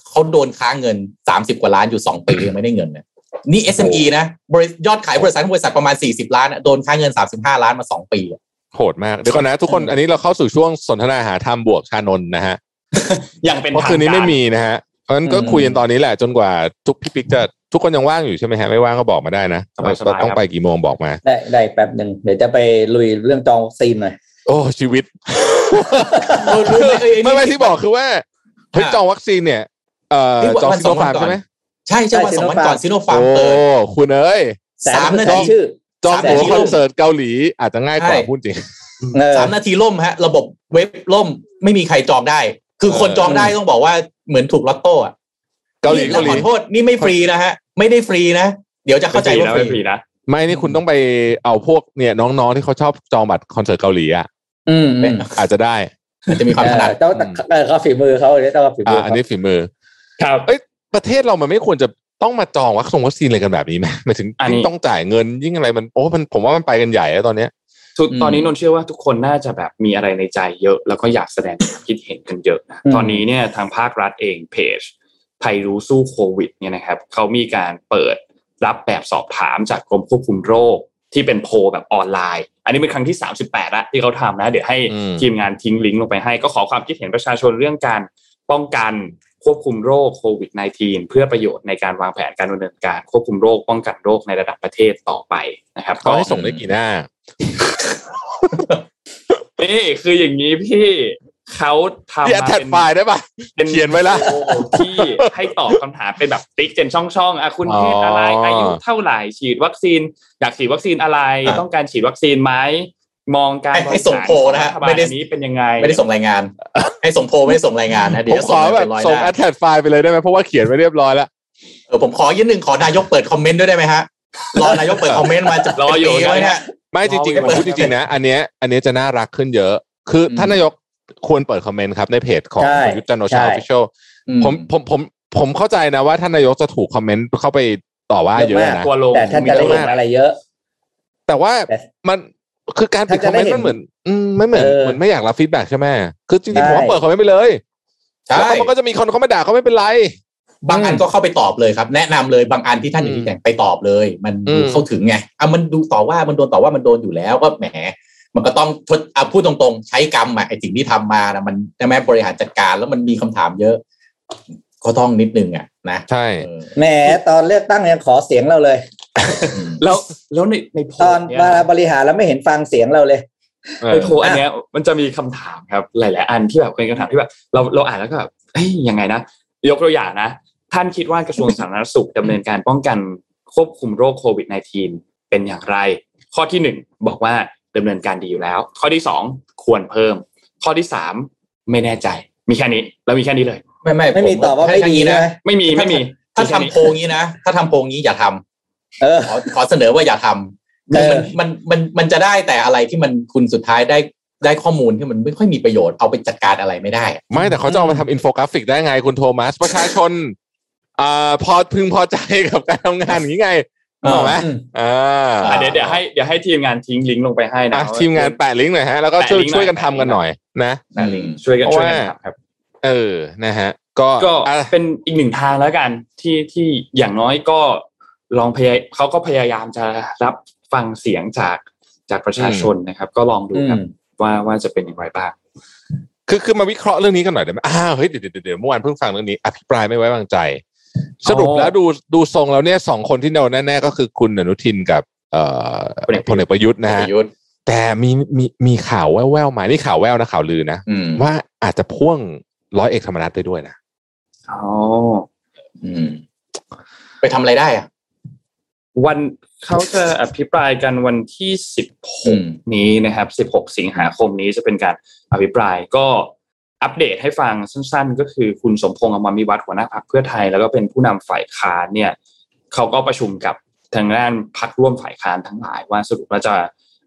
เขาโดนค้างเงินสามสิบกว่าล้านอยู่สองปียังไม่ได้เงินเนี่ยนี่ SME นะบริยอดขายบริษัทบริษัทประมาณสี่สิบล้านอะโดนค้างเงินสามสิบห้าล้านมาสองปีอะโหดมาก เดี๋ยวก่อนนะ ทุกคนอันนี้เราเข้าสู่ช่วงสนทนาหาธรรมบวกชานนท์นะฮะ อย่างเป็นเพราะทางคืนนี้การไม่มีนะฮะ เพราะฉะนั้นก็อืมคุยกันตอนนี้แหละจนกว่าทุกพี่ปิ๊กจะทุกคนยังว่างอยู่ใช่ไหมฮะไม่ว่างก็บอกมาได้นะสบายๆต้องครับไปกี่โมงบอกมา ได้ได้แป๊บหนึ่งเดี๋ยวจะไปลุยเรื่องจองวัคซีนหน่อยโอ้ชีวิตเออรู้ไหมเอ้ยอ้นี่ไม่ไม่ที่บอกคือว่าเฮ้ยจองวัคซีนเนี่ยเอ่อนี่วันจองวันซิโนองวันฟาร์มก่อนใช่ไหมใช่ใช่วันสองวันก่อนซิโนฟาร์มโอ้เปิดคุณเอ้ยแสนสามนาทีชื่อจองสามตั๋วนาทีคอนเสิร์ตเกาหลีอาจจะง่ายกว่าใช่พูดจริงเออสามนาทีล่มฮะ ระบบเว็บล่มไม่มีใครจองได้ คือคนเออจองได้ต้องบอกว่า เหมือนถูกลอตโต้อะเกาหลีนี่เกาหลีขอโทษนี่ไม่ฟรีนะฮะ ไม่ได้ฟรีนะ เดี๋ยวจะเข้าใจว่าไม่ฟฟรีรีนะไม่นี่คุณต้องไปเอาพวกเนี่ยน้องๆที่เขาชอบจองบัตรคอนเสิร์ตเกาหลีอะอืมอืมอาจจะได้มันจะมีความถนัดเออต้องเออเขาฝีมือเขาเนี่ยต้องฝีมือ่าออันเขานี้ฝีมือ ครับเอ้ยประเทศเรามันไม่ควรจะต้องมาจองวัคซงวัคซีนอะไรกันแบบนี้ไหมหมายถึงอันนี้ยิ่งต้องจ่ายเงินยิ่งอะไรมันโอ้มันผมว่ามันไปกันใหญ่แล้วตอนเนี้ย ทุกอืมตอนนี้นนท์เชื่อว่าทุกคนน่าจะแบบมีอะไรในใจเยอะ แล้วก็อยากแสดงความคิดเห็นกันเยอะนะตอนนี้เนี่ยทางภาครัฐเองเพจไทยรู้สู้โควิดเนี่ยนะครับเขามีการเปิดรับแบบสอบถามจากกรมควบคุมโรคที่เป็นโพลแบบออนไลน์ อันนี้เป็นครั้งที่ 38ละที่เขาทำนะ เดี๋ยวให้อืมทีมงานทิ้งลิงก์ลงไปให้ ก็ขอความคิดเห็นประชาชนเรื่องการป้องกันควบคุมโรคโควิด -19 เพื่อประโยชน์ในการวางแผนการดำเนินการควบคุมโรคป้องกันโรคในระดับประเทศต่อไปนะครับเขาให้ส่งได้กี่หน้า นี่คืออย่างนี้พี่เขาทำพี่มา attach เป็นไฟล์ได้ปะเป็นเขียนไว้ละโพลที่ให้ตอบคำถามเป็นแบบติ๊กเป็นช่องๆอะคุณอ๋อเพศอะไรอายุเท่าไหร่ฉีดวัคซีน อยากฉีดวัคซีนอะไรอะต้องการฉีดวัคซีนไหมมองการให้ให้ส่งโพลนะฮะบริหารของรัฐบาลไม่ได้อันนี้เป็นยังไง ไม่ได้ส่งรายงานให้ส่งโพลไม่ได้ส่งรายงานนะผเดี๋ยวมจะขอแบบเป็นร้อยส่งหแอน้าด attach ไฟล์ไปเลยได้ไหมเพราะว่าเขียนไว้เรียบร้อยแล้วเออผมขอยืนหนึ่งขอนายกเปิด comment ด้วยได้ไหมฮะรอนายกเปิด comment มาจะรออยู่เป็นปีแล้วเนี่ย ไม่จริงรอๆไว้ผมพูดจริงๆนะ อันเนี้ยอันเนี้ยจะน่ารักขึ้นเยอะ คือท่านนายกควรเปิด comment ครับในเพจของใช่ประยุทธ์จันทร์โอใช่ชา official อืผมผมผมผมเข้าใจนะว่าท่านนายกจะถูก comment เข้าไปต่อว่าเยอะนะทัวร์ลงแต่ท่านจะได้เห็นอะไรเยอะ แต่ว่าแต่มันคือการปิดคอท่ามนจะเมนต์ได้เห็นมันเหมือนอืมไม่เหมือนเออเหมือนไม่อยากรับฟีดแบ็กใช่ไหมคือจริงๆใช่ผมว่าเปิดคอมเมนต์ไปเลยใช่แล้วมันก็จะมีคนเขาไม่ด่าเขาไม่เป็นไร บางอันก็เข้าไปตอบเลยครับ แนะนำเลยบางอันที่ท่านอยู่ที่แข่งไปตอบเลย มันอืดูมเข้าถึงไงอะมันดูต่อว่ามันโดนต่อว่ามันโดนอยู่แล้วก็แหม มันก็ต้องทดอะพูดตรงๆ ใช้กรรมอะไอ้สิ่งที่ทำมานะมันใช่ไหมบริหารจัดการแล้วมันมีคำถามเยอะก็ต้องนิดนึงอะนะใช่เออแหมตอนเลือกตั้งยังขอเสียงเราเลยอืมแล้วแล้วในในโพลตอนเนี่ยเวลาบริหารแล้วไม่เห็นฟังเสียงเราเลยเออในโพลอันเนี้ยมันจะมีคำถามครับ หลาย ๆ อันที่แบบเป็นคำถามที่แบบเราเราอ่านแล้วก็แบบเฮ้ยยังไงนะยกตัวอย่างนะ ท่านคิดว่ากระทรวงสาธารณสุขดำเนินการป้องกันควบคุมโรคโควิด -19 เป็นอย่างไร ข้อที่หนึ่งบอกว่าดำเนินการดีอยู่แล้ว ข้อที่สองควรเพิ่ม ข้อที่สามไม่แน่ใจ มีแค่นี้แล้วมีแค่นี้เลย ไม่ไม่ไม่มีผตอบว่าไม่ให้ดีทงนะไม่มีไม่มี ถ้ามีแค่นี้ทำโพลงี้นะ ถ้าทำโพลงี้อย่าทำเออขอขอเสนอว่าอย่าทำเออมันมันมันมันจะได้แต่อะไรที่มันคุณสุดท้ายได้ได้ข้อมูลที่มันไม่ค่อยมีประโยชน์เอาไปจัดการอะไรไม่ได้อะไม่แต่เขาจะเอามาทำอินโฟกราฟิกได้ไงคุณโทมัสประชาชน อ่าพอพึงพอใจกับการทำงานอย่างนี้ไงถูกไหมอืมอ่าอะเดี๋ยวเดี๋ยวให้เดี๋ยวให้ทีมงานทิ้งลิงก์ลงไปให้นะอะทีมงานแปะลิงก์หน่อยฮะแล้วก็ช่วยแปะลิงก์หน่อยช่วยกันทำกันหน่อยนะแปะลิงก์ช่วยกันเพราะช่วยกันว่าทำครับ เออนะฮะ ก็ก็อะเป็นอีกหนึ่งทางแล้วกันที่ที่อย่างน้อยก็ลองพยายเขาก็พยายามจะรับฟังเสียงจากจากประชาชนนะครับ ก็ลองดูครับอืมว่าว่าจะเป็นอย่างไรบ้างคือคือมาวิเคราะห์เรื่องนี้กันหน่อยได้ไหมอ้าวเฮ้ยเดี๋ยวเดี๋ยวเดี๋ยวเมื่อวานเพิ่งฟังเรื่องนี้ อภิปรายไม่ไว้วางใจ สรุปแล้วดูดูทรงแล้วเนี่ยสองคนที่โดนแน่ๆก็คือคุณอนุทินกับเอ่อพลเอกพลเอกประยุทธ์นะปฮะระยุทธ์แต่มีมีมีข่าวแว่วๆมานี่ข่าวแว่วนะข่าวลือนะอืมว่าอาจจะพ่วงร้อยเอกธรรมนัฐได้ด้วยนะอ๋ออืมไปทำอะไรได้อะวันเขาจะอภิปรายกันวันที่สิบหอืกมนี้นะครับสิบหกสิงหาคมนี้จะเป็นการอภิปรายก็ อัปเดตให้ฟังสั้น ๆ ก็คือคุณสมพงษ์อมรวิวัฒน์หัวหน้าพรรคเพื่อไทย แล้วก็เป็นผู้นำฝ่ายค้านเนี่ยเขาก็ประชุมกับทางด้านพรรคร่วมฝ่ายค้านทั้งหลาย ว่าสรุปว่าจะ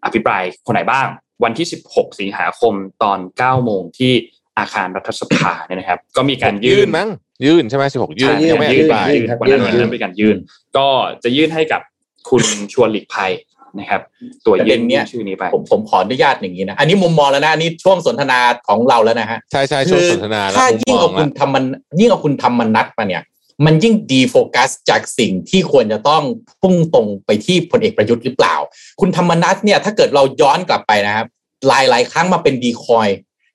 อภิปรายคนไหนบ้าง วันที่ 16 สิงหาคมตอน 9 โมงที่อาคารรัฐสภาเนี่ยนะครับ ก็มีการยื่ยื่นนมั้งยื่นใช่ไหมสิบหกยื่นใช่ยังไม่อยื่ภินปรายยื่นวันนั้นวันนั้นเป็นการยื่น ก็จะยื่นให้กับคุณชวนหลีกภัย นะครับ ตัวประเด็ยื่นนเนี้ยชื่อนี้ไปผมผมขออนุญาตอย่างนี้นะอันนี้มุมมองแล้วนะอันนี้ช่วงสนทนาของเราแล้วนะฮะใช่ใช่ช่วงสนทนาแล้วถ้ายิ่งเอามุมมคุณละทำมันยิ่งเอาคุณทำมันนัดมาเนี่ย มันยิ่งดีโฟกัสจากสิ่งที่ควรจะต้องพุ่งตรงไปที่พลเอกประยุทธ์หรือเปล่า คุณธรรมนัฐเนี่ยถ้าเกิดเราย้อนกลับไปนะครับหลายหลายๆครั้งมาเป็นดีคอย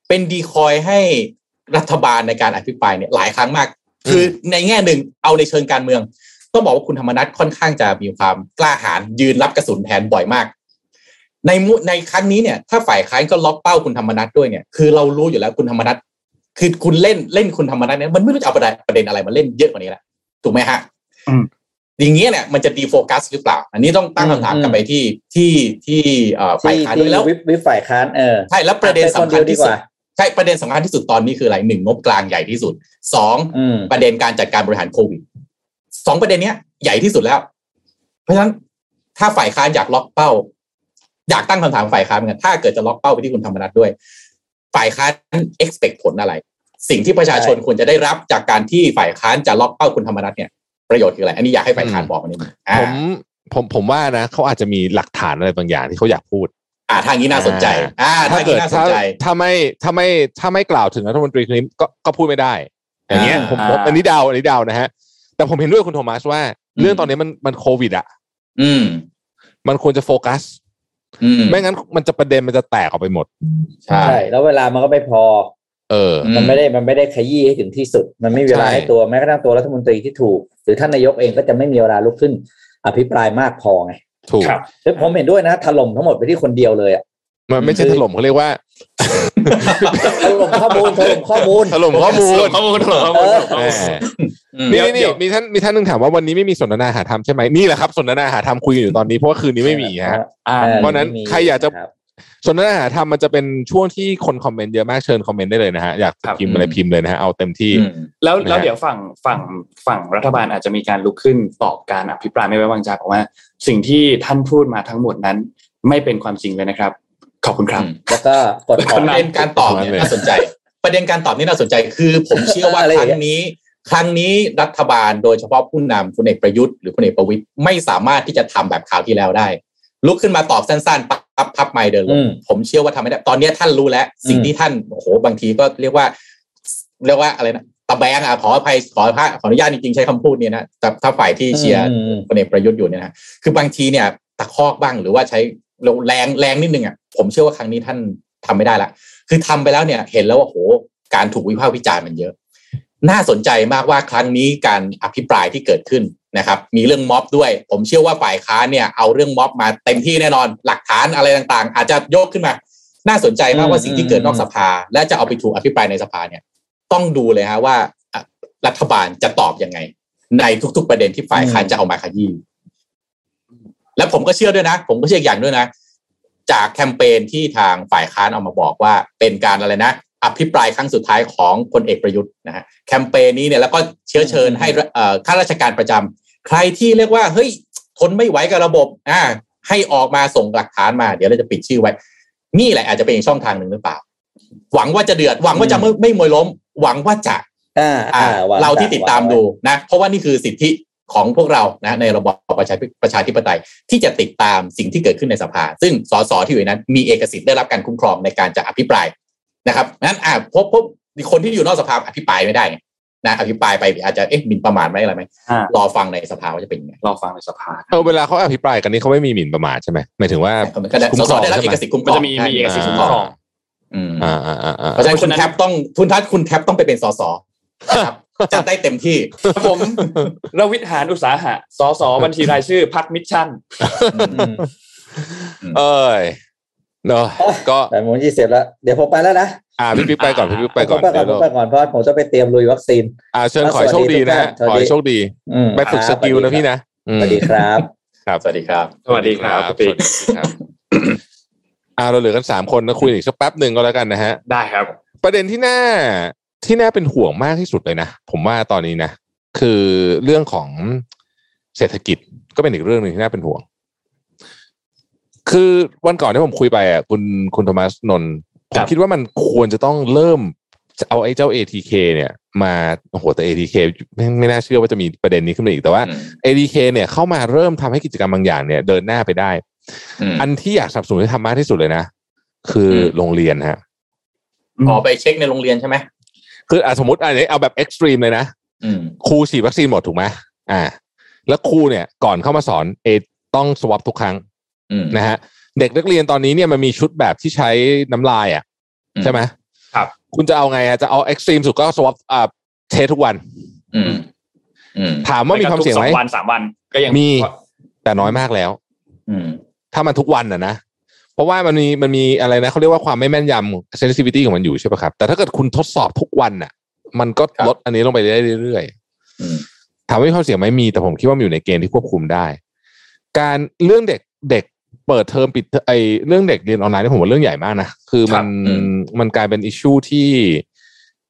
เป็นดีคอยให้รัฐบาลในการอภิปรายเนี่ยหลายครั้งมาก คือในแง่หนึ่งเอาในเชิงการเมือง ต้องบอกว่าคุณธรรมนัฐค่อนข้างจะมีความกล้าหาญยืนรับกระสุนแทนบ่อยมาก ในมุในครั้งนี้เนี่ยถ้าฝ่ายค้านก็ล็อกเป้าคุณธรรมนัฐด้วยเนี่ยคือเรารู้อยู่แล้วคุณธรรมนัฐคือคุณเล่นเล่นคุณธรรมนัฐเนี่ยมันไม่รู้จะเอาประเด็นประเด็นอะไรมาเล่นเยอะกว่านี้แล้วถูกไหมฮะอืมอย่างเงี้ยเนี่ยมันจะดีโฟกัสหรือเปล่า อันนี้ต้องตั้งคำถามกลันไปที่ที่ที่เอ่อฝ่ายที่ค้านที่ด้วยแล้ววิปวิปฝ่ายค้านเออใช่แล้วประเด็นป็สำคัญที่สุดนเดียวดีกว่าใช่ประเด็นสำคัญที่สุดตอนนี้คืออะไรหนึ่งงบกลางใหญ่ที่สุดสองอืมประเด็นการจัดการบริหารโควิด สองประเด็นเนี้ยใหญ่ที่สุดแล้ว เพราะฉะนั้นถ้าฝ่ายค้านอยากล็อกเป้า อยากตั้งคำถามฝ่ายค้านเหมือนกันถ้าเกิดจะล็อกเป้าไปที่คุณธรรมนัฐด้วย ฝ่ายค้าน expect ผลอะไร สิ่งที่ประชาชนควรจะได้รับจากการที่ฝ่ายค้านจะล็อกเป้าคุณธรรมนัฐเนี่ยประโยชน์คืออะไร อันนี้อยากให้ฝ่ายค้านบอกมานิดนึงอ่าผมผมผมว่านะเขาอาจจะมีหลักฐานอะไรบางอย่างที่เขาอยากพูด อ่าทางนี้น่าสนใจ อ่าทาถ้างเกินี้ดน่าสนถ้าใจถ้าไม่ถ้าไม่ถ้าไม่กล่าวถึงรัฐมนตรีคนนี้ก็ก็พูดไม่ได้ อย่างเงี้ยอ่าผมผมอันนี้เดาอันนี้เดานะฮะ แต่ผมเห็นด้วยกับคุณโทมัสว่าอืมเรื่องตอนนี้มันมันโควิดอะ อืม มันควรจะโฟกัสอืมไม่งั้นมันจะประเด็นมันจะแตกออกไปหมด ใช่ใช่แล้วเวลามันก็ไม่พอ เอออืมันไม่ได้มันไม่ได้ขยี้ให้ถึงที่สุด มันไม่มีเวลาใช่ให้ตัวแม้กระทั่งตัวรัฐมนตรีที่ถูก หรือท่านนายกเองก็จะไม่มีเวลาลุกขึ้น อภิปรายมากพอไงถูกครับซึ่งผมเห็นด้วยนะถล่มทั้งหมดไปที่คนเดียวเลยอะมันไม่ใช่ถล่มเขาเรียกว่าถล่มข้อมูลถล่มข้อมูลถล่มข้อมูลข้อมูลข้อมูลแหมอืม นี่เดี๋นี่ยวนี่มีท่านมีท่านหนึงถามว่าวันนี้ไม่มีสนทนาหาธรรมใช่ไหมนี่แหละครับสนทนาหาธรรมคุยกันอยู่ตอนนี้เพราะว่าคืนนี้ไม่มีฮะอ่าออเพราะฉะนั้นไม่มีใครอยากจะครับสนทนาหาธรรมมันจะเป็นช่วงที่คนคอมเมนต์เยอะมากเชิญคอมเมนต์ได้เลยนะฮะอยากจะพิมพ์อะไรพิมพ์เลยนะฮะเอาเต็มที่อืมแล้วนะฮะแล้วเดี๋ยวฝั่งฝั่งฝั่งรัฐบาลอาจจะมีการลุกขึ้นตอบการอภิปรายไม่ไว้วางใจบอกว่า สิ่งที่ท่านพูดมาทั้งหมดนั้น ไม่เป็นความจริงเลยนะครับ ขอบคุณครับอืมแล้วก็กดปออกระเด็นการตอบเนี่ยเลยน่าสนใจ ประเด็นการตอบนี่น่าสนใจคือ ผมเชื่อว่าอะไรคอย่างเงี้รั้ยงนี้ ครั้งนี้รัฐบาลโดยเฉพาะผู้นำคุณเอกประยุทธ์หรือคุณเอกประวิตยไม่สามารถที่จะทำแบบคราวที่แล้วได้ ลุกขึ้นมาตอบสั้นๆ ปั๊บพับไมค์เดินลอืงมผมเชื่อว่าทำไม่ได้ ตอนนี้ท่านรู้แล้ว สิ่งอืมที่ท่านโอ้โหบางทีก็เรียกว่า เรียกว่าอะไรนะตะแบงอะขออภัยขอขออนุญาตจริงๆใช้คำพูดเนี่ยนะแต่ถ้าฝ่ายที่เชียร์อืมอืมพลเอกประยุทธ์อยู่เนี่ยนะคือบางทีเนี่ย ตะคอกบ้างหรือว่าใช้แรงแรงนิดนึงอะผมเชื่อว่าครั้งนี้ท่านทำไม่ได้ละ คือทำไปแล้วเนี่ย เห็นแล้วว่าโหการถูกวิพากษ์วิจารณ์มันเยอะ น่าสนใจมากว่าครั้งนี้การอภิปรายที่เกิดขึ้นนะครับมีเรื่องม็อบด้วย ผมเชื่อว่าฝ่ายค้านเนี่ยเอาเรื่องม็อบมาเต็มที่แน่นอน หลักฐานอะไรต่างๆ อาจจะยกขึ้นมา น่าสนใจมากว่าสิ่งที่เกิดนอกสภา และจะเอาไปถูกอภิปรายในสภาเนี่ย ต้องดูเลยฮะว่ารัฐบาลจะตอบยังไง ในทุก ๆ ประเด็นที่ฝ่ายค้านจะเอามาขยี้และผมก็เชื่อด้วยนะ ผมก็เชื่ออย่างด้วยนะ จากแคมเปญที่ทางฝ่ายค้านเอามาบอกว่าเป็นการอะไรนะ อภิปรายครั้งสุดท้ายของพลเอกประยุทธ์นะฮะแคมเปญนี้เนี่ยแล้วก็เชื้อเชิญให้เอ่อข้าราชการประจำใครที่เรียกว่าเฮ้ยทนไม่ไหวกับระบบอ่าให้ออกมาส่งหลักฐานมา เดี๋ยวเราจะปิดชื่อไว้ นี่แหละอาจจะเป็นอีกช่องทางหนึ่งหรือเปล่า หวังว่าจะเดือดหวังว่าจะไม่ไม่มวยล้ม หวังว่าจะอ่าอ่าอ่าวงเราที่ติดตามดูนะ เพราะว่านี่คือสิทธิของพวกเรานะในระบอบประชาประชาธิปไตย ที่จะติดตามสิ่งที่เกิดขึ้นในสภา ซึ่งสสที่อยู่ในนั้นมีเอกสิทธิ์ได้รับการคุ้มครองในการจะอภิปราย นะครับนั้นอ่าพบพบคนที่อยู่นอกสภาอภิปรายไม่ได้ไงนะอภิปรายไปอาจจะเอ๊ะหมิ่นประมาทไหมอะไรไหมอ่ารอฟังในสภาว่าจะเป็นยังไงรอฟังในสภาเออเวลาเขาอภิปรายกันนี่เขาไม่มีหมิ่นประมาทใช่ไหมหมายถึงว่าก็ได้คุ้สมสครองได้รับใช่ไหมเอกสิทธิ์คุ้มครมันองจะมีมีเอกสิทธิ์คุ้มครองอืมอ่าอ่าอ่าอ่าเพราะฉะนั้นคุณเพราะฉะนั้นแท็บต้องคุณทัศน์คุณแท็บต้องไปเป็นสสนะครับจะได้เต็มที่ผมรวิทหารอุตสาหะสสบัญชีรายชื่อพักมิชชั่นอืมเอ้ย เนาะก็แต่โมงยี่สิบแล้ว เดี๋ยวผมไปแล้วนะอ่าพี่ปิ๊กไปก่อนพี่ปิ๊กไปผก่อมนไปก่อนเดี๋ยวผมไปก่อนเพราะผมจะไปเตรียมลุยวัคซีน อ่าเชิญขอให้โชคดีนะฮะสวัสดีขอให้โชคดีอืมไปฝึกสกิลนะพี่นะอืมสวัสดีครับ ครับ สวัสดีครับ สวัสดีครับสพี่วัสดีครับอ่าเราเหลือกันสามคนนะคุยอีกสักแป๊บหนึ่งก็แล้วกันนะฮะ ได้ครับ ประเด็นที่น่าที่น่าเป็นห่วงมากที่สุดเลยนะผมว่าตอนนี้นะคือเรื่องของเศรษฐกิจก็เป็นอีกเรื่องหนึ่งที่น่าเป็นห่วง คือวันก่อนที่ผมคุยไปอะคุณคุณโทมัสนนท์ผครัมบคิดว่ามันควรจะต้องเริ่มเอาไอ้เจ้า ATK เนี่ย มาโอ้โหแต่ ATK ไม่ไม่น่าเชื่อว่าจะมีประเด็นนี้ขึ้นมาอีกแต่ว่าอืม ATK เนี่ยเข้ามาเริ่มทำให้กิจกรรมบางอย่างเนี่ย เดินหน้าไปได้อืมอันที่อยากสนับสนุนให้ทำมากที่สุดเลยนะ คืออมโรงเรียนฮะขอไปเช็คในโรงเรียนใช่ไหมคืออะสมมติอันนี้เอาแบบเอ็กซ์ตรีมเลยนะอืมครูฉีดวัคซีนหมดถูกไหมอ่า แล้วครูเนี่ยก่อนเข้ามาสอนเอต้องสวอปทุกครั้งอืม นะฮะเด็กนักเรียนตอนนี้เนี่ยมันมีชุดแบบที่ใช้น้ำลายอะอืมใช่ไหมครับ คุณจะเอาไงอะจะเอาเอ็กซ์ตรีมสุดก็สวอปอ่าเทสทุกวัน อืมอืมถามว่ามีความเสี่ยงไหมสองวันสามวันก็ยังมีแต่น้อยมากแล้ว อืม ถ้ามันทุกวันอะนะเพราะว่ามันมีมันมีอะไรนะเขาเรียกว่าความไม่แม่นยำ sensitivity ของมันอยู่ใช่ปะครับ แต่ถ้าเกิดคุณทดสอบทุกวันอะ มันก็ครับลดอันนี้ลงไปได้เรื่อยๆอืมถามว่ามีความเสี่ยงไหมมีแต่ผมคิดว่ามันอยู่ในเกณฑ์ที่ควบคุมได้ การเรื่องเด็กเด็ก เปิดเทอมปิดเทอมไอเรื่องเด็กเรียนออนไลน์นี่ผมว่าเรื่องใหญ่มากนะ คือมันอืมมันกลายเป็นอิชชูที่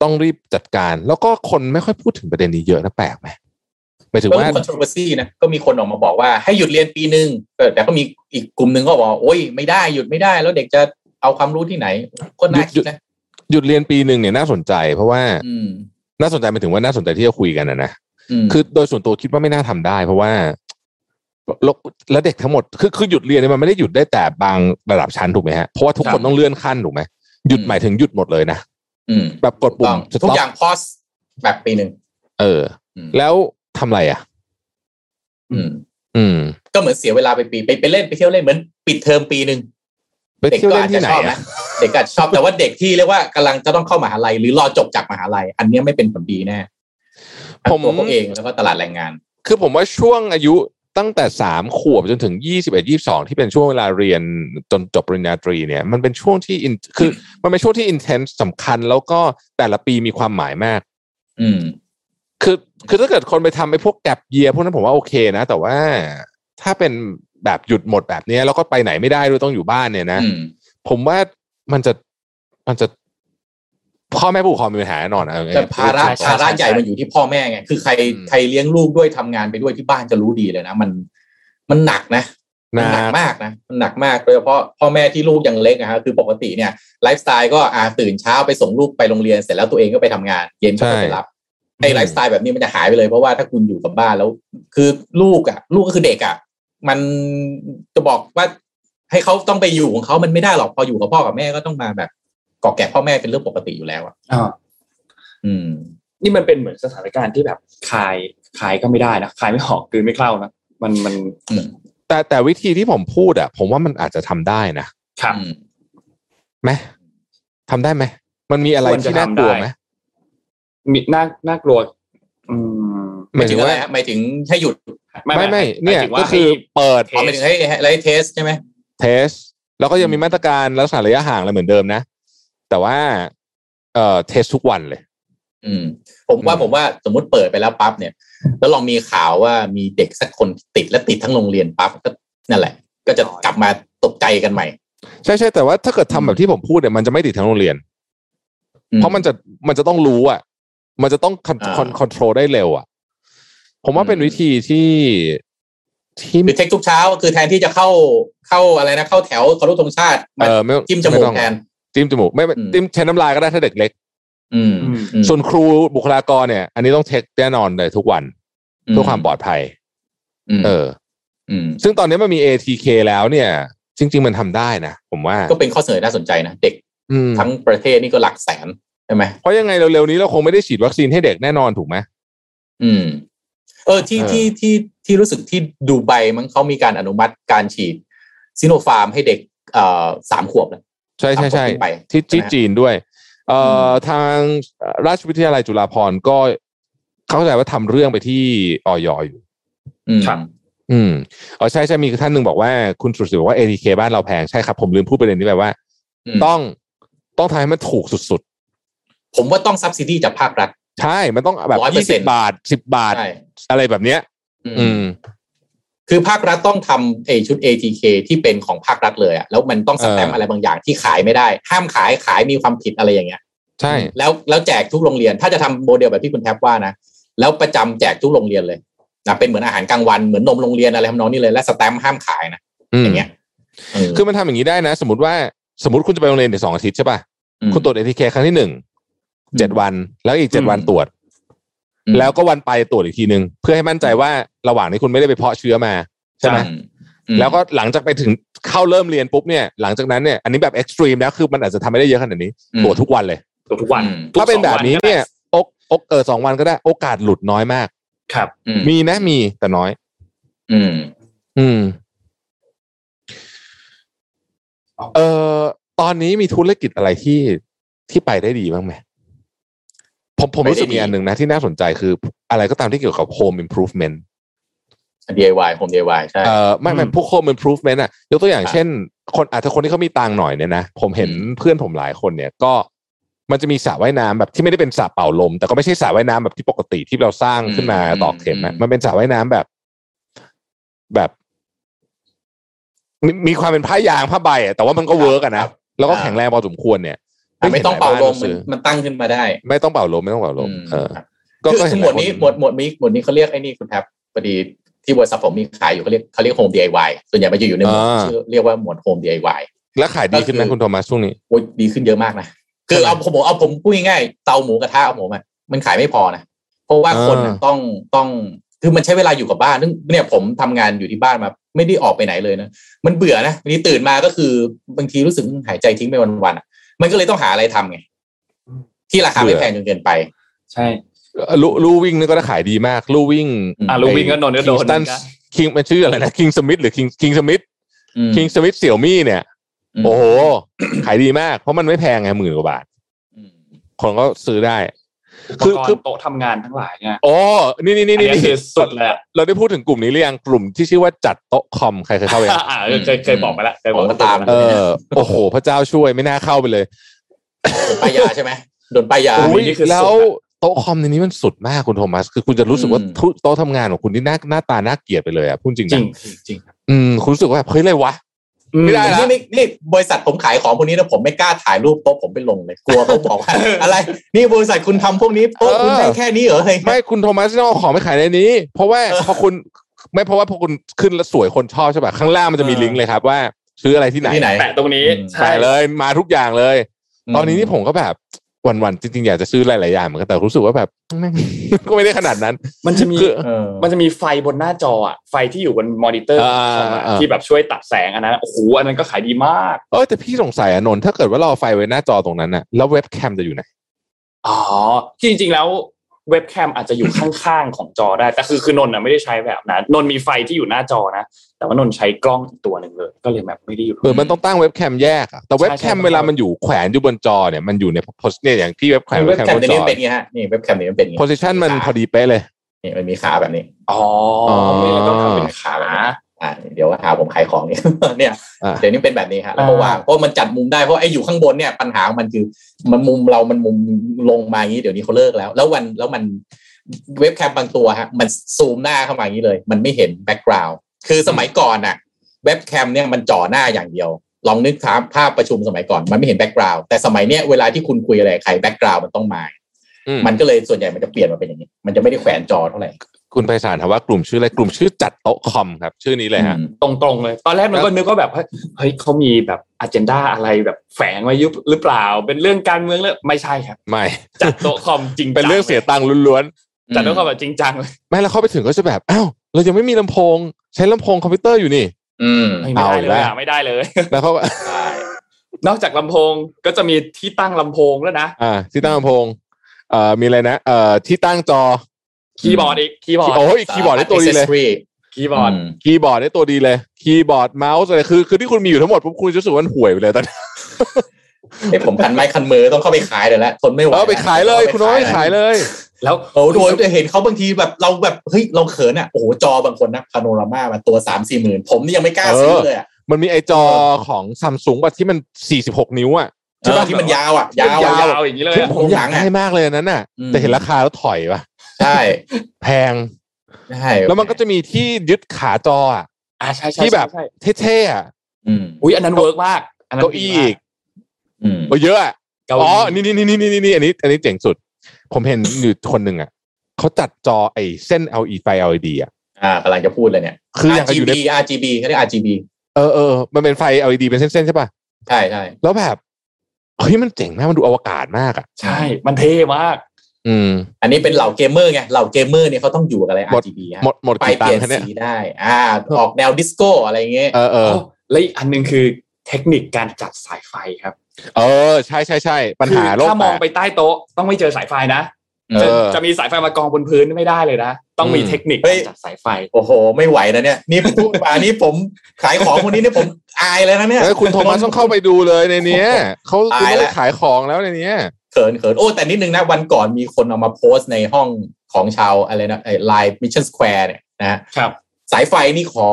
ต้องรีบจัดการ แล้วก็คนไม่ค่อยพูดถึงประเด็นนี้เยอะนะแปลกไหมหมายถึงก็ว่ามี controversy นะก็มีคนออกมาบอกว่าให้หยุดเรียนปีหนึ่งเออแต่ก็มีอีกกลุ่มหนึ่งก็บอกว่าโอ้ยไม่ได้หยุดไม่ได้ แล้วเด็กจะเอาความรู้ที่ไหนก็น่าคิดนะหยุดเรียนปีหนึ่งเนี่ยน่าสนใจ เพราะว่าอืมน่าสนใจหมายถึงว่าน่าสนใจที่จะคุยกันนะนะมคือโดยส่วนตัวคิดว่าไม่น่าทำได้ เพราะว่า แล้วแล้วเด็กทั้งหมดคือคือหยุดเรียนเนี่ยมันไม่ได้หยุดได้แต่บางระดับชั้นถูกไหมฮะเพราะว่าทุกคนต้องเลื่อนขั้นถูกไหมหยุดหมายถึงหยุดหมดเลยนะอืมแบบกดถูกปุ่ต้มอง stop ทุกอย่างพอสแบบปีหนึ่งเอออืมแล้วทำอะไรอะ อืม อืม ก็เหมือนเสียเวลาไปปีไปไปเล่นไปเที่ยวเล่นเหมือนปิดเทอมปีหนึ่งไปเที่ยวเล่นที่ไหนชอบอะนะเด็กก็อาจจะชอบแต่ว่าเด็กที่เรียกว่ากำลังจะต้องเข้ามหาลัยหรือรอจบจากมหาลัย อันเนี้ยไม่เป็นผลดีแน่ทั้งตัวเขาเองแล้วก็ตลาดแรงงาน คือผมว่าช่วงอายุ ตั้งแต่สามขวบจนถึงยี่สิบเอ็ดยี่สองที่เป็นช่วงเวลาเรียนจนจบปริญญาตรีเนี่ย มันเป็นช่วงที่ in- คือมันเป็นช่วงที่อินเทนส์สำคัญ แล้วก็แต่ละปีมีความหมายมาก อืม คือคือถ้าเกิดคนไปทำไอ้พวกแกลบเยียพวกนั้นผมว่าโอเคนะ แต่ว่าถ้าเป็นแบบหยุดหมดแบบเนี้ยแล้วก็ไปไหนไม่ได้ด้วยต้องอยู่บ้านเนี่ยนะอืมผมว่ามันจะมันจะ พ่อแม่ผู้ปกครองมีปัญหาแน่นอนอะแต่ภาระใช่ใช่ภาระใหญ่มันอยู่ที่พ่อแม่ไงคือใครอืมใครเลี้ยงลูกด้วยทำงานไปด้วยที่บ้านจะรู้ดีเลยนะ มันมันหนักนะมันหนักมากนะมันหนักมากโดยเฉพาะพ่อแม่ที่ลูกยังเล็กนะฮะคือปกติเนี่ยไลฟ์สไตล์ก็อ่าตื่นเช้าไปส่งลูกไปโรงเรียนเสร็จแล้วตัวเองก็ไปทำงาน เย็นก็ไปรับไอ้ไลฟ์สไตล์แบบนี้มันจะหายไปเลยเพราะว่าถ้าคุณอยู่กับบ้านแล้ว คือลูกอะ ลูกก็คือเด็กอะ มันจะบอกว่าให้เขาต้องไปอยู่ของเขามันไม่ได้หรอกพออยู่กับพ่อกับแม่ก็ต้องมาแบบเกาะแกะพ่อแม่เป็นเรื่องปกติอยู่แล้วอะอ่าอืม นี่มันเป็นเหมือนสถานการณ์ที่แบบคลายคลายก็ไม่ได้นะคลายไม่ออกกลืนไม่เข้านะมันมันอืมแต่แต่วิธีที่ผมพูดอะ ผมว่ามันอาจจะทำได้นะครับอืมไหมทำได้ไหมมันมีอะไรควรจะที่น่ากลัวทำได้ไหมมีน่าน่ากลัว อืมหมายถึงว่าอะไรฮะหมายถึงให้หยุด ไม่ไม่หเนี่ยถึงว่าก็คือให้เปิดเทอ๋อหมายถึงให้ให้ให้เทสใช่ไหมเทส แล้วก็ยังมีมาตรการรักษาระยะห่างอะไรเหมือนเดิมนะ แต่ว่าเอ่อเทสทุกวันเลย อืม ผมว่าอืมผมว่าสมมติเปิดไปแล้วปั๊บเนี่ย แล้วลองมีข่าวว่ามีเด็กสักคนติดและติดทั้งโรงเรียนปั๊บก็นั่นแหละ ก็จะกลับมาตกใจกันใหม่ ใช่ใช่แต่ว่าถ้าเกิดทำแบบที่ผมพูดเนี่ยมันจะไม่ติดทั้งโรงเรียนอืเพราะมันจะมันจะต้องรู้อะ มันจะต้อง con อ่า con control ได้เร็วอะ ผมว่าเป็นอืมวิธีที่ที่คือเทคทุกเช้า คือแทนที่จะเข้าเข้าอะไรนะเข้าแถวเคารพธงชาติมาเออไม่จิ้มจมูไต้กองแทน จิ้มจมูกไม่ไม่อืมจิ้มใช้น้ำลายก็ได้ถ้าเด็กเล็กอืมอืมอืมส่วนครูบุคลากรเนี่ย อันนี้ต้องเช็คแน่นอนเลยทุกวันเพื่อความปลอดภัยอืมเอออืมซึ่งตอนนี้มันมี ATK แล้วเนี่ย จริง ๆ มันทำได้นะผมว่า ก็เป็นข้อเสนอน่าสนใจนะ เด็กอืมทั้งประเทศนี่ก็หลักแสนใช่ไหมเพราะยังไงเร็วๆนี้เราคงไม่ได้ฉีดวัคซีนให้เด็กแน่นอนถูกไหมอืม เออที่เออที่ที่ที่รู้สึกที่ดูไบมั้งเขามีการอนุมัติการฉีดซิโนฟาร์มให้เด็กเอ่อสามขวบแล้ว ใช่ใช่ใช่ตามกฎที่ไปที่ที่ใช่ไหมจีนด้วย เอ่ออมทางราชวิทยาลัยจุฬาภรณ์ก็เข้าใจว่าทำเรื่องไปที่ออยอยู่อืมครับอืมอ๋อใช่ใช่มีท่านหนึ่งบอกว่าคุณสุรศิษฐ์บอกว่า ATK บ้านเราแพงใช่ครับผมลืมพูดประเด็นนี้ไปว่าอืมต้องต้องทำให้มันถูกสุดผมว่าต้องซับซิดีจากภาครัฐๆใช่ มันต้องแบบ100%ยี่สิบบาทสิบบาทใช่อะไรแบบเนี้ย อืมอืม คือภาครัฐต้องทำไอชุด ATK ที่เป็นของภาครัฐเลยอะแล้วมันต้องสแตมป์เออออะไรบางอย่างที่ขายไม่ได้ ห้ามขายขายมีความผิดอะไรอย่างเงี้ยใช่แล้วแล้วแจกทุกโรงเรียน ถ้าจะทำโมเดลแบบที่คุณแท็บว่านะแล้วประจำแจกทุกโรงเรียนเลยนะเป็นเหมือนอาหารกลางวันเหมือนนมโรงเรียนอะไรทำนองนี้เลยและสแตมป์ห้ามขายนะอืมอย่างเงี้ยเออคือมันทำอย่างนี้ได้นะ สมมติว่าสมมติคุณจะไปโรงเรียนเดี๋ยวสองอาทิตย์ใช่ป่ะอืมคุณตรวจ ATK ครั้งที่หนึ่งเจ็ดวันแล้วอีกเจ็ดอืมวันตรวจอืม แล้วก็วันไปตรวจอีกทีหนึ่งเพื่อให้มั่นใจว่าระหว่างนี้คุณไม่ได้ไปเพาะเชื้อมาใช่ไหมอือืมแล้วก็หลังจากไปถึงเข้าเริ่มเรียนปุ๊บเนี่ยหลังจากนั้นเนี่ยอันนี้แบบ extreme แล้วคือมันอาจจะทำไม่ได้เยอะขนาดนี้อืมตรวจทุกวันเลยตรวจทุกวันอืมทุกถ้าเป็นแบบนี้สองวัก็ได้เนี่ยอกอกเออสองวันก็ได้โอกาสหลุดน้อยมาก ครับอืมมีนะมีแต่น้อย อืม อืมเออตอนนี้มีธุรกิจอะไรที่ที่ไปได้ดีบ้างไหม ผมผมไปได้รู้สึกมีดีอันหนึ่งนะที่น่าสนใจคืออะไรก็ตามที่เกี่ยวกับ home improvement DIY Home DIY ใช่เอ่อไม่ไม่อืมพวก home improvement อะยกตัวอย่างครับเช่น คนอาจจะคนที่เขามีตังค์หน่อยเนี่ยนะผมเห็นอืมเพื่อนผมหลายคนเนี่ยก็มันจะมีสระว่ายน้ำแบบที่ไม่ได้เป็นสระเป่าลม แต่ก็ไม่ใช่สระว่ายน้ำแบบที่ปกติที่เราสร้างขึ้นมาตอกเข็มนะมันเป็นสระว่ายน้ำแบบ แบบมีมีความเป็นผ้ายางผ้าใบอะแต่ว่ามันก็เวิร์กอะนะแล้วก็แข็งแรงพอสมควรเนี่ยอะ ไม่ต้องเป่าลมซื้มันมันตั้งขึ้นมาได้ ไม่ต้องเป่าลมไม่ต้องเป่าลมอืมเออครับก็คือก็คืเห็อนหมวดนี้ลายคนหมวดหมวดนี้หมวดนี้เขาเรียกไอ้นี่คุณแท็บพอดีที่บริษัทผมมีขายอยู่เขาเรียกเขาเรียก Home DIY ส่วนใหญ่มันจะอยู่ในหมวดที่ชื่อเรียกว่าหมวด Home DIY แล้วขายดีขึ้นไหมก็คือคุณโทมัสช่วงนี้โอ้ยดีขึ้นเยอะมากนะคือเอาผมเอาผมพูดง่ายๆเตาหมูกระทะของผมอะมันขายไม่พอนะเพราะว่าคนน่ะอ่าต้องต้องคือมันใช้เวลาอยู่กับบ้านซึ่งเนี่ยผมทำงานอยู่ที่บ้านมา ไม่ได้ออกไปไหนเลยนะมันเบื่อนะวันนี้ตื่นมาก็คือบางทีรู้สึกหายใจทิ้งไปวันๆอะ มันก็เลยต้องหาอะไรทำไงที่ราคาไม่แพงจนเกินไป ใช่ลู่ลู่วิ่งนี่ก็ได้ขายดีมาก ลู่วิ่งอะลูวิ่งก็โดนก็โดนตันคิงมันชื่ออะไรนะคิงสมิธหรือคิงคิงสมิธอืมคิงสมิธเสี่ยวมี่เนี่ยอืมโอ้โห ขายดีมาก เพราะมันไม่แพงไงหมื่นกว่าบาทอืมคนก็ซื้อได้ อุปคือกรคือณ์โต๊ะทำงานทั้งหลายเนี่ยอ๋อนี่นี่อันนี่นี้นี่คือสุดเลยอะเราได้พูดถึงกลุ่มนี้หรือยังกลุ่มที่ชื่อว่าจัดโต๊ะคอมใครเคยเข้าไปยังอ่าเออเคยเคยบอกไปแล้วเคยบอกผมก็ตามเออโอ้โห พระเจ้าช่วยไม่น่าเข้าไปเลยโดนป้ายยาใช่ไหมโดนป้ายยาโอ้อุ๊ยนี่คือสุดอะแล้วโต๊ะคอมในนี้มันสุดมากคุณโทมัส คือคุณจะรู้สึกว่าอืมทุกโต๊ะทำงานของคุณที่หน้าหน้าตาน่าเกลียดไปเลยอะพูดจริงจรินะงจริงอืมคุณรู้สึกว่าเฮ้ยอะไรวะ ไม่ได้ละนี่ไม่นี่บริษัทผมขายของพวกนี้นะผมไม่กล้าถ่ายรูปโต๊ะผมไปลงเลยกลัวเขาบอกว่าอะไร นี่บริษัทคุณทำพวกนี้โต๊ะคุณได้แค่นี้เหรออะไรไม่คุณโทมัสต้องเอาของไปขายในนี้ เพราะว่าพอคุณไม่เพราะว่าพอคุณขึ้นแล้วสวยคนชอบใช่ป่ะข้างล่างมันจะมีเออลิงก์เลยครับว่าซื้ออะไรที่ไหนที่ไหนแปะตรงนี้อืมใช่ใช่เลยมาทุกอย่างเลยอืมตอนนี้นี่ผมก็แบบ วันๆจริงๆอยากจะซื้อหลายๆอย่างเหมือนกันแต่รู้สึกว่าแบบแม่งก็ไม่ได้ขนาดนั้น มันจะมีคือเออมันจะมีไฟบนหน้าจออะไฟที่อยู่บนมอนิเตอร์อ่าคอมอะอ่าที่แบบช่วยตัดแสงอันนั้นโอ้โหอันนั้นก็ขายดีมากเออแต่พี่สงสัยอะนนท์ถ้าเกิดว่าเราเอาไฟไว้หน้าจอตรงนั้นน่ะแล้วเว็บแคมจะอยู่ไหนอ๋อที่จริงๆแล้วเว็บแคมอาจจะอยู่ข้างๆของจอได้ แต่คือคือนนท์น่ะไม่ได้ใช้แบบนั้นนนท์มีไฟที่อยู่หน้าจอนะ แต่ว่านนท์ใช้กล้องอีกตัวหนึ่งเลย ก็เลยแบบไม่ได้อยู่เออมันต้องตั้งเว็บแคมแยกอะแต่เว็บแคมใช่ใช่เวลามันอยู่แขวนอยู่บนจอเนี่ยมันอยู่ในโพสเนี่ยอย่างที่เว็บแขวนเว็เว็บบแคมแคมบนตัวจนี้อมันเป็นอย่างงี้ฮะนี่เว็บแคมนี้มันเป็นอย่างงี้โพซิชันมันพอดีเป๊ะเลยนี่มันมีขาแบบนี้อ๋อไม่แล้วก็ทำเป็นขาอ่าเดี๋ยวหาผมขายของเนี่ยเนี่ยอ่าเดี๋ยวนี้เป็นแบบนี้ฮะแล้วก็อ่าวางเพราะมันจัดมุมได้เพราะไอ้อยู่ข้างบนเนี่ยปัญหาของมันคือมันมุมเรามันมุมลงมาอย่างนี้เดี๋ยวนี้เขาเลิกแล้ว แล้ววันแล้วมันเว็บแคมบางตัวฮะมันซูมหน้าเข้ามาอย่างนี้เลย มันไม่เห็น background คือสมัยก่อนน่ะเว็บแคมเนี่ยมันจ่อหน้าอย่างเดียว ลองนึกภาพภาพประชุมสมัยก่อนมันไม่เห็น background แต่สมัยเนี้ยเวลาที่คุณคุยอะไรกับใคร background มันต้องมาอืมมันก็เลยส่วนใหญ่มันจะเปลี่ยนมาเป็นอย่างนี้ มันจะไม่ได้แขวนจอเท่าไหร่คุณไพศาลถามว่ากลุ่มชื่ออะไรกลุ่มชื่อจัดโต๊ะคอมครับ ชื่อนี้เลยฮะอืมตรงๆเลย ตอนแรกมันก็นึกว่าแบบเฮ้ยเฮ้ยเขามีแบบอ g e n d a อะไรแบบแฝงไว้ยุบหรือเปล่า เป็นเรื่องการเมืองเรื่องไม่ใช่ครับ ไม่จัดโต๊ะคอมจริงจังเป็นเรื่องเสียตังค์ล้วนจัดโต๊ะคอมแบบจริงจังเลยๆไม่แล้วเข้าไปถึงก็จะแบบอ้าว เรายังไม่มีลำโพง ใช้ลำโพงคอมพิวเตอร์อยู่นี่ อืมไม่ได้เอาเลยแล้วอะไม่ได้เลยแล้วเขาก็ใช่นอกจากลำโพงก็จะมีที่ตั้งลำโพงด้วยนะอ่า ที่ตั้งลำโพงเอ่อมีอะไรนะเอ่อที่ตั้งจอคีย์บอร์ดอีกคีย์บอร์ดโอ้ยคีย์บอร์ดได้ตัวดีเลย accessory คีย์บอร์ดอืมคีย์บอร์ดได้ตัวดีเลย คีย์บอร์ดเมาส์อะไรคือคือที่คุณมีอยู่ทั้งหมดปุ๊บคุณจะรู้สึกว่ามันห่วยไปเลยตอนนี้เอ้ยผมคันไม้คันมือต้องเข้าไปขายเลยแล้วทนไม่ไหวเอาไปขายเลย คุณน้อยขายเลย แล้วโอ้โหจะเห็นเขาบางทีแบบเราแบบเฮ้ยเราเขินอะโอ้โหจอบางคนนะพาโนรามามาตัวสามสี่หมื่นผมนี่ยังไม่กล้าซื้อเลยอะมันมีไอจอของซัมซุงแบบที่มัน46นิ้วอะใช่ป่ะที่มันยาวอะยาวยาอะวๆอย่างนี้เลยซึ่งอะผมอยากได้มากเลยอันนั้นน่ะอืมแต่เห็นราคาแล้วถอยป่ะใช่แพงใช่แล้วมันก็จะมีที่ยึดขาจออะอ่าใช่ใช่ที่แบบใช่เท่ๆอะอืมอุ้ยอันนั้น work มากอันนั้นเก้าอี้อีกอืมโอ้เยอะอะอ๋อเก้าอี้นี่นี่นี่นี่นี่นี่อันนี้ อันนี้เจ๋งสุด ผมเห็นอยู่คนหนึ่งอะเขาจัดจอไอ้เส้น LED ไฟ LED อะอ่ากำลังจะพูดเลยเนี่ย คืออย่างกับอยู่ใน RGB RGB เขาเรียก RGB เออเออมันเป็นไฟ LED เป็นเส้นๆใช่ป่ะใช่ใช่แล้วแบบเฮ้ยมันเจ๋งมากมันดูอวกาศมากอะใช่ มันเท่มาก อืม อันนี้เป็นเหล่าเกมเมอร์ไงเหล่าเกมเมอร์เนี่ยเขาต้องอยู่กับอะไรหมด RGB ฮะหมดหมดไฟกี่ตังค์คะเนี่ยเปลี่ยนสีได้ อ่า ออกแนวดิสโก้อะไรเงี้ยเออเออโอ้และอีกอันหนึงคือเทคนิคการจัดสายไฟครับ เออใช่ใช่ใช่ปัญหาคือโลกถ้ามองแตกไปใต้โต๊ะต้องไม่เจอสายไฟนะเอจะอจะมีสายไฟมากองบนพื้นไม่ได้เลยนะ ต้องมีอืมเทคนิคเฮ้กายรจัดสายไฟ โอ้โห ไม่ไหวนะเนี่ยนี่พูดมานี่ผมขายของคนนี้เนี่ยผมอายเลยนะเนี่ยเออคุณโทมัสต้องเข้าไปดูเลยในเนี้ยเขาตายคุณไม่ได้แล้วขายของแล้วในเนี้ยเขินเขินโอ้แต่นิดนึงนะวันก่อนมีคนเอามาโพสต์ในห้องของชาวอะไรนะไอ้ LINE Mission Square เนี่ยนะฮะครับสายไฟนี่ขอ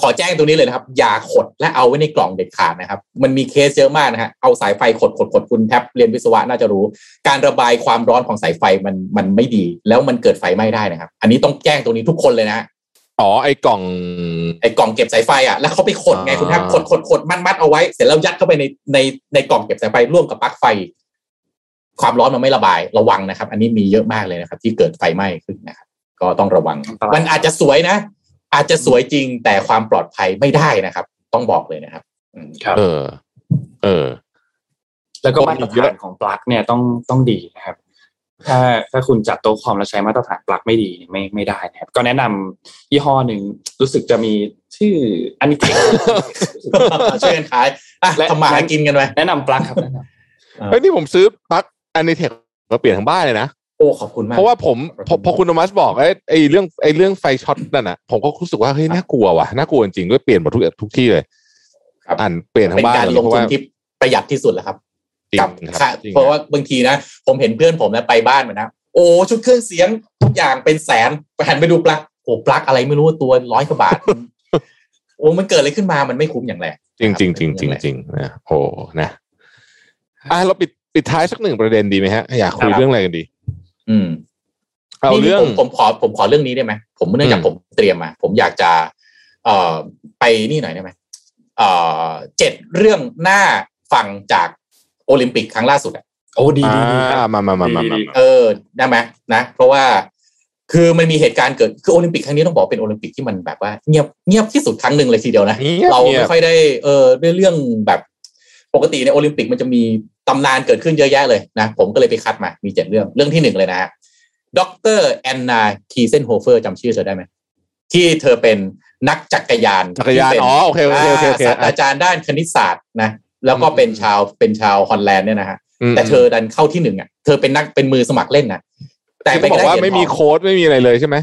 ขอแจ้งตรงนี้เลยนะครับ อย่าขดและเอาไว้ในกล่องเด็ดขาดนะครับ มันมีเคสเยอะมากนะฮะเอาสายไฟขดขดขดคุณแทบเรียนวิศวะน่าจะรู้ การระบายความร้อนของสายไฟมันมันไม่ดี แล้วมันเกิดไฟไหม้ได้นะครับ อันนี้ต้องแจ้งตรงนี้ทุกคนเลยนะฮะอ๋อไอ้กล่องไอ้กล่องเก็บสายไฟอะแล้วเขาไปขดไงอ่าคุณแทบขดขดขดมัดมัดเอาไว้เสร็จแล้วยัดเข้าไปในในในกล่องเก็บสายไฟร่วมกับปลั๊กไฟ ความร้อนมันไม่ระบายระวังนะครับ อันนี้มีเยอะมากเลยนะครับ ที่เกิดไฟไหม้ขึ้นนะครับก็ต้องระวังอันตรายมันอาจจะสวยนะ อาจจะสวยจริงแต่ความปลอดภัยไม่ได้นะครับ ต้องบอกเลยนะครับอืมครับ เออ เออ แล้วก็โอ้มาตรเยฐานอะของปลั๊กเนี่ยต้องต้องดีนะครับ ถ้าถ้าคุณจัดโต๊ะคอมแล้วใช้มาตรฐานปลั๊กไม่ดีเนี่ยไม่ไม่ได้นะครับ ก็แนะนำยี่ห้อหนึ่งรู้สึกจะมีชื่ออันนี้ช่วยกันขายอะและทำมาหากินกันไปแนะนำปลั๊กครับแนะนำเฮ้ยนี่ผมซื้อปลั๊กอันในเทคมาเปลี่ยนทั้งบ้านเลยนะ โอ้ขอบคุณมากเพราะว่าผมพอพอคุณโทมัสบอกไอ้ไอ้เรื่องไอ้เรื่องไฟช็อตนั่นน่ะผมก็รู้สึกว่าเฮ้ยน่ากลัวว่ะน่ากลัวจริงๆด้วยเปลี่ยนหมดทุกทุกที่เลยครับอ่านเปลี่ยนทั้เป็งนบ้านการเลยลงเพราะทุนว่าที่ประหยัดที่สุดแล้วครับจริกับงคค่ารับจริงเพราะว่าบางทีนะ ผมเห็นเพื่อนผมนะไปบ้านเหมือนนะโอ้ชุดเครื่องเสียงทุกอย่างเป็นแสนไปหันไปดูปลั๊กโอ้ปลั๊กอะไรไม่รู้ตัวร้อยกว่าบาทโอ้มันเกิดอะไรขึ้นมามันไม่คุ้มอย่างแรงจริงจริงจริงจริงจริงนะโอ้นะอะเราปิดปิดท้ายสักหนึ่งประเด็นดีไหมฮะ อยากคุยครับเรื่องอะไรกันดี อืมเอานี่เรื่องผมผมขอผมขอเรื่องนี้ได้ไหมผมเนื่องจากอืมผมเตรียมมา ผมอยากจะ เอ่อไปนี่หน่อยได้ไหมเอ่อเจ็ดเรื่องหน้าฟังจากโอลิมปิกครั้งล่าสุดอะโอ้ดีดีดีคอ่ารับมามามามาดีมาดีเออได้ไหมนะ เพราะว่าคือมันมีเหตุการณ์เกิดคือโอลิมปิกครั้งนี้ต้องบอกเป็นโอลิมปิกที่มันแบบว่าเงียบเงียบที่สุดครั้งหนึ่งเลยทีเดียวนะเงียบเงียบเราไม่ค่อยได้เออด้วยเรื่องแบบปกติในโอลิมปิกมันจะมี ตำนานเกิดขึ้นเยอะแยะเลยนะ ผมก็เลยไปคัดมา มีเจ็ดเรื่อง เรื่องที่หนึ่งเลยนะฮะดร.แอนนาคีเซนโฮเฟอร์จำชื่อเธอได้ไหม ที่เธอเป็นนักจักรยานจักรยานที่ป็อ๋อโอเคโอเคโอเคโอเคศาสตราจารย์ด้านคณิตศาสตร์นะ แล้วก็เป็นชาวเป็นชาวฮอลแลนด์เนี่ยนะฮะมแต่เธอดันเข้าที่หนึ่งอะ เธอเป็นนักเป็นมือสมัครเล่นนะ แต่ที่ไปเขาบอกว่าด้เหรีไม่ยญทมีองโค้ดไม่มีอะไรเลยใช่ไหม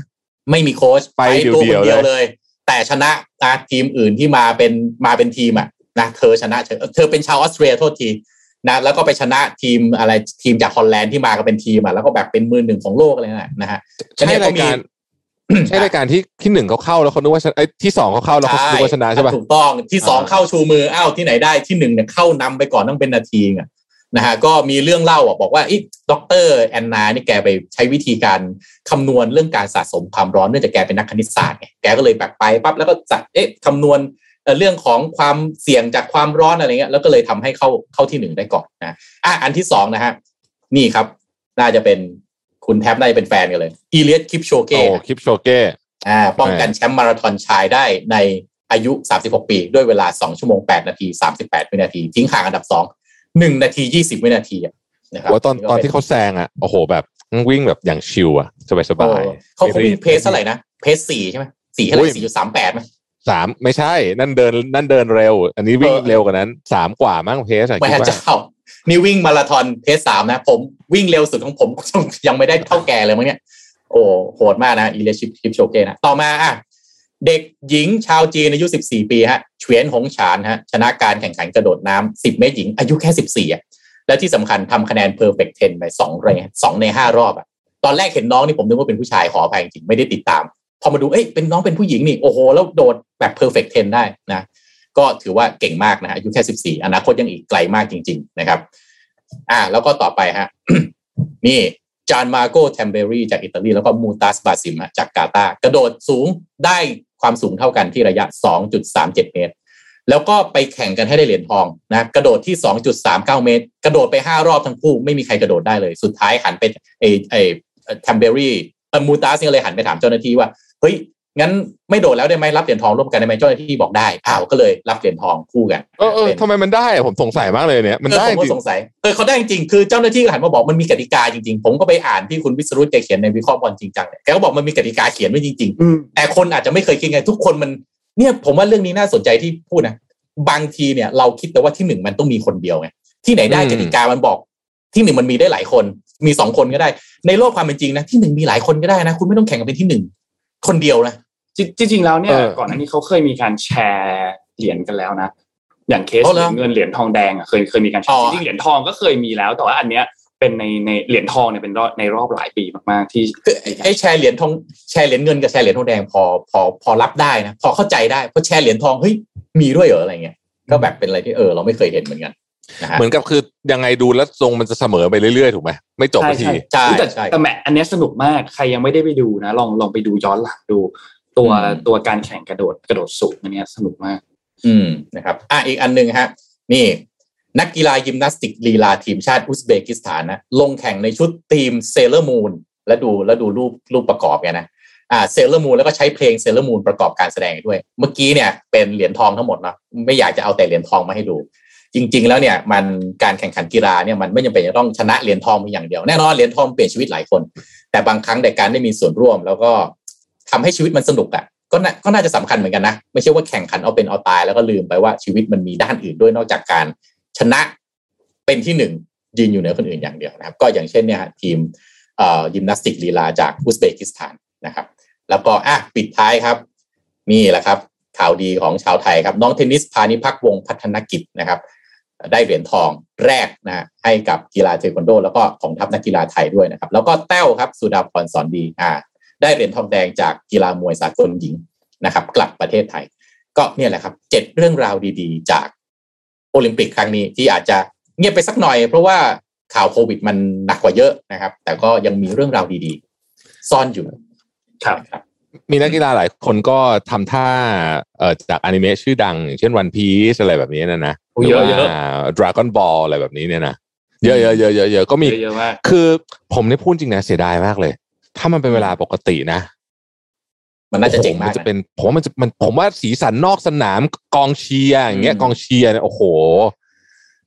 ไม่มีโค้ชไปตัวเดี่คยวนๆเดียวเลยเลยแต่ชนะนะทีมอื่นที่มาเป็นมาเป็นทีมอะนะ เธอชนะเธอเธอเป็นชาวออสเตรียโทษที นะแล้วก็ไปชนะทีมอะไรทีมจากฮอลแลนด์ที่มากันเป็นทีมอะแล้วก็แบบเป็นมือหนึ่งของโลกอะไรนะนะฮะใช่เนี่ยรายการมีใช่รายการที่ที่หนึ่งเขาเข้าแล้วเขานึกว่าชนะไอ้ยที่สองเขาเข้าแล้วเขานึกว่าชนะใช่ป่ะถูกต้องที่สองอ่าเข้าชูมืออ้าวที่ไหนได้ที่หนึ่งเนี่ยเข้านำไปก่อนต้องเป็นนาทีอะนะฮะก็มีเรื่องเล่าอะบอกว่าอีด็อกเตอร์แอนนานี่แกไปใช้วิธีการคำนวณเรื่องการสะสมความร้อนเนื่องจากแกเป็นนักคณิตศาสตร์ไงแกก็เลยแบบไปปั๊บแล้วก็จัดเอ๊ะคำนวณ เอ่อเรื่องของความเสี่ยงจากความร้อนอะไรเงี้ยแล้วก็เลยทำให้เข้าเข้าที่หนึ่งได้ก่อนนะอะอันที่สองนะฮะนี่ครับ น่าจะเป็นคุณแทบน่าจะเป็นแฟนกันเลยเอเลียดคิปโชเก้โอ้คิปโชเก้อ่าป้องกันแชมป์มาราธอนชายได้ในอายุ 36 ปี ด้วยเวลา 2 ชั่วโมง 8 นาที 38 วินาที ทิ้งห่างอันดับ 2 1 นาที 20 วินาทีอะนะครัว่าตอนตอนที่เขาแซงอะโอ้โหแบบวิ่งแบบอย่างชิลอะสบายสบายโอ้เขาเขาวิ่งเพสเท่าไหร่นะ เพสสี่ใช่ไหมสี่เท่าไหร่สี่จุดสามแปดไหม สามไม่ใช่ นั่นเดินนั่นเดินเร็ว อันนี้วิ่งเออเร็วกว่านั้นสามกว่ามั้งเพสอะแม่คิดว่าเจ้านี่วิ่งมาราธอนเพสสามนะ ผมวิ่งเร็วสุดของผมยังไม่ได้เท่าแกเลยมั้งเนี่ยโอ้โหดมากนะ อีเลชิปชิปโชเกนะต่อมาอะเด็กหญิงชาวจีนอายุ 14 ปีฮะเฉวียนหงฉานฮะชนะการแข่งขันกระโดดน้ำ10 เมตรหญิง อายุแค่ 14อะและที่สำคัญทำคะแนน perfect 10ไป2ใน2ใน 5 รอบอะตอนแรกเห็นน้องนี่ผมนึกว่าเป็นผู้ชายขออภัยจริงๆไม่ได้ติดตาม พอมาดูเอ้ยเป็นน้องเป็นผู้หญิงนี่โอ้โหแล้วโดดแบบ perfect 10ได้นะก็ถือว่าเก่งมากนะฮะอายุแค่14อนาคตยังอีกไกลมากจริง ๆ นะครับ อ่า แล้วก็ต่อไปฮะนี่จานมาโกแทมเบอรี่จากอิตาลีแล้วก็มูตัสบาซิมจากกาตากระโดดสูงได้ความสูงเท่ากันที่ระยะ 2.37 เมตร แล้วก็ไปแข่งกันให้ได้เหรียญทองนะกระโดดที่ 2.39 เมตร กระโดดไป 5 รอบทั้งคู่ ไม่มีใครกระโดดได้เลย สุดท้ายหันไปไอไอแทมเบอรี่มูตัสเนี่ยเลยหันไปถามเจ้าหน้าที่ว่า เฮ้ยงั้นไม่โดดแล้วได้ไหมรับเหรียญทองร่วมกันได้ไหมเจ้าหน้าที่บอกได้อ้าวก็เลยรับเหรียญทองคู่กันเออเออเป็นทำไมมันได้อะผมสงสัยมากเลยเนี่ยมันเออได้ผมจก็ริงสงสัยเออเขาได้จริงๆคือเจ้าหน้าที่ก็หันมาบอกมันมีกติกาจริงๆ ผมก็ไปอ่านที่คุณวิศรุตแกเขียนในวิเคราะห์บอลจริงจังเนี่ยแกก็บอกมันมีกติกาเขียนไว้จริงๆ แต่คนอาจจะไม่เคยคิดไงทุกคนมันเนี่ยผมว่าเรื่องนี้น่าสนใจที่พูดนะบางทีเนี่ยเราคิดแต่ว่าที่หนึ่งมันต้องมีคนเดียวไงที่ไหนได้อืมกติกามันบอกที่หนึ่งมันมีได้หลายคน มีสองคนก็ได้ ในโลกความเป็นจริงนะที่หนึ่งมีหลายคนก็ได้นะ คุณไม่ต้องแข่งกันเป็นที่หนึ่ง คนเดียวนะจริงจริงๆแล้วเนี่ยเออก่อนหน้านี้เขาเคยมีการแชร์เหรียญกันแล้วนะอย่างเคสอ๋อเหรอเหรียญเงินเหรียญทองแดงอะเคยเคยมีการแชอ๋ร์อจริงๆเหรียญทองก็เคยมีแล้ว แต่ว่าอันเนี้ยเป็นในในเหรียญทองเนี่ยเป็นรอบในรอบหลายปีมากๆ ที่คือไอ้ไอ้แชร์เหรียญทองแชร์เหรียญเงินกับแชร์เหรียญทองแดงพอพอพอรับได้นะพอเข้าใจได้เพราะแชร์เหรียญทองเฮ้ยมีด้วยเหรออะไรเงี้ยก็แบบเป็นอะไรที่เออเราไม่เคยเห็นเหมือนกันนะฮะ เหมือนกับคือยังไงดูแล้วทรงมันจะเสมอไปเรื่อยๆ ถูกไหมไม่จบสักทีใช่อุ๊ยแต่ใช่แต่แมตช์อันเนี้ยสนุกมากใครยังไม่ได้ไปดูนะ ลองลองไปดูย้อนหลังดู ตัวอืมตัวการแข่งกระโดดกระโดดสูงอันเนี้ยสนุกมาก อืมนะครับ อะอีกอันหนึ่งฮะ นี่ นักกีฬายิมนาสติกลีลาทีมชาติอุซเบกิสถานนะลงแข่งในชุดทีมเซเลอร์มูนแล้วดูแล้วดูรูปรูปประกอบกันนะอ่าเซเลอร์มูนแล้วก็ใช้เพลงเซเลอร์มูนประกอบการแสดงด้วย เมื่อกี้เนี่ยเป็นเหรียญทองทั้งหมดเนาะไม่อยากจะเอาแต่เหรียญทองมาให้ดู จริง ๆ แล้วเนี่ยมันการแข่งขันกีฬาเนี่ยมันไม่จำเป็นจะต้องชนะเหรียญทองเพียงอย่างเดียวแน่นอนเหรียญทองเปลี่ยนชีวิตหลายคน แต่บางครั้งแต่การได้มีส่วนร่วม แล้วก็ทำให้ชีวิตมันสนุกอะก็น่าก็น่าจะสำคัญเหมือนกันนะ ไม่ใช่ว่าแข่งขันเอาเป็นเอาตาย แล้วก็ลืมไปว่าชีวิตมันมีด้านอื่นด้วยนอกจากการชนะเป็นที่หนึ่งยืนอยู่เหนือคนอื่นอย่างเดียวนะครับ ก็อย่างเช่นเนี่ยฮะทีมเอ่อยิมนาสติกลีลาจากอุซเบกิสถานนะครับ แล้วก็อะปิดท้ายครับ นี่แหละครับ ข่าวดีของชาวไทยครับ น้องเทนนิสพานิพักวงพัฒนกิจนะครับ ได้เหรียญทองแรกนะฮะให้กับกีฬาเทควันโด แล้วก็ของทัพนักกีฬาไทยด้วยนะครับ แล้วก็แต้วครับสุดาพรสอนดีอ่าได้เหรียญทองแดงจากกีฬามวยสากลหญิงนะครับ กลับประเทศไทย ก็เนี่ยแหละครับเจ็ดเรื่องราวดีๆ จากโอลิมปิกครั้งนี้ที่อาจจะเงียบไปสักหน่อย เพราะว่าข่าวโควิดมันหนักกว่าเยอะนะครับ แต่ก็ยังมีเรื่องราวดีๆ ซ่อนอยู่ครับนะครับ มีนักกีฬาหลายคนก็ทำท่าเอ่อจากอนิเมะชื่อดัง อย่างเช่นวันพีซอะไรแบบนี้นะนะโอ้เยอะเยอะดราก้อนบอลอะไรแบบนี้เนี่ยนะเยอะเยอะเยอะเยอะเยอะก็มีเยอะๆมากคือผมเนี่ยพูดจริงนะเสียดายมากเลย ถ้ามันเป็นเวลาปกตินะ มันน่าจะเจ๋งมากโอ้โหนจะนะเป็นผมว่ามันจะมันผมว่าสีสันนอกสนามกองเชียร์อย่างเงี้ยอืมกองเชียร์เนี่ยโอ้โห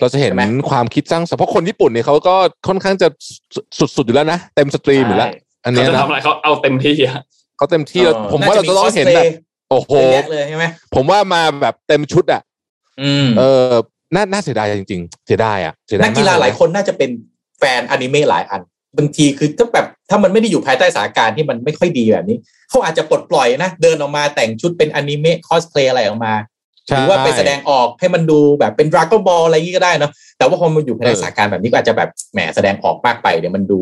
เราจะเห็นใช่ไหมความคิดสร้างสรรค์เพราะคนญี่ปุ่นเนี่ยเขาก็ค่อนข้างจะสุดๆอยู่แล้วนะเต็ม steam อยู่แล้วอันเขาเนี้ยจะนะทำอะไรเขาเอาเต็มที่อะ เขาเต็มที่แล้วผมว่าเราจะต้องเห็นแบบโอ้โหเยอะแยะเลยใช่ไหมผมว่ามาแบบเต็มชุดอะอืมเออน่าน่าเสียดายจริงๆ เสียดายอะเสียดายนักกีฬาหลายคนน่าจะเป็นแฟนอนิเมะหลายอันบางทีคือถ้าแบบถ้ามันไม่ได้อยู่ภายใต้สถานการณ์ที่มันไม่ค่อยดีแบบนี้เขาอาจจะปลดปล่อยนะ เดินออกมาแต่งชุดเป็นอนิเมะคอสเพลย์อะไรออกมาใช่หรือว่าไปแสดงออกให้มันดูแบบเป็นดราก้อนบอลอะไรอย่างนี้ก็ได้เนอะแต่ว่าพอมันอยู่ภายใต้สถานการณ์แบบนี้ก็อาจจะแบบแหมแสดงออกมากไปเดี๋ยวมันดู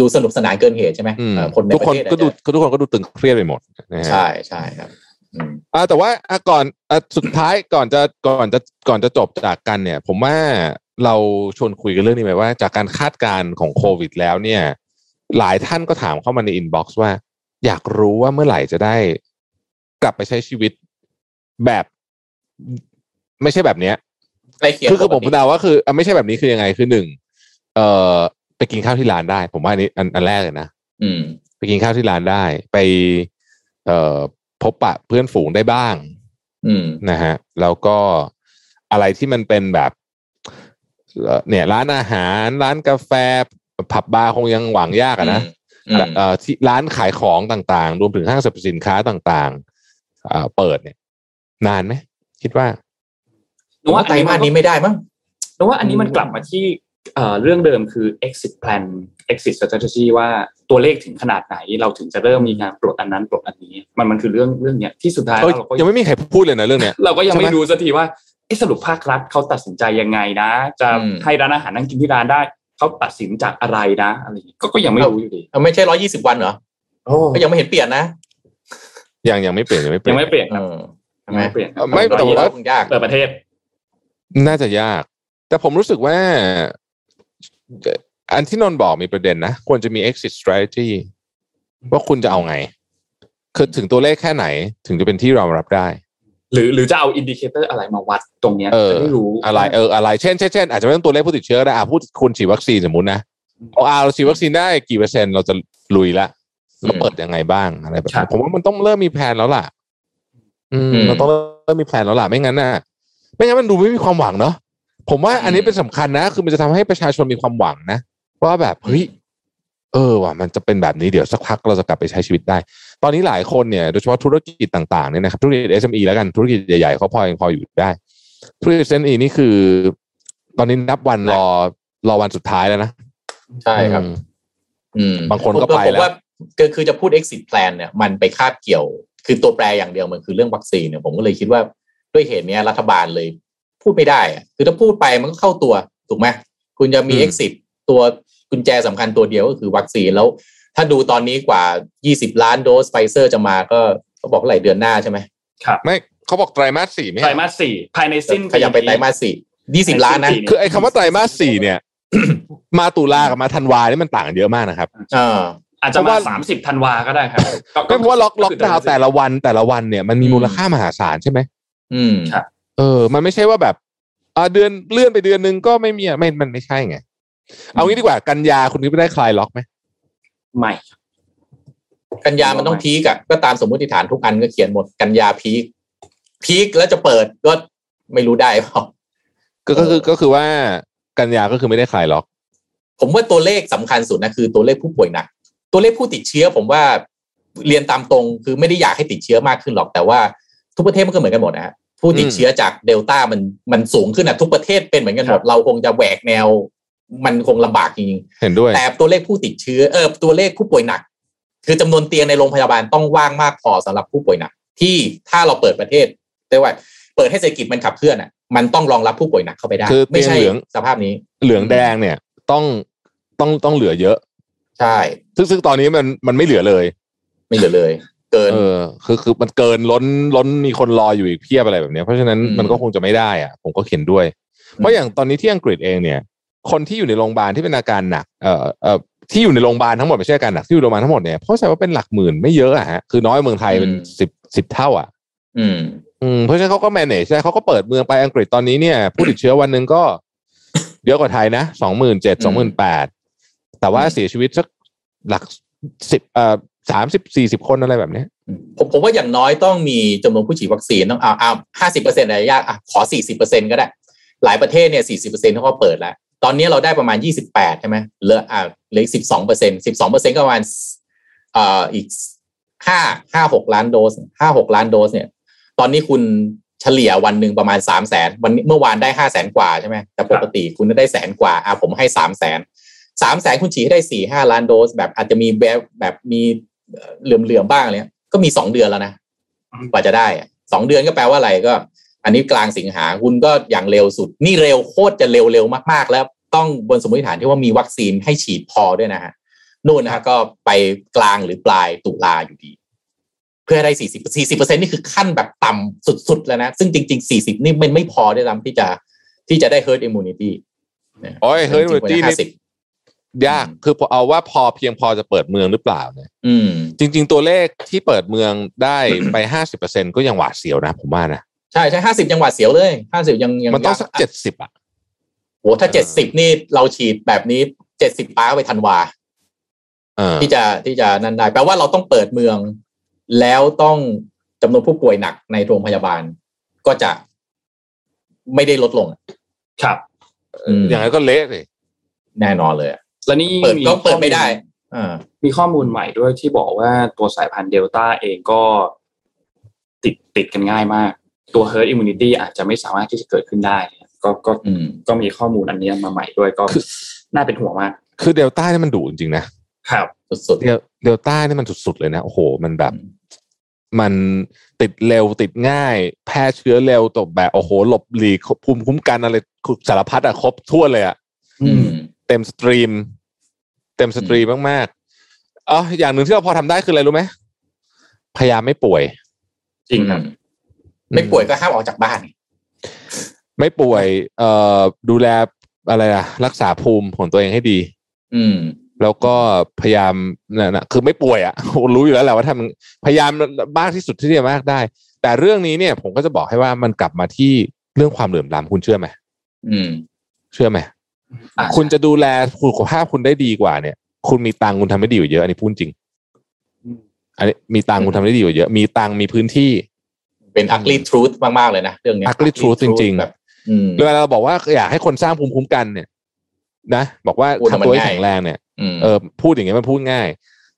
ดูสนุกสนานเกินเหตุใช่ไหมอืมเออคนในทุกประคนเทศก็ดูอาจจะทุกคนก็ดูตึงเครียดไปหมดนะฮะใช่ใช่ครับอืมอ่าแต่ว่าอะก่อนอะสุดท้ายก่อนจะก่อนจะก่อนจะจบจากกันเนี่ย ผมว่าเราชวนคุยกันเรื่องนี้ไหมว่า จากการคาดการณ์ของโควิด แล้วเนี่ย หลายท่านก็ถามเข้ามาในอินบ็อกซ์ว่า อยากรู้ว่าเมื่อไหร่จะได้กลับไปใช้ชีวิตแบบ ไม่ใช่แบบเนี้ยใกล้เคียงคือคือผมปกติเดาว่าคืออะไม่ใช่แบบนี้คือยังไงคือหนึ่งเอ่อ ไปกินข้าวที่ร้านได้ ผมว่าอันนี้อันอันแรกเลยนะอืม ไปกินข้าวที่ร้านได้ ไป เอ่อพบปะเพื่อนฝูงได้บ้าง อืมนะฮะแล้วก็อะไรที่มันเป็นแบบเอ่อเนี่ย ร้านอาหาร ร้านกาแฟ ผับบาร์คงยังหวังยากอะนะอืมเอ่อที่ร้านขายของต่างๆ รวมถึงห้างสรรพสินค้าต่างๆเอ่อเปิดเนี่ย นานไหมคิดว่านึกว่าไตรมาสนี้ไม่ได้มั้งนึกว่าอันนี้มันกลับมาที่ เอ่อเรื่องเดิมคือ exit plan exit strategy ว่าตัวเลขถึงขนาดไหน เราถึงจะเริ่มมีการปลดอันนั้นปลดอันนี้ มันมันคือเรื่องเรื่องเนี้ยที่สุดท้ายเอ้ยเราก็ยังไม่มีใครพูดเลยนะเรื่องเนี้ยเราก็ยังไม่ใช่ไหมรู้สักทีว่าเอ๊ะสรุปภาครัฐเขาตัดสินใจยังไงนะ จะอืมให้ร้านอาหารนั่งกินที่ร้านได้เขาตัดสินจากอะไรนะอะไรอย่างงี้ก็ก็ยังไม่รู้อยู่ดีเอาไม่ใช่ร้อยี่สิบวันเหรอโอ้ก็ยังไม่เห็นเปลี่ยนนะยังยังไม่เปลี่ยนยังไม่เปลี่ยัยงไม่เปลี่ยนคเอรับเออยังไม่เปลี่ยนเออไม่แต่ว่าคงยากเปิดประเทศ น่าจะยาก แต่ผมรู้สึกว่า อันที่นนท์บอกมีประเด็นนะ ควรจะมี exit strategy ว่าคุณจะเอาไง คือถึงตัวเลขแค่ไหนถึงจะเป็นที่รองรับได้ หรือหรือจะเอา indicator อะไรมาวัดตรงเนี้ยเออจะได้รู้อะไรเอออะไรเช่นเช่นเช่นอาจจะไม่ต้องตัวเลขผู้ติดเชื้อก็ได้อะพูดคุณฉีดวัคซีนสมมตินะเอาอะเราฉีดวัคซีนได้กี่เปอร์เซ็นต์เราจะลุยละเราเปิดยังไงบ้างอะไรแบบนี้ผมว่ามันต้องเริ่มมีแผนแล้วล่ะ อืมอืมเราต้องเริ่มมีแผนแล้วล่ะไม่งั้นน่ะ ไม่งั้นมันดูไม่มีความหวังเนาะ ผมว่าอันนี้เป็นสำคัญนะ คือมันจะทำให้ประชาชนมีความหวังนะว่าแบบเฮ้ยเออว่ะมันจะเป็นแบบนี้เดี๋ยวสักพักเราจะกลับไปใช้ชีวิตได้ ตอนนี้หลายคนเนี่ยโดยเฉพาะธุรกิจต่างๆเนี่ยนะครับธุรกิจ SME แล้วกันธุรกิจใหญ่ๆเขาพอยังพออยู่ได้ธุรกิจ SME นี่คือ ตอนนี้นับวันรอรอวันสุดท้ายแล้วนะ ใช่ครับ อืมอืมบางคนก็ไปผมแล้วว่าคือคือจะพูด exit plan เนี่ยมันไปคาบเกี่ยว คือตัวแปรอย่างเดียวมันคือเรื่องวัคซีนเนี่ยผมก็เลยคิดว่าด้วยเหตุเนี้ยรัฐบาลเลย พูดไม่ได้อะคือถ้าพูดไปมันก็เข้าตัวถูกไหมคุณจะมีอืม exit ตัวกุญแจสำคัญตัวเดียวก็คือวัคซีนแล้ว ถ้าดูตอนนี้กว่า 20 ล้านโดสไฟเซอร์จะมาก็เขาบอกเท่าไหร่เดือนหน้าใช่ไหมไม่เขาบอกไตรมาสสี่ไม่ไตรใช่มาสสี่ภายในสิ้นขยับไปไตรมาสสี่ยี่สิบล้านนะสิ้ปีคือไอ้คำว่าไตรมาสสี่เนี่ย มาตุลากับมาธันวานี่มันต่างกันเยอะมากนะครับเอออาจจะเพราะมาว่าสามสิบธันวาก็ได้ครับไม่เพราะว่าล็อกล็อกดาวน์แต่ละวันแต่ละวันเนี่ยมันมีมูลค่ามหาศาลใช่ไหมอืม เออ มันไม่ใช่ว่าแบบอ่าเดือนเลื่อนไปเดือนหนึ่งก็ไม่มีอะไม่มันไม่ใช่ไง เอางี้ดีกว่ากันยาคุณคิดว่าได้คลายล็อกไหมไม่ กันยามันต้องพีกอะก็ตามสมมติฐานทุกอันก็เขียนหมดกันยาพีกพีกแล้วจะเปิดก็ไม่รู้ได้เปล่าก็ก็คือก็คือว่ากันยาก็คือไม่ได้คลายล็อก ผมว่าตัวเลขสำคัญสุดนะคือตัวเลขผู้ป่วยหนัก ตัวเลขผู้ติดเชื้อ ผมว่าเรียนตามตรงคือไม่ได้อยากให้ติดเชื้อมากขึ้นหรอกแต่ว่าทุกประเทศมันก็เหมือนกันหมดนะฮะ ผู้ติดเชื้อจากเดลต้ามันมันสูงขึ้นอะทุกประเทศเป็นเหมือนกันหมดเราคงจะแหวกแนว มันคงลำบากจริงๆเห็นด้วย แต่ตัวเลขผู้ติดเชื้อเออตัวเลขผู้ป่วยหนัก คือจำนวนเตียงในโรงพยาบาลต้องว่างมากพอสำหรับผู้ป่วยหนัก ที่ถ้าเราเปิดประเทศได้ว่า เปิดให้เศรษฐกิจมันขับเคลื่อนอะ มันต้องรองรับผู้ป่วยหนักเข้าไปได้คือเตียงไม่ใช่เหลืองสภาพนี้ เหลืองแดงเนี่ยต้องต้องต้องเหลือเยอะ ใช่ซึ่งซึ่งตอนนี้มันมันไม่เหลือเลย ไม่เหลือเลย เกินเออคือคือมันเกินล้นล้นมีคนรออยู่อีกเพียบอะไรแบบเนี้ยเพราะฉะนั้นอืมมันก็คงจะไม่ได้อะ ผมก็เห็นด้วย เพราะอย่างตอนนี้ที่อังกฤษเองเนี่ย คนที่อยู่ในโรงพยาบาลที่เป็นอาการหนักเอ่อเอ่อที่อยู่ในโรงพยาบาลทั้งหมดไม่ใช่อาการหนักที่อยู่ในโรงพยาบาลทั้งหมดเนี่ยเพราะใช่ว่าเป็นหลักหมื่นไม่เยอะอะฮะคือน้อยเมืองไทยเป็นสิบสิบเท่าอะ อืมอืมเพราะฉะนั้นเขาก็ manage ได้เขาก็เปิดเมืองไปอังกฤษตอนนี้เนี่ยผู้ติดเชื้อวันหนึ่งก็เยอะกว่าไทยนะสองหมื่นเจ็ดสองหมื่นแปดแต่ว่าเสียชีวิตสักหลักสิบเอ่อ สามสิบสี่สิบคนอะไรแบบนี้ผมผมว่าอย่างน้อยต้องมีจำนวนผู้ฉีดวัคซีนต้องเอาเอาห้าสิบเปอร์เซ็นต์อะไรยากอะขอสี่สิบเปอร์เซ็นต์ก็ได้ หลายประเทศเนี่ยสี่สิบเปอร์เซ็นต์เขาก็เปิดแล้ว ตอนนี้เราได้ประมาณยี่สิบแปดใช่ไหมเหลืออ่าเหลือสิบสองเปอร์เซ็นต์สิบสองเปอร์เซ็นต์ก็ประมาณเอ่ออีกห้าห้าหกล้านโดสห้าหกล้านโดสเนี่ย ตอนนี้คุณเฉลี่ยวันหนึ่งประมาณสามแสนวันเมื่อวานได้ห้าแสนกว่าใช่ไหมแต่ปกติคุณได้แสนกว่าอะผมให้สามแสนสามแสนคุณฉีดให้ได้สี่ห้าล้านโดส แบบอาจจะมีแบบแบบมี เหลื่อมเหลื่อมๆบ้างอะไรเลยก็มีสองเดือนแล้วนะกว่าจะได้อะสองเดือนก็แปลว่าอะไรก็ อันนี้กลางสิงหาคุณก็อย่างเร็วสุด นี่เร็วโคตรจะเร็วเร็วมากๆ แล้วต้องบนสมมติฐานที่ว่ามีวัคซีนให้ฉีดพอด้วยนะฮะนู่นนะฮะก็ไปกลางหรือปลายตุลาอยู่ดี เพื่อให้ได้สี่สิบสี่สิบเปอร์เซ็นนี่คือขั้นแบบต่ำสุดๆ แล้วนะ ซึ่งจริงๆสี่สิบนี่มันไม่พอด้วยซ้ำที่จะที่จะได้ herd immunity โอ้ย herd immunity ห้านี่สิบ ยากคือเอาว่าพอเพียงพอจะเปิดเมืองหรือเปล่าเนี่ยอืมจริง ๆ ตัวเลขที่เปิดเมืองได้ไปห้าสิบเปอร์เซ็นก็ยังหวาดเสียวนะผมว่านะใช่ใช่ห้าสิบจังหวัดเสียวเลยห้าสิบยังยังมันต้องสักยาเจ็ดสิบอะโหถ้าเจ็ดสิบนี่เราฉีดแบบนี้เจ็ดสิบป้าไปธันวาเออที่จะที่จะนั่นได้แปลว่าเราต้องเปิดเมือง แล้วต้องจำนวนผู้ป่วยหนักในโรงพยาบาล ก็จะไม่ได้ลดลง ครับอืมอย่างนั้นก็เละเลยแน่นอนเลยอะ และนี่เปิดก็เปิดข้อลไม่ได้อ่ามีข้อมูลใหม่ด้วยที่บอกว่าตัวสายพันธุ์เดลต้าเองก็ติดติดกันง่ายมาก ตัว herd immunity อาจจะไม่สามารถที่จะเกิดขึ้นได้เนี่ยก็ก็อืมก็มีข้อมูลอันเนี้ยมาใหม่ด้วยก็น่าเป็นห่วงมาก คือเดลต้านี่มันดุจริงๆนะครับสุดเดลเดลต้านี่มันสุดๆเลยนะโอ้โห มันแบบอืมมันติดเร็วติดง่าย แพร่เชื้อเร็วตบแบบโอ้โหหลบหลีกภูมิคุ้มกันอะไรสารพัดอะครบทั่วเลยอะๆอืม เต็ม steam เต็ม steam มากๆอ๋ออย่างหนึ่งที่เราพอทำได้คืออะไรรู้ไหมพยายามไม่ป่วย จริงครับไม่ป่วยก็ห้ามออกจากบ้าน ไม่ป่วย เอ่อดูแลอะไรอะรักษาภูมิของตัวเองให้ดี อืม แล้วก็พยายามนะนะคือไม่ป่วยอะ่ะรู้อยู่แล้วแหละว่าทำพยายามมากที่สุดที่จะมากได้ แต่เรื่องนี้เนี่ย ผมก็จะบอกให้ว่ามันกลับมาที่เรื่องความเหลื่อมล้ำคุณเชื่อไหมอืม เชื่อไหมอ่า คุณจะดูแลสุขภาพคุณได้ดีกว่าเนี่ย คุณมีตังค์คุณทำได้ดีกว่าเยอะอันนี้พูดจริงอันนี้มีตังค์คุณทำได้ดีกว่าเยอะ มีตังค์มีพื้นที่ เป็น ugly truth มาก ๆ เลยนะเรื่องเนี้ย ugly truth จริงๆแบบอืมเวลาเราบอกว่าอยากให้คนสร้างภูมิคุ้มกันเนี่ย นะ บอกว่าพูดทำตัวให้มันง่ายแข็งแรงเนี่ยอืมเออพูดอย่างเงี้ยมันพูดง่าย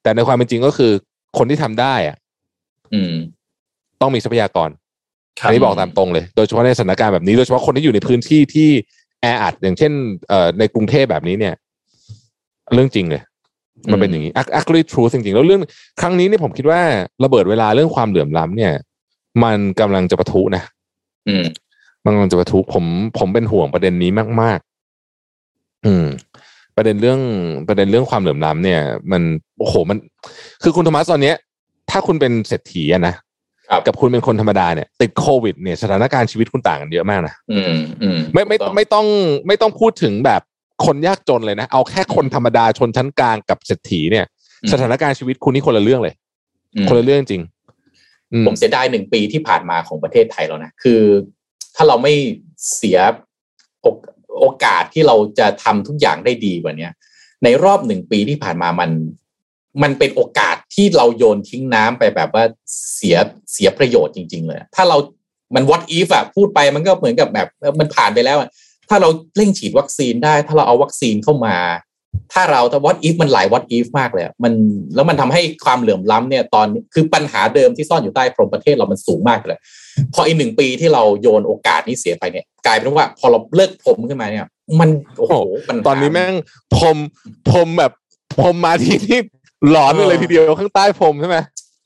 แต่ในความเป็นจริงก็คือ คนที่ทำได้อะอืมต้องมีทรัพยากรครัอับนนี้บอกตามตรงเลย โดยเฉพาะในสถานการณ์แบบนี้ โดยเฉพาะคนที่อยู่ในพื้นที่ที่แออัดอย่างเช่นเอ่อในกรุงเทพแบบนี้เนี่ย เรื่องจริงเลยมันเป็นอย่างนี้ ac- actually true จริงๆ แล้วเรื่องครั้งนี้เนี่ยผมคิดว่าระเบิดเวลาเรื่องความเหลื่อมล้ำเนี่ย มันกำลังจะปะทุนะอืมมันกำลังจะปะทุผมผมเป็นห่วงประเด็นนี้มาก ๆ อืม ประเด็นเรื่องประเด็นเรื่องความเหลื่อมล้ำเนี่ย มันโอ้โหมัน คือคุณโทมัสตอนเนี้ย ถ้าคุณเป็นเศรษฐีอะนะครับ กับคุณเป็นคนธรรมดาเนี่ยติดโควิดเนี่ยสถานการณ์ชีวิตคุณต่างกันเยอะมากนะอืมอืมไม่ไม่ถูกต้องไม่ต้องไม่ต้องพูดถึงแบบคนยากจนเลยนะ เอาแค่คนธรรมดาชนชั้นกลางกับเศรษฐีเนี่ยอืมสถานการณ์ชีวิตคุณนี่คนละเรื่องเลยอืมคนละเรื่องจริงอืมผมเสียดายหนึ่งปีที่ผ่านมาของประเทศไทยแล้วนะ คือ ถ้าเราไม่เสียโอกโอกาสที่เราจะทำทุกอย่างได้ดีกว่าเนี้ยในรอบหนึ่งปีที่ผ่านมามัน มันเป็นโอกาสที่เราโยนทิ้งน้ำไปแบบว่าเสียเสียประโยชน์จริง ๆ เลย ถ้าเรามัน what if อะพูดไปมันก็เหมือนกับแบบเออมันผ่านไปแล้วอะถ้าเราเร่งฉีดวัคซีนได้ ถ้าเราเอาวัคซีนเข้ามา ถ้าเราแต่ what if มันหลาย what if มากเลยอะมันแล้วมันทำให้ความเหลื่อมล้ำเนี่ยตอนคือปัญหาเดิมที่ซ่อนอยู่ใต้พรมประเทศเรามันสูงมากเลยพออีกหนึ่งปีที่เราโยนโอกาสนี้เสียไปเนี่ย กลายเป็นว่าพอเราเลิกพรมขึ้นมาเนี่ย มันโอ้โหปัญหาตอนนี้แม่งพรมพรมแบบพรมมาทีนี่ หลอนไปเลยทีเดียวข้างใต้พรมใช่ไหม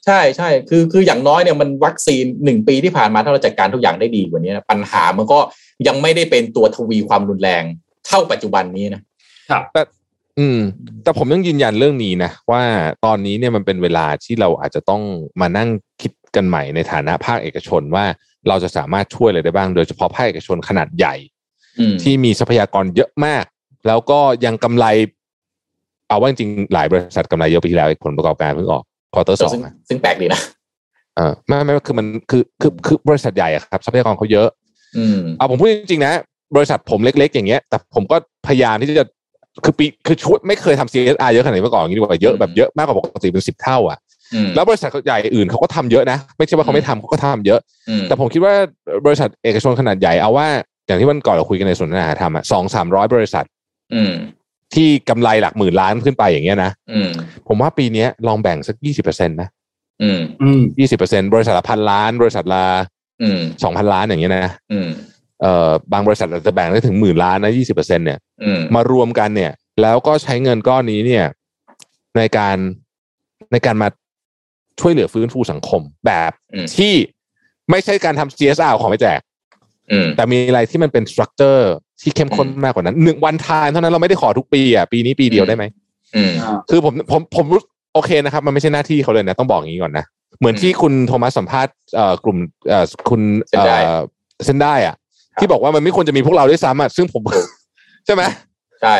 ใช่ใช่คือคืออย่างน้อยเนี่ยมันวัคซีนหนึ่งปีที่ผ่านมาถ้าเราจัดการทุกอย่างได้ดีกว่านี้นะปัญหามันก็ยังไม่ได้เป็นตัวทวีความรุนแรงเท่าปัจจุบันนี้นะอืม แต่ผมยังยืนยันเรื่องนี้นะว่าตอนนี้เนี่ยมันเป็นเวลาที่เราอาจจะต้องมานั่งคิดกันใหม่ในฐานะภาคเอกชนว่าเราจะสามารถช่วยอะไรได้บ้าง โดยเฉพาะภาคเอกชนขนาดใหญ่อืมที่มีทรัพยากรเยอะมาก แล้วก็ยังกำไร เอาว่าจริงๆหลายบริษัทกำไรเยอะปีที่แล้วผลประกอบการเพิ่งออกควอเตอร์สองซึ่งซึ่งแปลกดีนะเออไม่ไม่คือมันคือคือคือบริษัทใหญ่อะครับทรัพยากรเขาเยอะ อืมเอาผมพูดจริงๆนะ บริษัทผมเล็ก ๆ อย่างเงี้ย แต่ผมก็พยายามที่จะคือปีคือช่วยไม่เคยทำ CSR เยอะขนาดนี้มาก่อนอย่างนี้ดีกว่าเยอะแบบเยอะมากกว่าปกติเป็นสิบเท่าอะอืมแล้วบริษัทใหญ่อื่นเขาก็ทำเยอะนะ ไม่ใช่ว่าเขาไม่ทำเขาก็ทำเยอะอืมแต่ผมคิดว่าบริษัทเอกชนขนาดใหญ่เอาว่า อย่างที่วันก่อนเราคุยกันในส่วนนาธรรมอะสองสามร้อยบริษัทอืม ที่กำไรหลักหมื่นล้านขึ้นไปอย่างเงี้ยนะอืมผมว่าปีเนี้ยลองแบ่งสักยี่สิบเปอร์เซ็นต์นะอืมอืมยี่สิบเปอร์เซ็นต์บริษัทละพันล้าน บริษัทละอืมสองพันล้านอย่างเงี้ยนะอืมเอ่อบางบริษัทอาจจะแบ่งได้ถึงหมื่นล้านนะยี่สิบเปอร์เซ็นต์เนี่ยอืมมารวมกันเนี่ย แล้วก็ใช้เงินก้อนนี้เนี่ย ในการในการมาช่วยเหลือฟื้นฟูสังคมแบบอืมที่ไม่ใช่การทำ CSR เอาของไปแจกอืม แต่มีอะไรที่มันเป็นสตรัคเจอร์ที่เข้มข้นมากกว่านั้นหนึ่งวันทานเท่านั้นเราไม่ได้ขอทุกปีอะปีนี้ปีเดียวได้ไหมอืมคือผมผมผมรู้โอเคนะครับ มันไม่ใช่หน้าที่เขาเลยนะ ต้องบอกอย่างนี้ก่อนนะ เหมือนที่คุณโทมัสสัมภาษณ์เอ่อกลุ่มเอ่อคุณเส้นได้อ่อเส้นได้อะ ที่บอกว่ามันไม่ควรจะมีพวกเราด้วยซ้ำอะซึ่งผมใช่ไหมใช่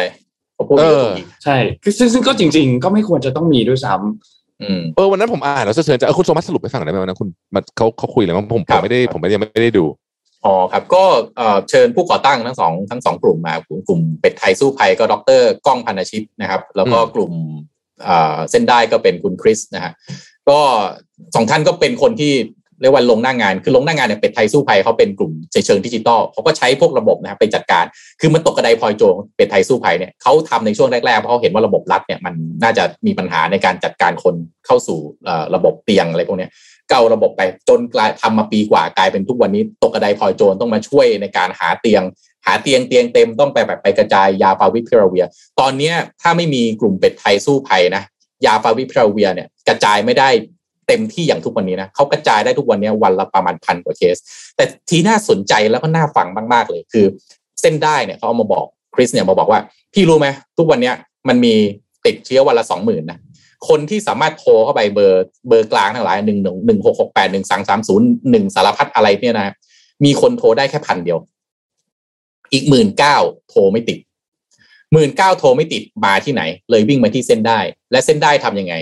ผมพูดเอเยออะจริงใช่คือซึ่งซึ่งก็จริง ๆ ก็ไม่ควรจะต้องมีด้วยซ้ำอืมเออวันนั้นผมอ่านแล้วสะเทือนใจเออคุณโทมัสสรุปให้ฟังหน่อยได้ไหมวันนั้นคุณมันเขาเขาคุยอะไรมั้งผมครัผมบไม่ได้ผมไม่ได้ยังไม่ได้ดู อ๋อครับก็เอ่อเชิญผู้ก่อตั้งทั้งสองทั้งสองกลุ่มมากลุ่มกลุ่มเป็ดไทยสู้ภัยก็ดรก้องพันธชิตนะครับ แล้วก็อืมกลุ่มเอ่อเส้นได้ก็เป็นคุณคริสนะฮะก็สองท่านก็เป็นคนที่เรียกว่าลงหน้างานคือลงหน้างานเนี่ยเป็ดไทยสู้ภัยเขาเป็นกลุ่มเชิงดิจิตอลเขาก็ใช้พวกระบบนะครับไปจัดการ คือมันตกกระไดพลอยโจรเป็ดไทยสู้ภัยเนี่ยเขาทำในช่วงแรกๆเพราะเขาเห็นว่าระบบรัฐเนี่ยมันน่าจะมีปัญหาในการจัดการคนเข้าสู่เอ่อระบบเตียงอะไรพวกเนี้ย เก่าระบบไปจนกลายทำมาปีกว่ากลายเป็นทุกวันนี้ ตกกระไดพลอยโจรต้องมาช่วยในการหาเตียง หาเตียงเตียงเต็มต้องไปแบบไปกระจายยาฟาวิพิราเวีย ตอนนี้ถ้าไม่มีกลุ่มเป็ดไทยสู้ภัยนะยาฟาวิพิราเวียเนี่ยกระจายไม่ได้เต็มที่อย่างทุกวันนี้นะเขากระจายได้ทุกวันนี้วันละประมาณพันกว่าเคส แต่ที่น่าสนใจแล้วก็น่าฟังมากๆเลยคือ เส้นได้เนี่ยเขาเอามาบอกคริสเนี่ยมาบอกว่า พี่รู้ไหมทุกวันนี้มันมีติดเชื้อวันละสองหมื่นนะ คนที่สามารถโทรเข้าไปเบอร์เบอร์กลางทั้งหลายหนึ่งหนึ่งหนึ่งหกหกแปดหนึ่งสามสามศูนย์หนึ่งสารพัดอะไรเนี่ยนะมีคนโทรได้แค่พันเดียว อีกหมื่นเก้าโทรไม่ติดหมื่นเก้าโทรไม่ติดมาที่ไหน เลยวิ่งมาที่เส้นได้ และเส้นได้ทำยังไง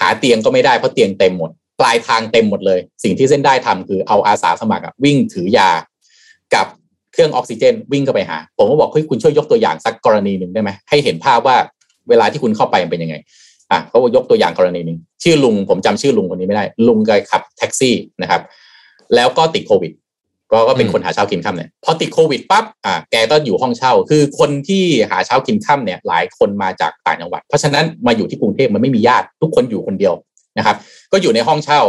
หาเตียงก็ไม่ได้เพราะเตียงเต็มหมด ปลายทางเต็มหมดเลย สิ่งที่เส้นได้ทำคือเอาอาสาสมัครวิ่งถือยากับเครื่องออกซิเจน วิ่งเข้าไปหา ผมก็บอกเฮ้ยคุณช่วยยกตัวอย่างสักกรณีหนึ่งได้ไหมให้เห็นภาพว่าเวลาที่คุณเข้าไปเป็นยังไง อะเขายกตัวอย่างกรณีหนึ่งชื่อลุงผมจำชื่อลุงคนนี้ไม่ได้ ลุงแกขับแท็กซี่นะครับ แล้วก็ติดโควิด ก็ก็เป็นอืมคนหาเช้ากินค่ำเนี่ยพอติดโควิดปั๊บอะแกก็อยู่ห้องเช่า คือคนที่หาเช้ากินค่ำเนี่ยหลายคนมาจากต่างจังหวัด เพราะฉะนั้นมาอยู่ที่กรุงเทพมันไม่มีญาติทุกคนอยู่คนเดียวนะครับ ก็อยู่ในห้องเช่า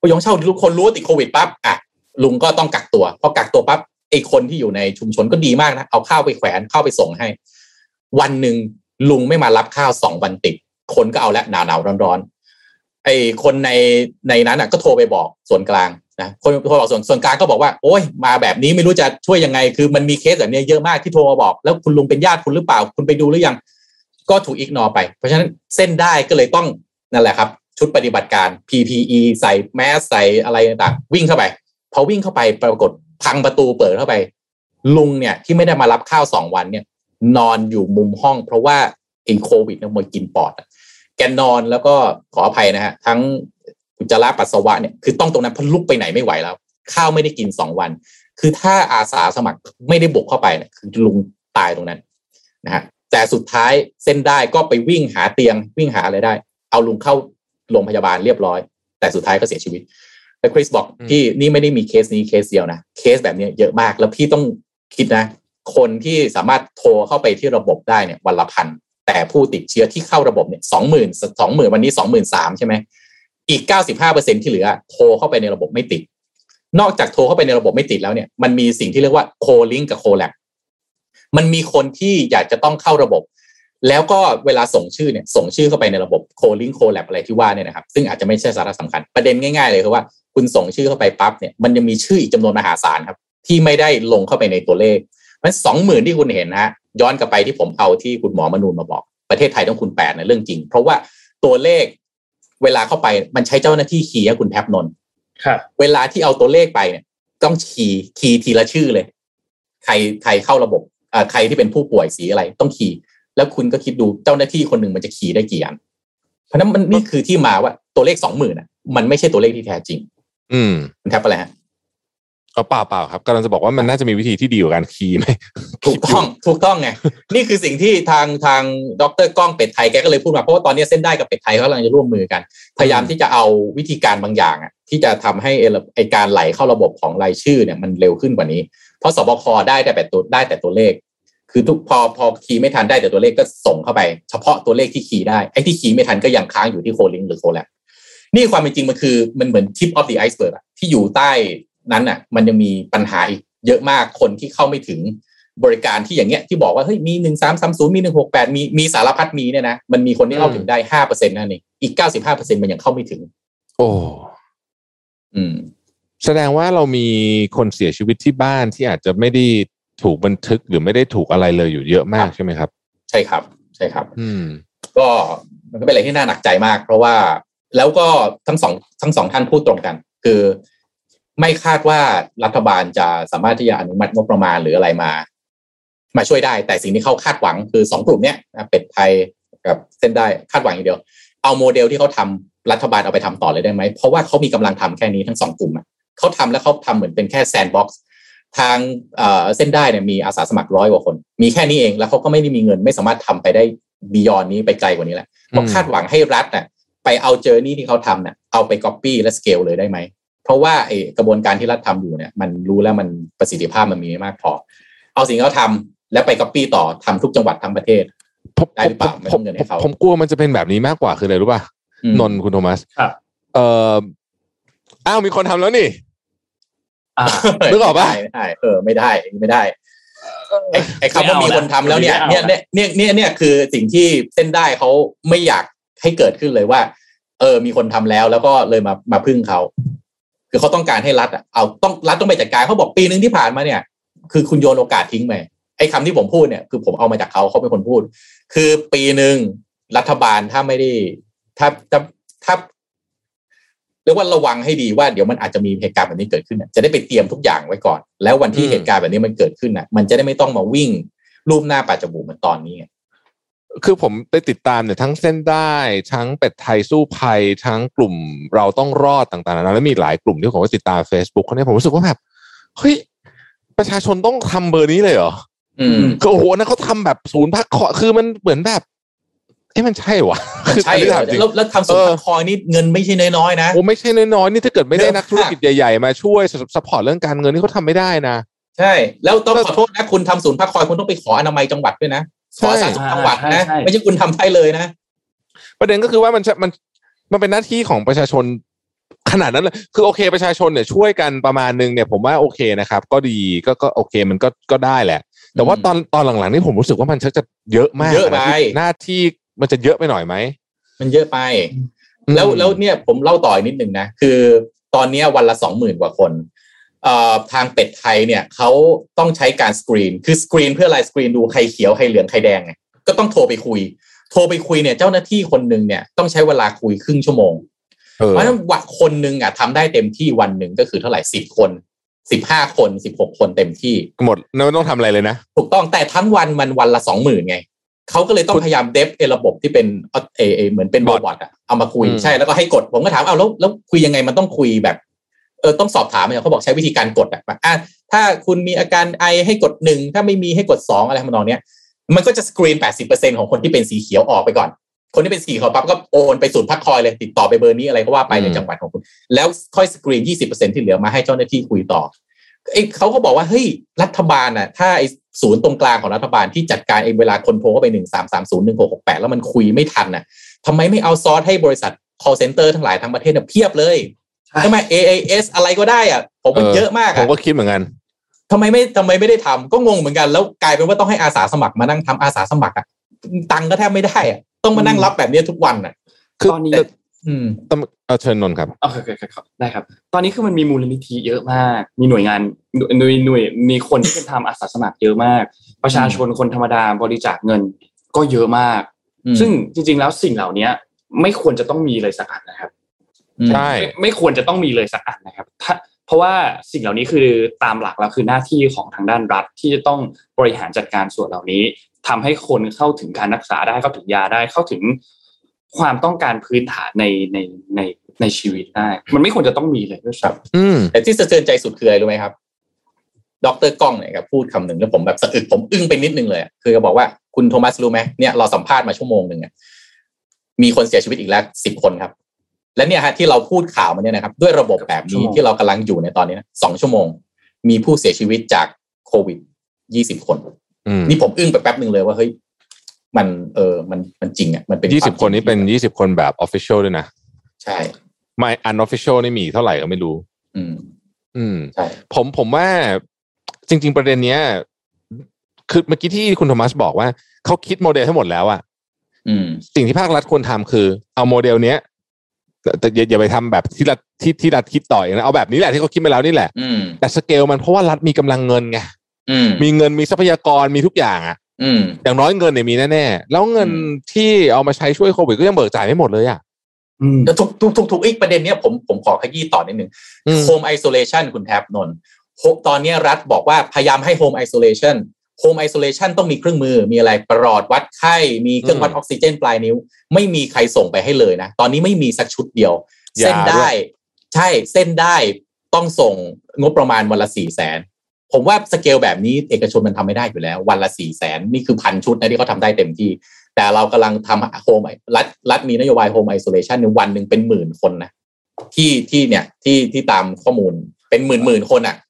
พออยู่ห้องเช่าทุกคนรู้ว่าติดโควิดปั๊บอะลุงก็ต้องกักตัวพอกักตัวปั๊บไอ้คนที่อยู่ในชุมชนก็ดีมากนะเอาข้าวไปแขวนข้าวไปส่งให้ วันหนึ่งลุงไม่มารับข้าวสองวันติด คนก็เอาละหนาวหนาวร้อนร้อนๆไอ้คนในในนั้นอะก็โทรไปบอกส่วนกลางนะคนโทรบอกส่วนส่วนกลางก็บอกว่าโอ้ยมาแบบนี้ไม่รู้จะช่วยยังไง คือมันมีเคสแบบนี้เยอะมากที่โทรมาบอก แล้วคุณลุงเป็นญาติคุณหรือเปล่า คุณไปดูหรือยังก็ถูกอิกนอไป เพราะฉะนั้นเส้นได้ก็เลยต้องนั่นแหละครับ ชุดปฏิบัติการ PPE ใส่แมสใส่อะไรต่างวิ่งเข้าไป พอวิ่งเข้าไปปรากฏพังประตูเปิดเข้าไป ลุงเนี่ยที่ไม่ได้มารับข้าวสองวันเนี่ย นอนอยู่มุมห้อง เพราะว่าไอ้โควิดเนี่ยมันกินปอดอะ แกนอนแล้วก็ขออภัยนะฮะทั้งอุจจาระปัสสาวะเนี่ยคือต้องตรงนั้นเพราะลุกไปไหนไม่ไหวแล้ว ข้าวไม่ได้กินสองวัน คือถ้าอาสาสมัครไม่ได้บุกเข้าไปเนี่ยคือลุงตายตรงนั้นนะฮะแต่สุดท้ายเส้นได้ก็ไปวิ่งหาเตียงวิ่งหาอะไรได้ เอาลุงเข้าโรงพยาบาลเรียบร้อย แต่สุดท้ายก็เสียชีวิตแล้วคริสบอกอืมพี่นี่ไม่ได้มีเคสนี้เคสเดียวนะเคสแบบนี้เยอะมากแล้วพี่ต้องคิดนะ คนที่สามารถโทรเข้าไปที่ระบบได้เนี่ยวันละพัน แต่ผู้ติดเชื้อที่เข้าระบบเนี่ยสองหมื่นสองหมื่นวันนี้สองหมื่นสามใช่ไหมอีกเก้าสิบห้าเปอร์เซ็นที่เหลือโทรเข้าไปในระบบไม่ติด นอกจากโทรเข้าไปในระบบไม่ติดแล้วเนี่ยมันมีสิ่งที่เรียกว่าโคลิงกับโคแลบมันมีคนที่อยากจะต้องเข้าระบบ แล้วก็เวลาส่งชื่อเนี่ยส่งชื่อเข้าไปในระบบโคลิงโคแลบอะไรที่ว่าเนี่ยนะครับซึ่งอาจจะไม่ใช่สาระสำคัญประเด็นง่ายๆเลยคือว่าคุณส่งชื่อเข้าไปปั๊บเนี่ยมันยังมีชื่ออีกจำนวนมหาศาลครับที่ไม่ได้ลงเข้าไปในตัวเลข มันสองหมื่นที่คุณเห็นนะฮะย้อนกลับไปที่ผมเอาที่คุณหมอมนูนมาบอก ประเทศไทยต้องคูณแปดในเรื่องจริง เพราะว่าตัวเลขเวลาเข้าไปมันใช้เจ้าหน้าที่ key ให้คุณแทบนนท์ครับ เวลาที่เอาตัวเลขไปเนี่ย ต้อง key key ทีละชื่อเลย ใครใครเข้าระบบอ่าใครที่เป็นผู้ป่วยสีอะไร ต้อง key แล้วคุณก็คิดดูเจ้าหน้าที่คนหนึ่งมันจะ key ได้กี่อันเพราะฉะนั้นมันนี่คือที่มาว่าตัวเลขสองหมื่นอะ มันไม่ใช่ตัวเลขที่แท้จริง อืมคุณแทบไปแล้วฮะ เอาเปล่าเปล่าครับกำลังจะบอกว่ามันน่าจะมีวิธีที่ดีกว่าการคีย์ไหมถูกต้องถูกต้องไงนี่คือสิ่งที่ทางทางดรก้องเป็ดไทยแกก็เลยพูดมาเพราะว่าตอนนี้เส้นได้กับเป็ดไทยเขากำลังจะร่วมมือกัน พยายามที่จะเอาวิธีการบางอย่างอะที่จะทำให้ไอ้ระไอการไหลเข้าระบบของรายชื่อเนี่ยมันเร็วขึ้นกว่านี้ เพราะสบคได้แต่แต่ตัวได้แต่ตัวเลข คือทุกพอพอคีย์ไม่ทันได้แต่ตัวเลขก็ส่งเข้าไป เฉพาะตัวเลขที่คีย์ได้ไอ้ที่คีย์ไม่ทันก็ยังค้างอยู่ที่โคลิงหรือโคแลบนี่ความเป็นจริงมันคือมันเหมือน tip of the iceberg อะที่อยู่ใต้ นั้นอะมันยังมีปัญหาอีกเยอะมากคนที่เข้าไม่ถึงบริการที่อย่างเงี้ยที่บอกว่าเฮ้ยมีหนึ่งสามสามศูนย์มีหนึ่งหกแปดมีมีสารพัดมีเนี่ยนะมันมีคนที่เข้าถึงได้ห้าเปอร์เซ็นต์นั่นเองอีกเก้าสิบห้าเปอร์เซ็นต์มันยังเข้าไม่ถึง โอ้อืม แสดงว่าเรามีคนเสียชีวิตที่บ้านที่อาจจะไม่ได้ถูกบันทึกหรือไม่ได้ถูกอะไรเลยอยู่เยอะมากใช่ไหมครับ ใช่ครับ ใช่ครับ อืม ก็มันก็เป็นอะไรที่น่าหนักใจมาก เพราะว่าแล้วก็ทั้งสองทั้งสองท่านพูดตรงกัน คือ ไม่คาดว่ารัฐบาลจะสามารถที่จะอนุมัติงบประมาณหรืออะไรมา มาช่วยได้ แต่สิ่งที่เขาคาดหวังคือสองกลุ่มเนี้ยนะเป็ดไทยกับเส้นได้คาดหวังอย่างเดียว เอาโมเดลที่เขาทำรัฐบาลเอาไปทำต่อเลยได้ไหม เพราะว่าเขามีกำลังทำแค่นี้ทั้งสองกลุ่มอะเขาทำแล้วเขาทำเหมือนเป็นแค่ sandbox ทางเอ่อเส้นด้ายเนี่ยมีอาสาสมัครร้อยกว่าคน มีแค่นี้เองแล้วเขาก็ไม่ได้มีเงินไม่สามารถทำไปได้ beyond นี้ไปไกลกว่านี้แหละอืมก็คาดหวังให้รัฐน่ะไปเอา journey ที่เขาทำเนี่ยเอาไปก๊อปปี้และสเกลเลยได้ไหมเพ ราะว่าไอ้กระบวนการที่รัฐทำอยู่เนี่ยมันรู้แล้วมันประสิทธิภาพมันมีไม่มากพอ เอาสิ่งที่เขาทำแล้วไปก๊อปปี้ต่อทำทุกจังหวัดทั้งประเทศผมได้หรือเปล่าไม่ต้องเงินให้เขาผมผมกลัวมันจะเป็นแบบนี้มากกว่าคืออะไรรู้ป่ะอืมนนท์คุณโทมัสครับเอ่ออ้าวมีคนทำแล้วนี่อ่านึกออกปะไม่ได้เออไม่ได้ไม่ได้ไอ้ไอ้คำว่าไม่เอามีคนทำแล้วเนี่ยไม่เนี่ยเอาเนี่ยเนี่ยเนี่ยเนี่ยคือสิ่งที่เส้นได้เขาไม่อยากให้เกิดขึ้นเลยว่า เออ มีคนทำแล้วแล้วก็เลยมามาพึ่งเขา คือเขาต้องการให้รัฐอะเอาต้องรัฐต้องไปจัดการเขาบอกปีหนึ่งที่ผ่านมาเนี่ย คือคุณโยนโอกาสทิ้งไปไอ้คำที่ผมพูดเนี่ยคือผมเอามาจากเขาเขาเป็นคนพูด คือปีหนึ่งรัฐบาลถ้าไม่ได้ถ้าถ้าถ้าเรียกว่าระวังให้ดีว่าเดี๋ยวมันอาจจะมีเหตุการณ์แบบนี้เกิดขึ้นน่ะจะได้ไปเตรียมทุกอย่างไว้ก่อน แล้ววันที่อืมเหตุการณ์แบบนี้มันเกิดขึ้นน่ะมันจะได้ไม่ต้องมาวิ่งรูปหน้าปัจจมูกเหมือนตอนนี้ไง คือผมได้ติดตามเนี่ยทั้งเส้นได้ทั้งเป็ดไทยสู้ภัยทั้งกลุ่มเราต้องรอดต่างๆนานาแล้วมีหลายกลุ่มที่ผมก็ติดตาม Facebook เขาเนี่ยผมรู้สึกว่าแบบเฮ้ยประชาชนต้องทำเบอร์นี้เลยเหรออืมคือโอ้โหนะเขาทำแบบศูนย์พักคอยคือมันเหมือนแบบเอ้มันใช่วะคือใช่อันนี้ถามจริงแล้วแล้วทำศูนย์เออคอยนี่เงินไม่ใช่น้อยๆนะโอ้ไม่ใช่น้อยๆนี่ถ้าเกิดไม่ได้เยอะนักธุรกิจใหญ่ๆมาช่วย support เรื่องการเงินนี่เขาทำไม่ได้นะใช่ แล้วต้องแล้วขอโทษนะคุณทำศูนย์พักคอยคุณต้องไปขออนามัยจังหวัดด้วยนะ ขอใช่สาธารณสุขจังหวัดนะใช่ใช่ไม่ใช่คุณทำได้เลยนะ ประเด็นก็คือว่ามันจะมันมันเป็นหน้าที่ของประชาชนขนาดนั้นเลยคือโอเคประชาชนเนี่ยช่วยกันประมาณนึงเนี่ยผมว่าโอเคนะครับ ก็ดีก็ก็โอเคมันก็ก็ได้แหละ แต่ว่าอืมตอนตอนหลังๆนี่ผมรู้สึกว่ามันชักจะเยอะมากเยอะไปนที่หน้าที่มันจะเยอะไปหน่อยไหมมันเยอะไป แล้วแล้วเนี่ยผมเล่าต่ออีกนิดหนึ่งนะ คือ ตอนเนี้ยวันละสองหมื่นกว่าคนเอ่อ ทางเป็ดไทยเนี่ยเขาต้องใช้การสกรีน คือสกรีนเพื่ออะไรสกรีนดูใครเขียวใครเหลืองใครแดงไงก็ต้องโทรไปคุย โทรไปคุยเนี่ยเจ้าหน้าที่คนหนึ่งเนี่ยต้องใช้เวลาคุยครึ่งชั่วโมงเออเพราะฉะนั้นวันคนหนึ่งอะทำได้เต็มที่วันหนึ่งก็คือเท่าไหร่สิบคนสิบห้าคนสิบหกคนเต็มที่หมดไม่ต้องทำอะไรเลยนะ ถูกต้องแต่ทั้งวันมันวันละสองหมื่นไงเขาก็เลยต้องพยายาม develop ระบบที่เป็นเออเอเอเหมือนเป็น robot อะเอามาคุยอืมใช่แล้วก็ให้กดผมก็ถามเอาแล้วแล้วคุยยังไงมันต้องคุยแบบ เออต้องสอบถามเนี่ยเขาบอกใช้วิธีการกดอะแบบอะถ้าคุณมีอาการไอให้กดหนึ่งถ้าไม่มีให้กดสองอะไรทำนองเนี้ยมันก็จะสกรีนแปดสิบเปอร์เซ็นของคนที่เป็นสีเขียวออกไปก่อน คนที่เป็นสีเขียวปั๊บก็โอนไปศูนย์พักคอยเลยติดต่อไปเบอร์นี้อะไรก็ว่าไปในอืมจังหวัดของคุณ แล้วค่อยสกรีนยี่สิบเปอร์เซ็นที่เหลือมาให้เจ้าหน้าที่คุยต่อไอ้เขาก็บอกว่าเฮ้ยรัฐบาลน่ะถ้าไอ้ศูนย์ตรงกลางของรัฐบาลที่จัดการไอ้เวลาคนโทรเข้าไปหนึ่งสามสามศูนย์หนึ่งหกหกแปดแล้วมันคุยไม่ทันน่ะทำไมไม่เอาซอสให้บริษัท call center ทั้งหลายทั้งประเทศน่ะเพียบเลย ใช่ทำไม AAS อะไรก็ได้อะ ผมว่าเยอะมากผมอะก็คิดเหมือนกันทำไมไม่ทำไมไม่ได้ทำก็งงเหมือนกันแล้วกลายเป็นว่าต้องให้อาสาสมัครมานั่งทำอาสาสมัครอะตังค์ก็แทบไม่ได้อะต้องมานั่งรับแบบนี้ทุกวันอะคือตอนนี้อืมต้องเอาเชิญนนท์ครับโอเคโอเคครับได้ครับ ตอนนี้คือมันมีมูลนิธิเยอะมาก มีหน่วยงานหน่วยหน่วยหน่วยมีคนที่เป็นทำอาสาสมัครเยอะมาก ประชาชนคนธรรมดาบริจาคเงินก็เยอะมากอืมซึ่งจริง ๆ แล้วสิ่งเหล่านี้ไม่ควรจะต้องมีเลยสักอันนะครับอืม ใช่ไม่ไม่ควรจะต้องมีเลยสักอันนะครับถ้าเพราะว่าสิ่งเหล่านี้คือตามหลักแล้วคือหน้าที่ของทางด้านรัฐที่จะต้องบริหารจัดการส่วนเหล่านี้ทำให้คนเข้าถึงการรักษาได้เข้าถึงยาได้เข้าถึงความต้องการพื้นฐานในในในในชีวิตได้ มันไม่ควรจะต้องมีเลยด้วยซ้อืมแต่ที่สะเทือนใจสุดคืออะไรรู้ไหมครับ ดรก้องเนี่ยครับพูดคำหนึ่งแล้วผมแบบสะอึกผมอึ้งไปนิดนึงเลยอะคือเขาบอกว่าคุณโทมัสรู้ไหมเนี่ยเราสัมภาษณ์มาชั่วโมงหนึ่งอะมีคนเสียชีวิตอีกแล้วสิบคนครับ และเนี่ยฮะที่เราพูดข่าวมาเนี่ยนะครับ ด้วยระบบแบบนี้ที่เรากำลังอยู่ในตอนนี้นะสองชั่วโมง มีผู้เสียชีวิตจากโควิดยี่สิบคนอืมนี่ผมอึ้งไปแป๊บหนึ่งเลยว่าเฮ้ยมันเออมันมันจริงอะมันเป็นยี่สิบวามคนนี้เป็นจริงยี่สิบคนแบบ official ด้วยนะ ใช่ไม่ unofficial นี่มีเท่าไหร่ก็ไม่รู้ อืม อืมใช่ผมผมว่าจริง ๆ ประเด็นเนี้ย คือเมื่อกี้ที่คุณโทมัสบอกว่าเขาคิดโมเดลทั้งหมดแล้วอะอืมสิ่งที่ภาครัฐควรทำคือ เอาโมเดลเนี้ย แต่แต่อย่าอย่าไปทำแบบที่รัฐที่ที่รัฐคิดต่ออย่างนะเอาแบบนี้แหละที่เขาคิดไปแล้วนี่แหละอืมแต่สเกลมันเพราะว่ารัฐมีกำลังเงินไงอืมมีเงินมีทรัพยากรมีทุกอย่างอะอืมอย่างน้อยเงินเนี่ยมีแน่ๆแล้วเงินอืมที่เอามาใช้ช่วยโควิดก็ยังเบิกจ่ายไม่หมดเลยอะอืมแล้วทุกทุกทุกทุกอีกประเด็นเนี้ยผมผมขอขยี้ต่อนิดนึงอืมโฮมไอโซเลชันคุณแทบนนท์โฮตอนเนี้ยรัฐบอกว่าพยายามให้ home isolation home isolation ต้องมีเครื่องมือ มีอะไรปรอทวัดไข้ มีเครื่องวัดออกซิเจนปลายนิ้ว ไม่มีใครส่งไปให้เลยนะ ตอนนี้ไม่มีสักชุดเดียวยาเส้นด้ายด้วยใช่เส้นด้ายต้องส่งงบประมาณวันละสี่แสนผมว่าสเกลแบบนี้เอกชนมันทำไม่ได้อยู่แล้ว วันละสี่แสนนี่คือพันชุดนะที่เขาทำได้เต็มที่ แต่เรากำลังทำโฮมรัฐรัฐมีนโยบาย home isolation ในวันหนึ่งเป็นหมื่นคนนะที่ที่เนี่ยที่ที่ตามข้อมูลเป็นหมื่นหมื่นคนอะคือแล้ว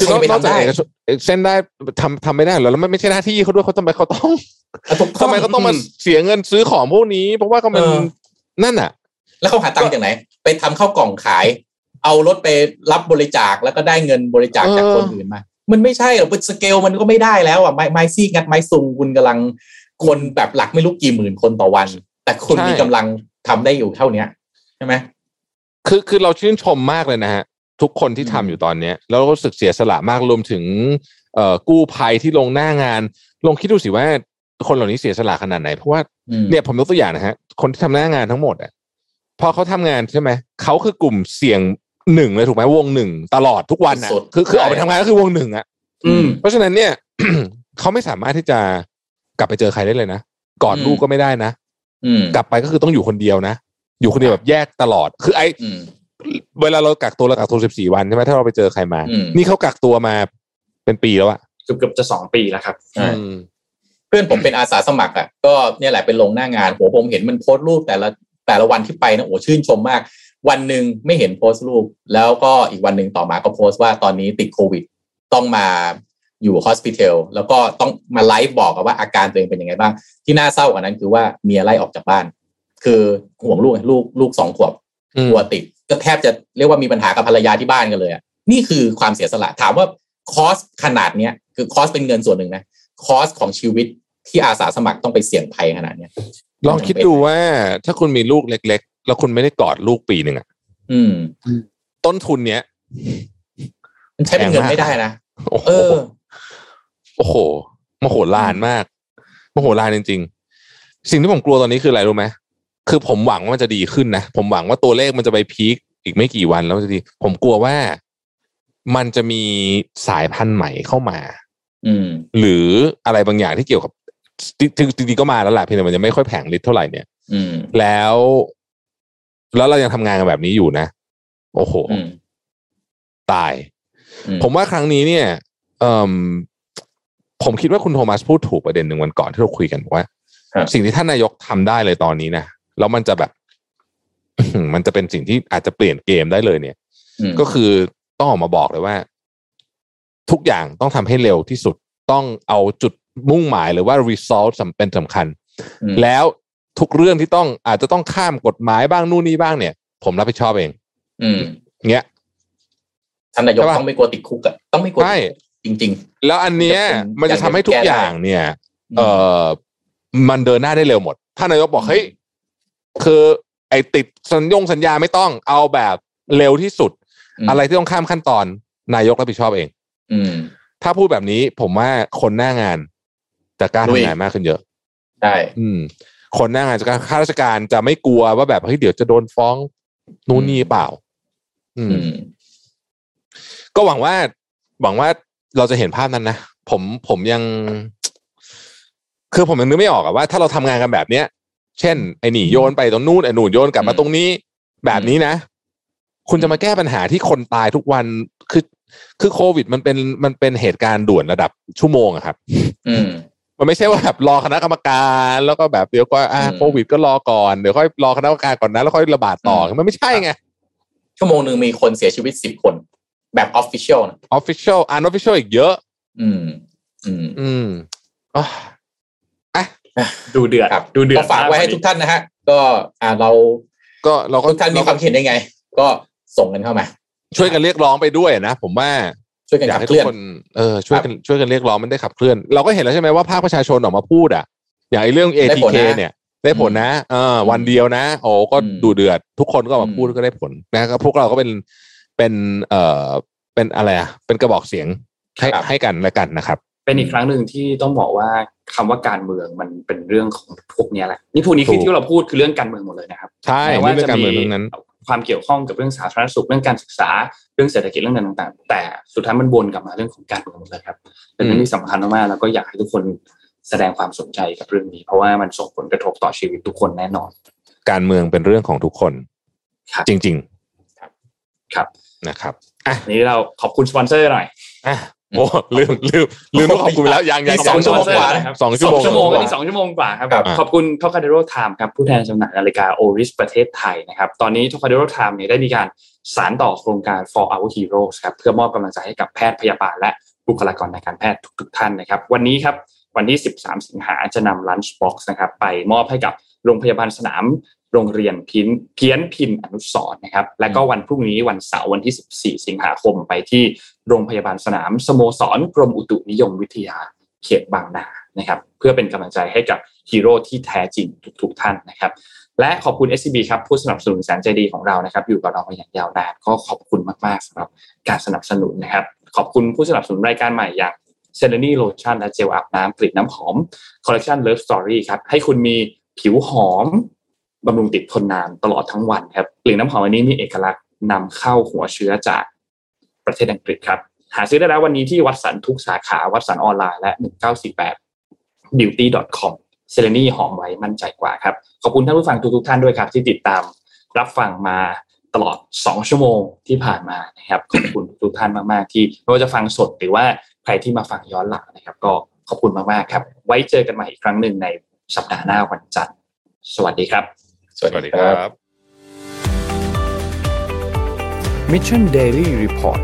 คือใครนอกจะไปนอกจากทำได้เอกชนเส้นด้ายทำทำไม่ได้เหรอแล้วมันไม่ใช่หน้าที่เขาด้วยเขาทำไมเขาต้องแล้วถูกทำไมเขาต้องมาเสียเงินซื้อของพวกนี้ เพราะว่าเขามันเออนั่นอะ แล้วเขาหาตังค์จากไหน ไปทำข้าวกล่องขาย เอารถไปรับบริจาคแล้วก็ได้เงินบริจาคจากเออคนอื่นมา มันไม่ใช่หรอกสเกลมันก็ไม่ได้แล้วอะไม้ไม้ซี่งัดไม้ซุงคุณกำลังคนแบบหลักไม่รู้กี่หมื่นคนต่อวัน แต่คุณมีกำลังทำได้อยู่เท่าเนี้ยใช่ไหมคือคือเราชื่นชมมากเลยนะฮะ ทุกคนที่ทำอืมอยู่ตอนเนี้ยแล้วก็รู้สึกเสียสละมากรวมถึงเอ่อกู้ภัยที่ลงหน้างาน ลองคิดดูสิว่าคนเหล่านี้เสียสละขนาดไหน เพราะว่าอืมเนี่ยผมยกตัวอย่างนะฮะ คนที่ทำหน้างานทั้งหมดอะพอเขาทำงานใช่ไหมเขาคือกลุ่มเสี่ยงหนึ่งเลยถูกไหมวงหนึ่งตลอดทุกวันอะสุดคือคือออกไปทำงานก็คือวงหนึ่งอะอืมเพราะฉะนั้นเนี่ยเขาไม่สามารถที่จะกลับไปเจอใครได้เลยนะกอดอืมลูกก็ไม่ได้นะอืมกลับไปก็คือต้องอยู่คนเดียวนะอยู่คนเดียวแบบแยกตลอด คือไออืม เวลาเรากักตัวเรากักตัวสิบสี่วันใช่ไหมถ้าเราไปเจอใครมาอืมนี่เขากักตัวมาเป็นปีแล้วอะเกือบเกือบจะสองปีแล้วครับใช่อืมเพื่อนผมเป็นอาสาสมัครอะก็เนี่ยแหละเป็นลงหน้างานโหผมเห็นมันโพสต์รูปแต่ละแต่ละวันที่ไปนะโอ้ชื่นชมมาก วันหนึ่งไม่เห็นโพสต์รูป แล้วก็อีกวันหนึ่งต่อมาก็โพสต์ว่าตอนนี้ติดโควิด ต้องมาอยู่ฮอสพิทอลแล้วก็ต้องมาไลฟ์บอกอะว่าอาการตัวเองเป็นยังไงบ้าง ที่น่าเศร้ากว่านั้นคือว่าเมียไล่ออกจากบ้าน คือห่วงลูกลูกลูกสองขวบอืมกลัวติด ก็แทบจะเรียกว่ามีปัญหากับภรรยาที่บ้านกันเลยอะนี่คือความเสียสละถามว่าคอสขนาดเนี้ยคือคอสเป็นเงินส่วนหนึ่งนะคอสของชีวิตที่อาสาสมัครต้องไปเสี่ยงภัยขนาดเนี้ยลองคิดดูว่าถ้าคุณมีลูกเล็ก ๆ แล้วคุณไม่ได้กอดลูกปีหนึ่งอะอืมต้นทุนเนี้ยมันใช้เป็นเงินไม่ได้นะโอ้โหเออ โอ้โหมโหฬารมากมโหฬารจริง ๆ สิ่งที่ผมกลัวตอนนี้คืออะไรรู้ไหม คือผมหวังว่ามันจะดีขึ้นนะ ผมหวังว่าตัวเลขมันจะไปพีคอีกไม่กี่วันแล้วมันจะดี ผมกลัวว่ามันจะมีสายพันธุ์ใหม่เข้ามา อืม หรืออะไรบางอย่างที่เกี่ยวกับจริงจริงๆก็มาแล้วแหละเพียงแต่มันยังไม่ค่อยแผงฤทธิ์เท่าไหร่เนี่ย อืม แล้ว แล้วเรายังทำงานกันแบบนี้อยู่นะ โอ้โหอืมตายอืมผมว่าครั้งนี้เนี่ย เอ่มผมคิดว่าคุณโทมัสพูดถูกประเด็นหนึ่งวันก่อนที่เราคุยกันว่าครับสิ่งที่ท่านนายกทำได้เลยตอนนี้นะ แล้วมันจะแบบ มันจะเป็นสิ่งที่อาจจะเปลี่ยนเกมได้เลยเนี่ยอืมก็คือต้องออกมาบอกเลยว่า ทุกอย่างต้องทำให้เร็วที่สุดต้องเอาจุดมุ่งหมายหรือว่า result สำเป็นสำคัญอืมแล้วทุกเรื่องที่ต้องอาจจะต้องข้ามกฎหมายบ้างนู่นนี่บ้างเนี่ย ผมรับผิดชอบเอง อืมเงี้ยท่านนายกใช่ปะต้องไม่กลัวติดคุกอะต้องไม่กลัวใช่จริงแล้วอันเนี้ยมันมันจะจะเป็นทำให้ทุกแก้ได้อย่างเนี่ยๆเออมันเดินหน้าได้เร็วหมดถ้านายกบอกอืมเฮ้ย คือไอ้ติดสัญญงสัญญาไม่ต้องเอาแบบเร็วที่สุดมอะไรที่ต้องข้ามขั้นตอนนายกรับผิดชอบเอง อืม ถ้าพูดแบบนี้ผมว่าคนหน้างานจะกล้าลุยทำงานมากขึ้นเยอะใช่อืม คนหน้างานจะกล้าข้าราชการจะไม่กลัวว่าแบบเฮ้ยเดี๋ยวจะโดนฟ้องนู่นนี่เปล่า อืมอืมก็หวังว่า หวังว่าเราจะเห็นภาพนั้นนะผมผมยัง คือผมยังนึกไม่ออกอะว่า ถ้าเราทำงานกันแบบเนี้ย เช่น ไอ้นี่โยนไปตรงนู้นไอ้นู่นโยนกลับมาอืมตรงนี้ แบบนี้นะ คุณจะมาแก้ปัญหาที่คนตายทุกวันคือคือโควิดมันเป็นมันเป็นเหตุการณ์ด่วนระดับชั่วโมงอะครับ อืมมันไม่ใช่ว่าแบบรอคณะกรรมการแล้วก็แบบเดี๋ยวก็อ่าอืมโควิดก็รอก่อนเดี๋ยวค่อยรอคณะกรรมการก่อนนะแล้วค่อยระบาดต่ออมมันไม่ใช่ไงชั่วโมงหนึ่งมีคนเสียชีวิตสิบคน แบบออฟฟิเชียลนะ official unofficial อีกเยอะ อืม อืม อืมอะอะ ดูเดือดครับดูเดือดก็ฝากไว้ให้ทุกท่านนะฮะ ก็อ่าเรา ก็เราก็ทุกท่านมีความคิดเห็นยังไง ก็ส่งกันเข้ามา ช่วยกันเรียกร้องไปด้วยนะ ผมว่าช่วยกันอยากขับให้เคทุลื่กอนคนเออช่วยกันช่วยกันเรียกร้องมันได้ขับเคลื่อน เราก็เห็นแล้วใช่ไหมว่าภาคประชาชนออกมาพูดอะ อย่างไอ้เรื่องได้ผล ATK นะเนี่ย ได้ผลนะเออวันเดียวนะ โอ้ก็อืมดูเดือด ทุกคนก็ออกมาพูดอืมก็ได้ผลนะครับพวกเราก็เป็นเป็นเอ่อเป็นอะไรอะเป็นกระบอกเสียงให้ให้กันและกันนะครับ เป็นอีกครั้งหนึ่งที่ต้องบอกว่าคำว่าการเมืองมันเป็นเรื่องของพวกเนี้ยแหละนี่พวกนี้คือถูกที่เราพูดคือเรื่องการเมืองหมดเลยนะครับใช่แม้นี่ว่าเรื่องจะการมีเมืองทั้งนั้นความเกี่ยวข้องกับเรื่องสาธารณสุขเรื่องการศึกษาเรื่องเศรษฐกิจเรื่องอะไรต่างๆ แต่สุดท้ายมันวนกลับมาเรื่องของการเมืองหมดเลยครับเป็นเรื่องที่สำคัญมากๆแล้วก็อยากให้ทุกคนแสดงความสนใจกับเรื่องนี้ เพราะว่ามันส่งผลกระทบต่อชีวิตทุกคนแน่นอน การเมืองเป็นเรื่องของทุกคนครับจริงครับๆนะครับอะอันนี้เราขอบคุณสปอนเซอร์หน่อยอะ โอ้ลืมลืมลืมต้องขอบคุณไปแล้วยังยังอีกสองชั่วโมงกว่านะครับสองชั่วโมงสองชั่วโมงอันนี้สองชั่วโมงกว่าครับครับ ขอบคุณ Trocadero Time ครับผู้แทนจำหน่ายนาฬิกา Oris ประเทศไทยนะครับ ตอนนี้ Trocadero Time เนี่ยได้มีการสานต่อโครงการ for our heroes ครับเพื่อมอบกำลังใจให้กับแพทย์พยาบาลและบุคลากรในการแพทย์ทุก ๆ ท่านนะครับ วันนี้ครับวันที่ 13 สิงหาจะนำ lunch box นะครับไปมอบให้กับโรงพยาบาลสนาม โรงเรียนพินเพี้ยนพินอนุสรณ์นะครับ และก็วันพรุ่งนี้วันเสาร์วันที่ 14 สิงหาคมไปที่โรงพยาบาลสนามสโมสรกรมอุตุนิยมวิทยาเขตบางนานะครับ เพื่อเป็นกำลังใจให้กับฮีโร่ที่แท้จริงทุกๆท่านนะครับและขอบคุณ SCB ครับผู้สนับสนุนแสนใจดีของเรานะครับ อยู่กับเรามาอย่างยาวนานก็ขอบคุณมากๆสำหรับการสนับสนุนนะครับ ขอบคุณผู้สนับสนุนรายการใหม่อย่างเซเลนีโลชั่นและเจลอาบน้ำกลิ่นน้ำหอม collection Love Story ครับให้คุณมีผิวหอม บำรุงติดทนนานตลอดทั้งวันครับกลิ่นน้ำหอมอันนี้มีเอกลักษณ์นำเข้าหัวเชื้อจากประเทศอังกฤษครับ หาซื้อได้แล้ววันนี้ที่ Watsons ทุกสาขา Watsons ออนไลน์และ 1948 beauty.com เซเลนีหอมไว้มั่นใจกว่าครับ ขอบคุณท่านผู้ฟังทุกๆท่านด้วยครับ ที่ติดตามรับฟังมาตลอด 2 ชั่วโมงที่ผ่านมานะครับขอบคุณทุกท่านมากๆที่ไม่ว่าจะฟังสดหรือว่าใครที่มาฟังย้อนหลังนะครับ ก็ขอบคุณมากๆครับ ไว้เจอกันใหม่อีกครั้งหนึ่งในสัปดาห์หน้าวันจันทร์สวัสดีครับ สวัสดีครับ Mission Daily Report